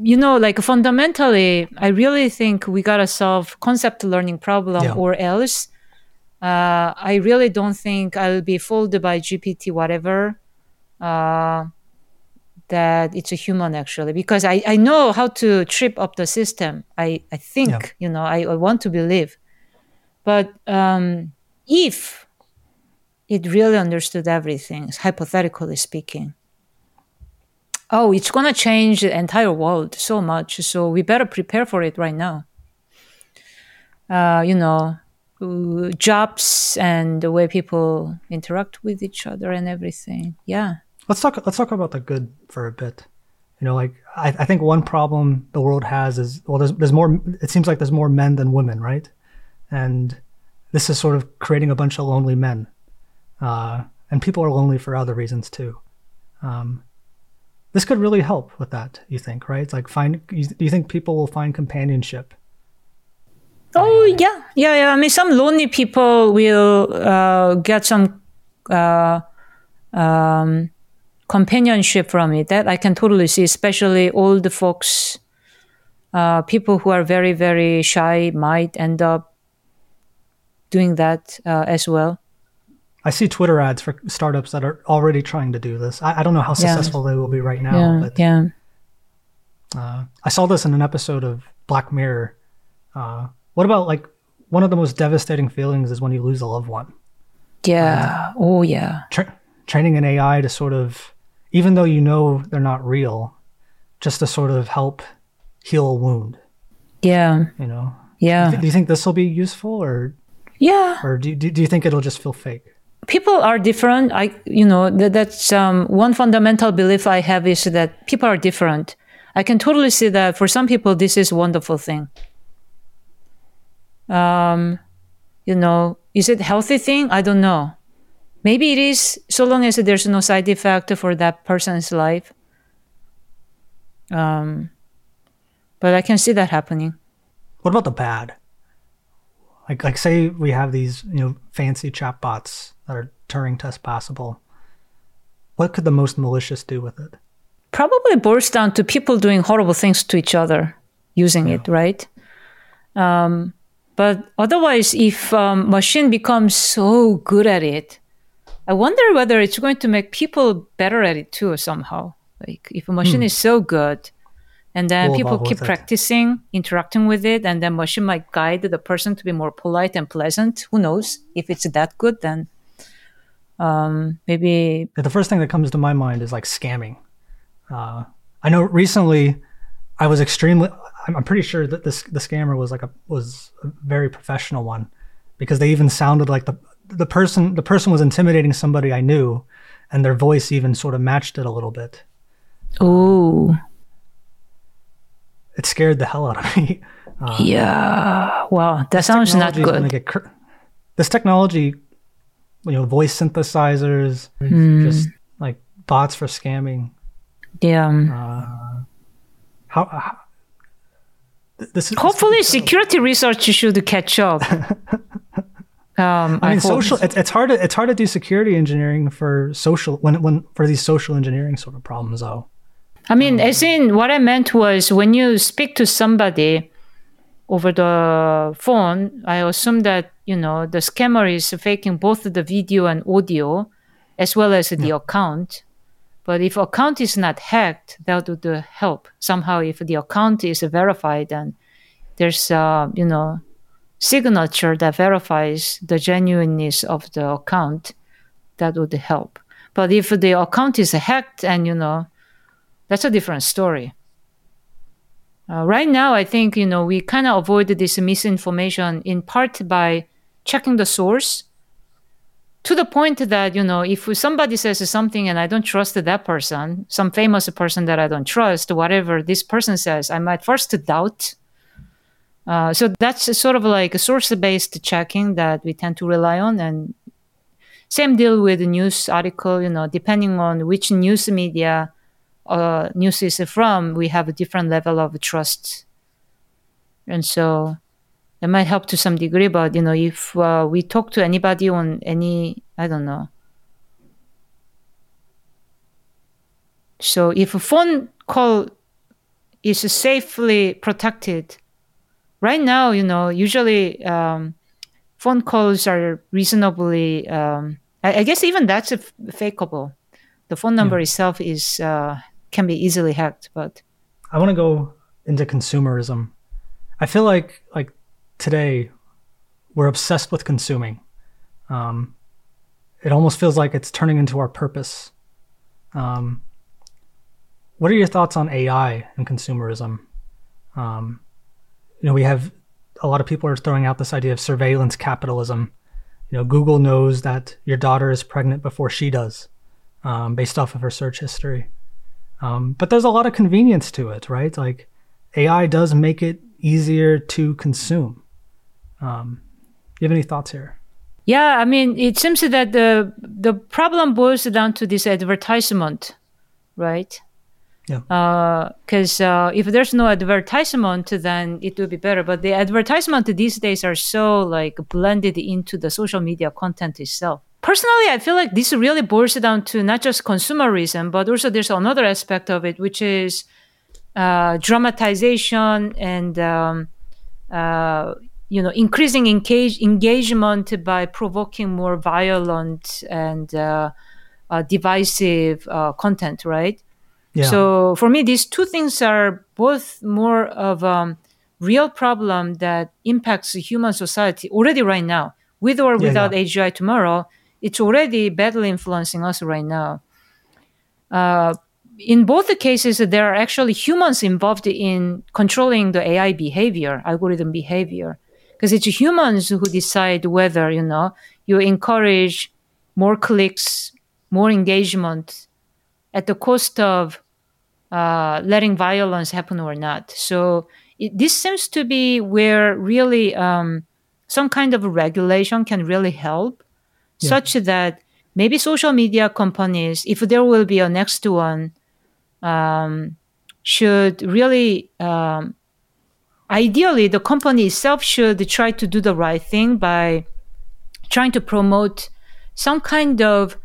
you know, like fundamentally, I really think we gotta solve concept learning problem, Yeah. or else. Uh, I really don't think I'll be fooled by GPT whatever. Uh, that it's a human actually because I, I know how to trip up the system. I, I think, Yeah. you know, I, I want to believe. But um, if it really understood everything, hypothetically speaking, oh, it's going to change the entire world so much. So we better prepare for it right now. Uh, you know, jobs and the way people interact with each other and everything. Yeah. Let's talk. Let's talk about the good for a bit. You know, like I, I think one problem the world has is well, there's there's more. It seems like there's more men than women, right? And this is sort of creating a bunch of lonely men, uh, and people are lonely for other reasons too. Um, this could really help with that. You think, right? It's like find. You, do you think people will find companionship? Oh yeah, yeah, yeah. I mean, some lonely people will uh, get some uh, um, companionship from it. That I can totally see, especially old folks, uh, people who are very, very shy might end up doing that uh, as well. I see Twitter ads for startups that are already trying to do this. I, I don't know how Yeah. successful they will be right now, yeah, but yeah. Uh, I saw this in an episode of Black Mirror. Uh, what about like one of the most devastating feelings is when you lose a loved one. Yeah. Oh, yeah. Tra- training an AI to sort of, even though you know they're not real, just to sort of help heal a wound. Yeah. You know, Yeah. do you think this will be useful, or Yeah. or do do, do you think it'll just feel fake? people are different. I you know that, that's um, one fundamental belief i have is that people are different. I can totally see that for some people this is a wonderful thing. Um you know is it a healthy thing? I don't know. Maybe it is so long as there's no side effect for that person's life. Um but i can see that happening. What about the bad? Like like say we have these you know fancy chatbots that are Turing test possible. What could the most malicious do with it? probably boils down to people doing horrible things to each other using it, right? Um, but otherwise, if um, machine becomes so good at it, I wonder whether it's going to make people better at it too somehow. Like if a machine is so good, and then people keep practicing interacting with it, and then machine might guide the person to be more polite and pleasant. Who knows? If it's that good, then um, maybe The first thing that comes to my mind is like scamming. Uh, I know recently I was extremely. I'm, I'm pretty sure that this the scammer was like a was a very professional one, because they even sounded like the the person the person was intimidating somebody I knew, and their voice even sort of matched it a little bit. oh It scared the hell out of me. yeah, wow, that sounds not Technology is gonna good. this technology, you know, voice synthesizers, Hmm. just like bots for scamming. Yeah. How, how this is Hopefully, security research should catch up. um, I mean, social. It's, it's hard to it's hard to do security engineering for social when when for these social engineering sort of problems though. I mean, as in, what I meant was when you speak to somebody over the phone, I assume that you know the scammer is faking both the video and audio, as well as the account. But if account is not hacked, that would uh, help somehow. If the account is verified and there's uh, you know signature that verifies the genuineness of the account, that would help. But if the account is hacked and, you know, that's a different story. Uh, right now, I think, you know, we kind of avoid this misinformation in part by checking the source to the point that, you know, if somebody says something and I don't trust that person, some famous person that I don't trust, whatever this person says, I might first doubt. Uh, so that's sort of like a source based checking that we tend to rely on. And same deal with news article, you know, depending on which news media uh, news is from, we have a different level of trust. And so it might help to some degree, but, you know, if uh, we talk to anybody on any, I don't know. So if a phone call is safely protected, right now, you know, usually um, phone calls are reasonably um, I, I, guess even that's f- fakeable the phone number yeah. itself is uh, can be easily hacked but i want to go into consumerism i feel like like today we're obsessed with consuming um, it almost feels like it's turning into our purpose um, what are your thoughts on ai and consumerism um, you know we have a lot of people are throwing out this idea of surveillance capitalism. You know, Google knows that your daughter is pregnant before she does, um, based off of her search history. Um, but there's a lot of convenience to it, right? Like AI does make it easier to consume. Um, you have any thoughts here? Yeah, I mean, it seems that the the problem boils down to this advertisement, right? Yeah. Because uh, uh, if there's no advertisement, then it would be better. But the advertisement these days are so like blended into the social media content itself. Personally, I feel like this really boils down to not just consumerism, but also there's another aspect of it, which is uh, dramatization and um, uh, you know increasing engage- engagement by provoking more violent and uh, uh, divisive content, right? Yeah. So for me, these two things are both more of a um, real problem that impacts human society already right now. With or without yeah, yeah. AGI tomorrow, it's already badly influencing us right now. Uh, in both the cases, there are actually humans involved in controlling the AI behavior, algorithm behavior, because it's humans who decide whether you know you encourage more clicks, more engagement at the cost of uh, letting violence happen or not. So it, this seems to be where really um, some kind of regulation can really help, yeah. such that maybe social media companies, if there will be a next one, um, should really um, ideally the company itself should try to do the right thing by trying to promote some kind of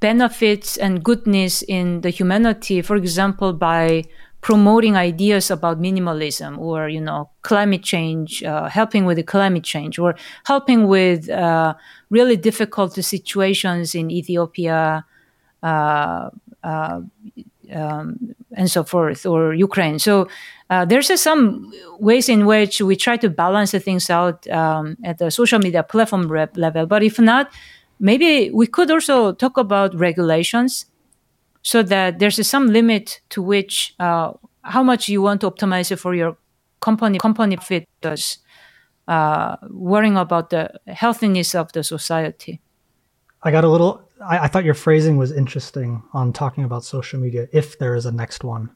benefits and goodness in the humanity, for example, by promoting ideas about minimalism or you know climate change uh, helping with the climate change or helping with uh, really difficult situations in ethiopia uh, uh um, and so forth or ukraine. So uh, there's some ways in which we try to balance the things out um, at the social media platform level. But if not maybe we could also talk about regulations so that there's some limit to which uh, how much you want to optimize it for your company company fit does uh, worrying about the healthiness of the society. I got a little I, I, thought your phrasing was interesting on talking about social media if there is a next one.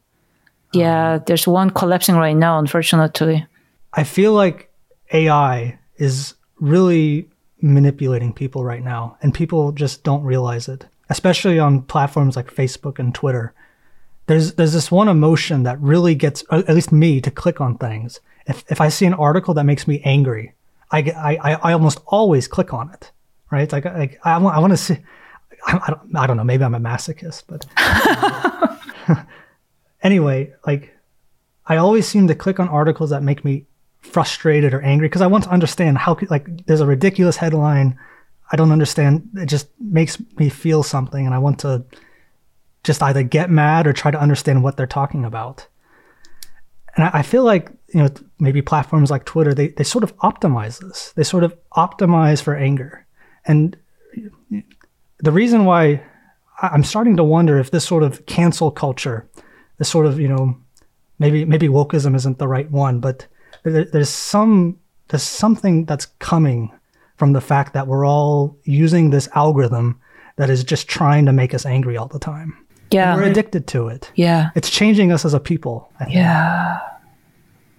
Yeah um, there's one collapsing right now unfortunately. I feel like ai is really manipulating people right now, and people just don't realize it, especially on platforms like Facebook and Twitter. There's there's this one emotion that really gets at least me to click on things. If if I see an article that makes me angry, I I I almost always click on it. Right? Like like I want I want to see. I, I, don't, I don't know. Maybe I'm a masochist, but anyway, like I always seem to click on articles that make me frustrated or angry because I want to understand how like there's a ridiculous headline. I don't understand. It just makes me feel something, and I want to just either get mad or try to understand what they're talking about. And I, I feel like you know maybe platforms like Twitter they they sort of optimize this. They sort of optimize for anger, and the reason why I'm starting to wonder if this sort of cancel culture, this sort of you know maybe maybe wokeism isn't the right one, but there, there's some there's something that's coming from the fact that we're all using this algorithm that is just trying to make us angry all the time. Yeah. And we're addicted to it. Yeah. It's changing us as a people. Yeah.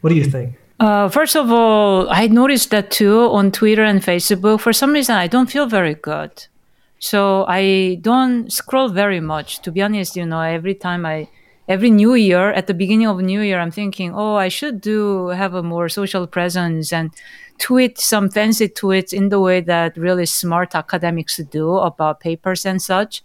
What do you think? Uh, first of all, I noticed that too on Twitter and Facebook. For some reason, I don't feel very good. So I don't scroll very much. To be honest, you know, every time I, every new year, at the beginning of new year, I'm thinking, oh, I should do have a more social presence and tweet some fancy tweets in the way that really smart academics do about papers and such.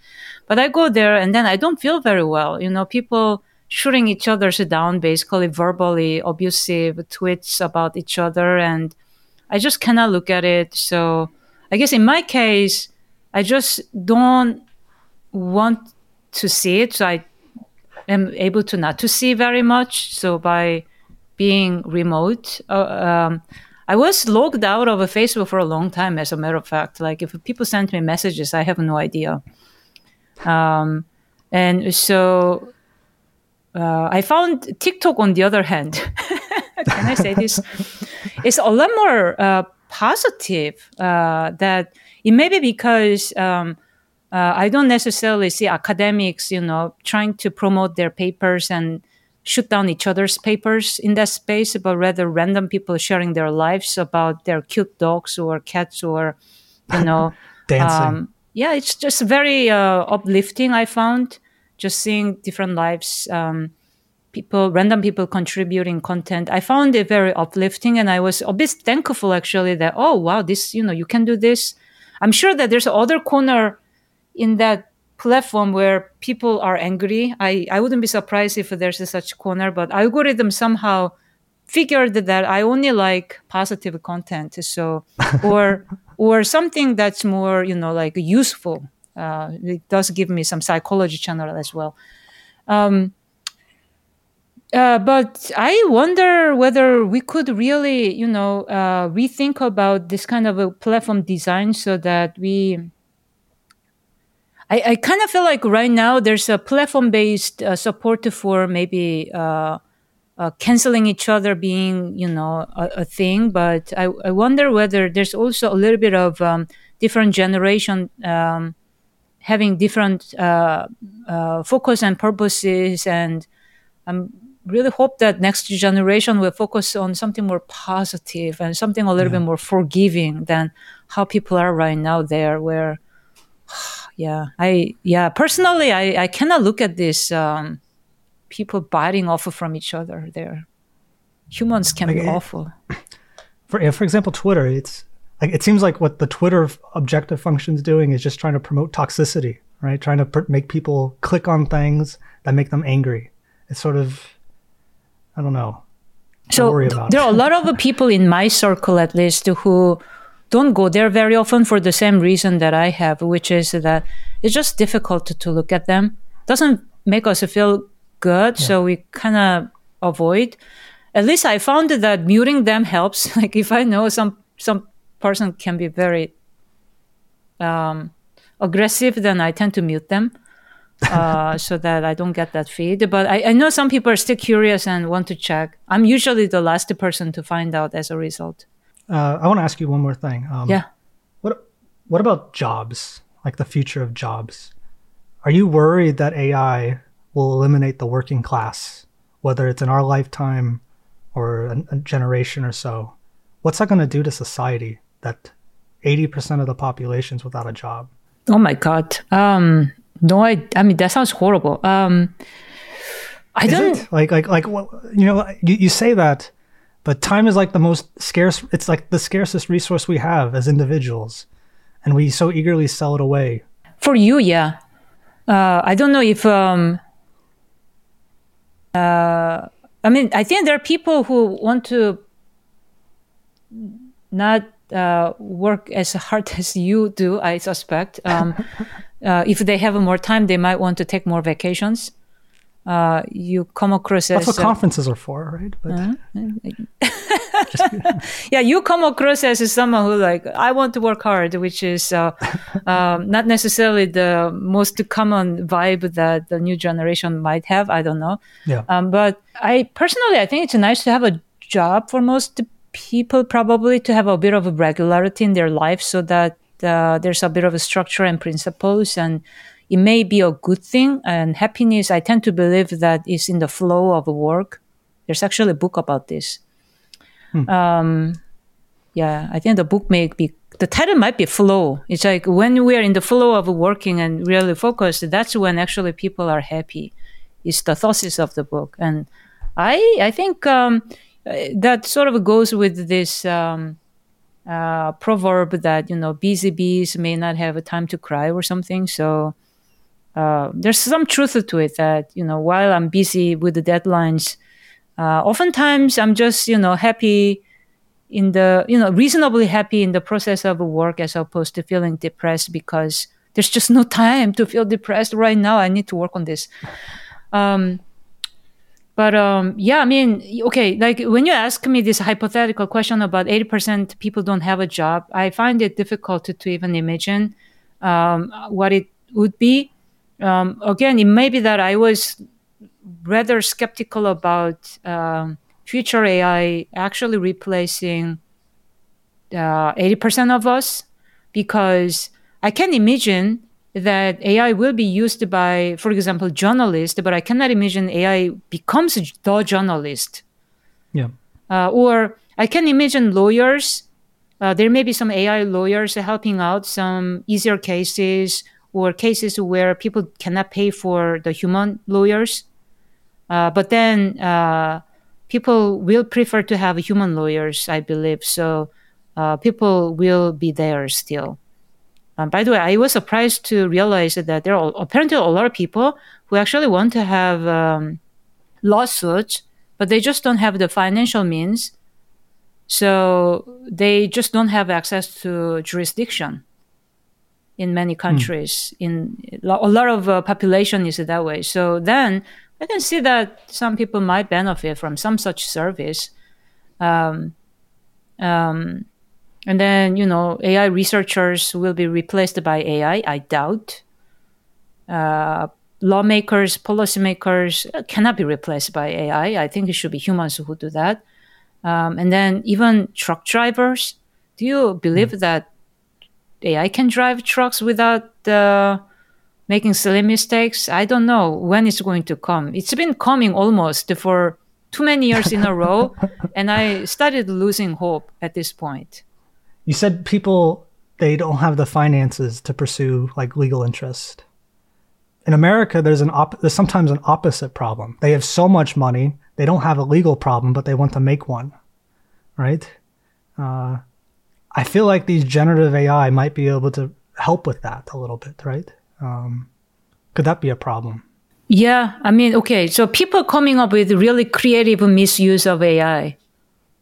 But I go there and then I don't feel very well. You know, people shooting each other down, basically verbally abusive tweets about each other. And I just cannot look at it. So I guess in my case, I just don't want to see it. So I am able to not to see very much. So by being remote, uh, um, I was logged out of Facebook for a long time, as a matter of fact. Like if people sent me messages, I have no idea. Um, and so uh, I found TikTok, on the other hand, can I say this? it's a lot more uh, positive. Uh, that it may be because um, uh, I don't necessarily see academics, you know, trying to promote their papers and shoot down each other's papers in that space, but rather random people sharing their lives about their cute dogs or cats or, you know, dancing. Um, yeah, it's just very uh, uplifting. I found just seeing different lives, um, people, random people contributing content. I found it very uplifting, and I was a bit thankful actually that oh wow, this you know you can do this. I'm sure that there's other corner in that platform where people are angry. I, I wouldn't be surprised if there's a such corner, but algorithm somehow figured that I only like positive content. So, or, or something that's more, you know, like useful. Uh, it does give me some psychology channel as well. Um, uh, but I wonder whether we could really, you know, uh, rethink about this kind of a platform design so that we I, I kind of feel like right now there's a platform based uh, support for maybe uh, uh, canceling each other being, you know, a, a thing. But I, I, wonder whether there's also a little bit of um, different generation um, having different uh, uh, focus and purposes. And I really hope that next generation will focus on something more positive and something a little yeah. bit more forgiving than how people are right now there, where yeah. I yeah personally i i cannot look at this um people biting off from each other there. Humans can like be it, awful. For yeah, for example twitter it's like it seems like what the twitter objective function is doing is just trying to promote toxicity right? Trying to pr- make people click on things that make them angry. It's sort of i don't know. So there are a lot of people in my circle at least who don't go there very often for the same reason that I have, which is that it's just difficult to, to look at them. Doesn't make us feel good, yeah. so we kind of avoid. At least I found that muting them helps. like if I know some some person can be very um, aggressive, then I tend to mute them. uh, so that I don't get that feed. But I, I, know some people are still curious and want to check. I'm usually the last person to find out as a result. Uh, I want to ask you one more thing. Um, yeah. What What about jobs? Like the future of jobs? Are you worried that AI will eliminate the working class, whether it's in our lifetime or a, a generation or so? What's that going to do to society? That eighty percent of the population's without a job. Oh my god. Um, no, I. I mean that sounds horrible. Um, I Is don't it? like like like you know you, you say that but time is like the most scarce, it's like the scarcest resource we have as individuals. And we so eagerly sell it away. For you, yeah. Uh, I don't know if, um, uh, I mean, I think there are people who want to not uh, work as hard as you do, I suspect. Um, uh, if they have more time, they might want to take more vacations. Uh, you come across That's as what conferences are for, right? But yeah, you come across as someone who like I want to work hard, which is uh, um, not necessarily the most common vibe that the new generation might have. I don't know. yeah, Um, but I personally, I think it's nice to have a job for most people, probably to have a bit of a regularity in their life, so that uh, there's a bit of a structure and principles, and it may be a good thing. And happiness, I tend to believe that is in the flow of work. There's actually a book about this. Um, yeah, I think the book may be the title might be flow. It's like when we are in the flow of working and really focused, that's when actually people are happy. It's the thesis of the book, and I I think um, that sort of goes with this um, uh, proverb that you know busy bees may not have a time to cry or something. So uh, there's some truth to it that you know while I'm busy with the deadlines, uh, oftentimes I'm just you know happy in the you know reasonably happy in the process of work as opposed to feeling depressed because there's just no time to feel depressed right now. I need to work on this. Um, but um, yeah, I mean, okay, like when you ask me this hypothetical question about 80% people don't have a job, I find it difficult to, to even imagine um, what it would be. Um, again, it may be that I was rather skeptical about um, future AI actually replacing uh, 80% of us because I can imagine that AI will be used by, for example, journalists, but I cannot imagine AI becomes the journalist. yeah, Uh, or I can imagine lawyers. Uh, there may be some AI lawyers helping out some easier cases or cases where people cannot pay for the human lawyers. Uh, but then uh, people will prefer to have human lawyers, I believe. So uh, people will be there still. Um, by the way, I was surprised to realize that there are apparently a lot of people who actually want to have um, lawsuits, but they just don't have the financial means. So they just don't have access to jurisdiction in many countries. In a lot of uh, population is that way. So then I can see that some people might benefit from some such service. Um, um, and then, you know, AI researchers will be replaced by AI. I doubt. Uh, lawmakers, policymakers uh, cannot be replaced by AI. I think it should be humans who do that. Um, and then even truck drivers. Do you believe that AI can drive trucks without uh, making silly mistakes? I don't know when it's going to come. It's been coming almost for too many years in a row, and I started losing hope at this point. You said people they don't have the finances to pursue like legal interest. In America, there's an op- there's sometimes an opposite problem. They have so much money, they don't have a legal problem, but they want to make one, right? Uh, I feel like these generative AI might be able to help with that a little bit, right? Um, could that be a problem? Yeah, I mean, okay, so people coming up with really creative misuse of AI,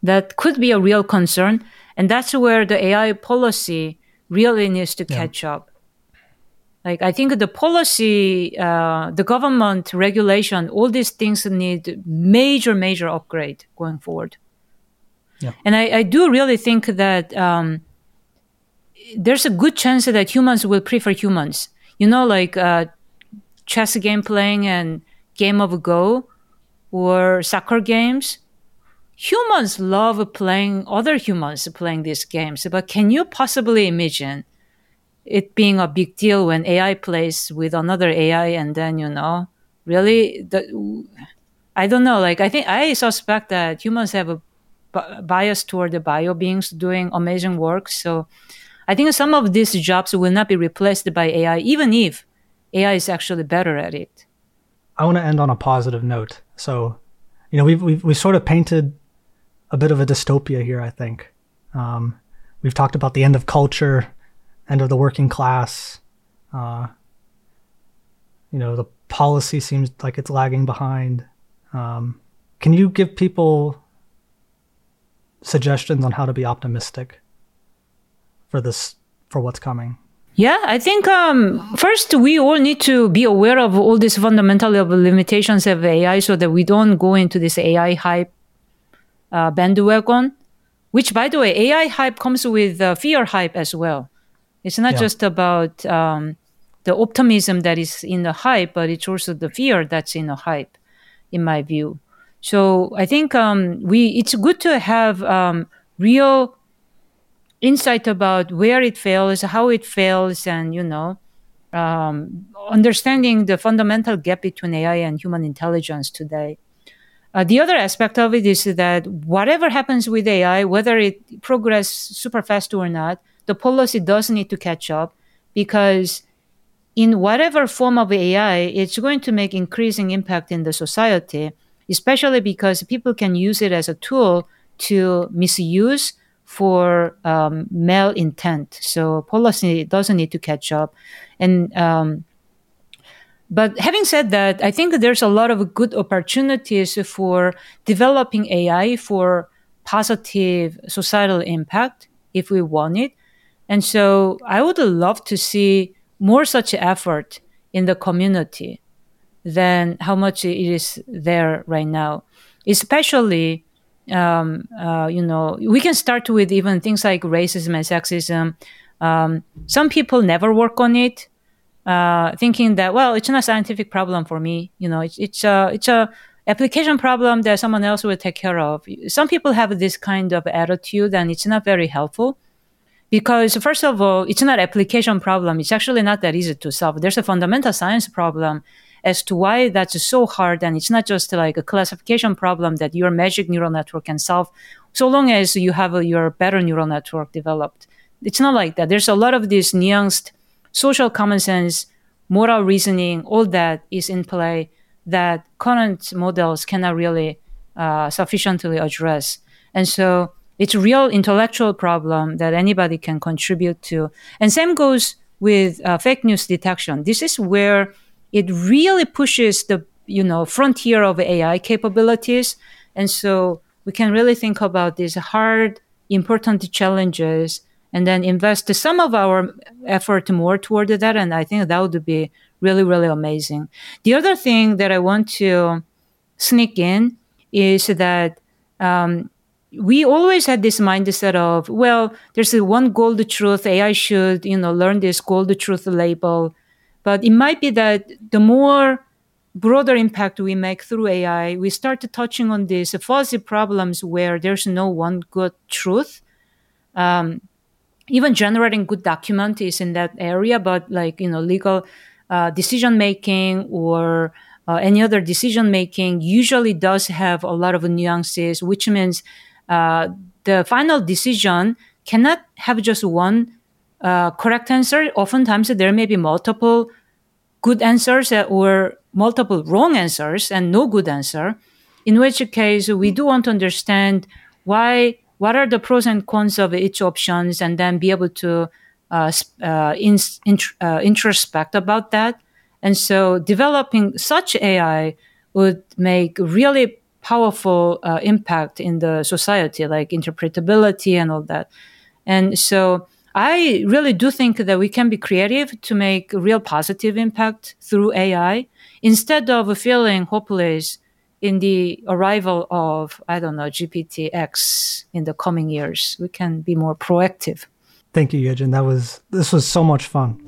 that could be a real concern. And that's where the AI policy really needs to catch up. Like, I think the policy, uh, the government regulation, all these things need major, major upgrade going forward. Yeah. And I, I do really think that um, there's a good chance that humans will prefer humans. You know, like uh, chess game playing and game of Go or soccer games. Humans love playing other humans playing these games, but can you possibly imagine it being a big deal when AI plays with another AI and then you know really the I don't know like I think I suspect that humans have a bias toward the bio beings doing amazing work so I think some of these jobs will not be replaced by AI even if AI is actually better at it. I want to end on a positive note. So, you know, we've we've we've sort of painted a bit of a dystopia here. I think um, we've talked about the end of culture, end of the working class. Uh, you know, the policy seems like it's lagging behind. Um, can you give people suggestions on how to be optimistic for this for what's coming? Yeah, I think um, first we all need to be aware of all these fundamental limitations of AI so that we don't go into this AI hype uh, bandwagon. Which, by the way, AI hype comes with uh, fear hype as well. It's not yeah. just about um, the optimism that is in the hype, but it's also the fear that's in the hype, in my view. So I think um, we it's good to have um, real insight about where it fails, how it fails, and you know, um, understanding the fundamental gap between AI and human intelligence today. Uh, the other aspect of it is that whatever happens with AI, whether it progresses super fast or not, the policy does need to catch up because in whatever form of AI, it's going to make increasing impact in the society, especially because people can use it as a tool to misuse for um, malintent. So policy doesn't need to catch up. And um, but having said that, I think there's a lot of good opportunities for developing AI for positive societal impact if we want it. And so I would love to see more such effort in the community than how much it is there right now, especially um, uh, you know, we can start with even things like racism and sexism. Um, some people never work on it, uh, thinking that well, it's not a scientific problem for me. You know, it's it's a it's a application problem that someone else will take care of. Some people have this kind of attitude, and it's not very helpful. Because first of all, it's not application problem. It's actually not that easy to solve. There's a fundamental science problem as to why that's so hard. And it's not just like a classification problem that your magic neural network can solve, so long as you have a, your better neural network developed. It's not like that. There's a lot of these nuanced social common sense, moral reasoning, all that is in play that current models cannot really uh, sufficiently address. And so it's a real intellectual problem that anybody can contribute to. And same goes with uh, fake news detection. This is where it really pushes the you know frontier of AI capabilities, and so we can really think about these hard, important challenges, and then invest some of our effort more toward that. And I think that would be really, really amazing. The other thing that I want to sneak in is that um, we always had this mindset of, well, there's one gold truth. AI should, you know, learn this gold truth label. But it might be that the more broader impact we make through AI, we start touching on these fuzzy problems where there's no one good truth. Um, even generating good document is in that area, but like you know, legal uh, decision making or uh, any other decision making usually does have a lot of nuances, which means uh, the final decision cannot have just one uh, correct answer. Oftentimes, there may be multiple good answers or multiple wrong answers and no good answer. In which case, we do want to understand why, what are the pros and cons of each options, and then be able to uh, uh, in, in, uh, introspect about that. And so, developing such AI would make really powerful uh, impact in the society, like interpretability and all that. And so I really do think that we can be creative to make real positive impact through AI instead of feeling hopeless in the arrival of, I don't know, GPTX in the coming years. We can be more proactive. Thank you, Yejin. That was, this was so much fun.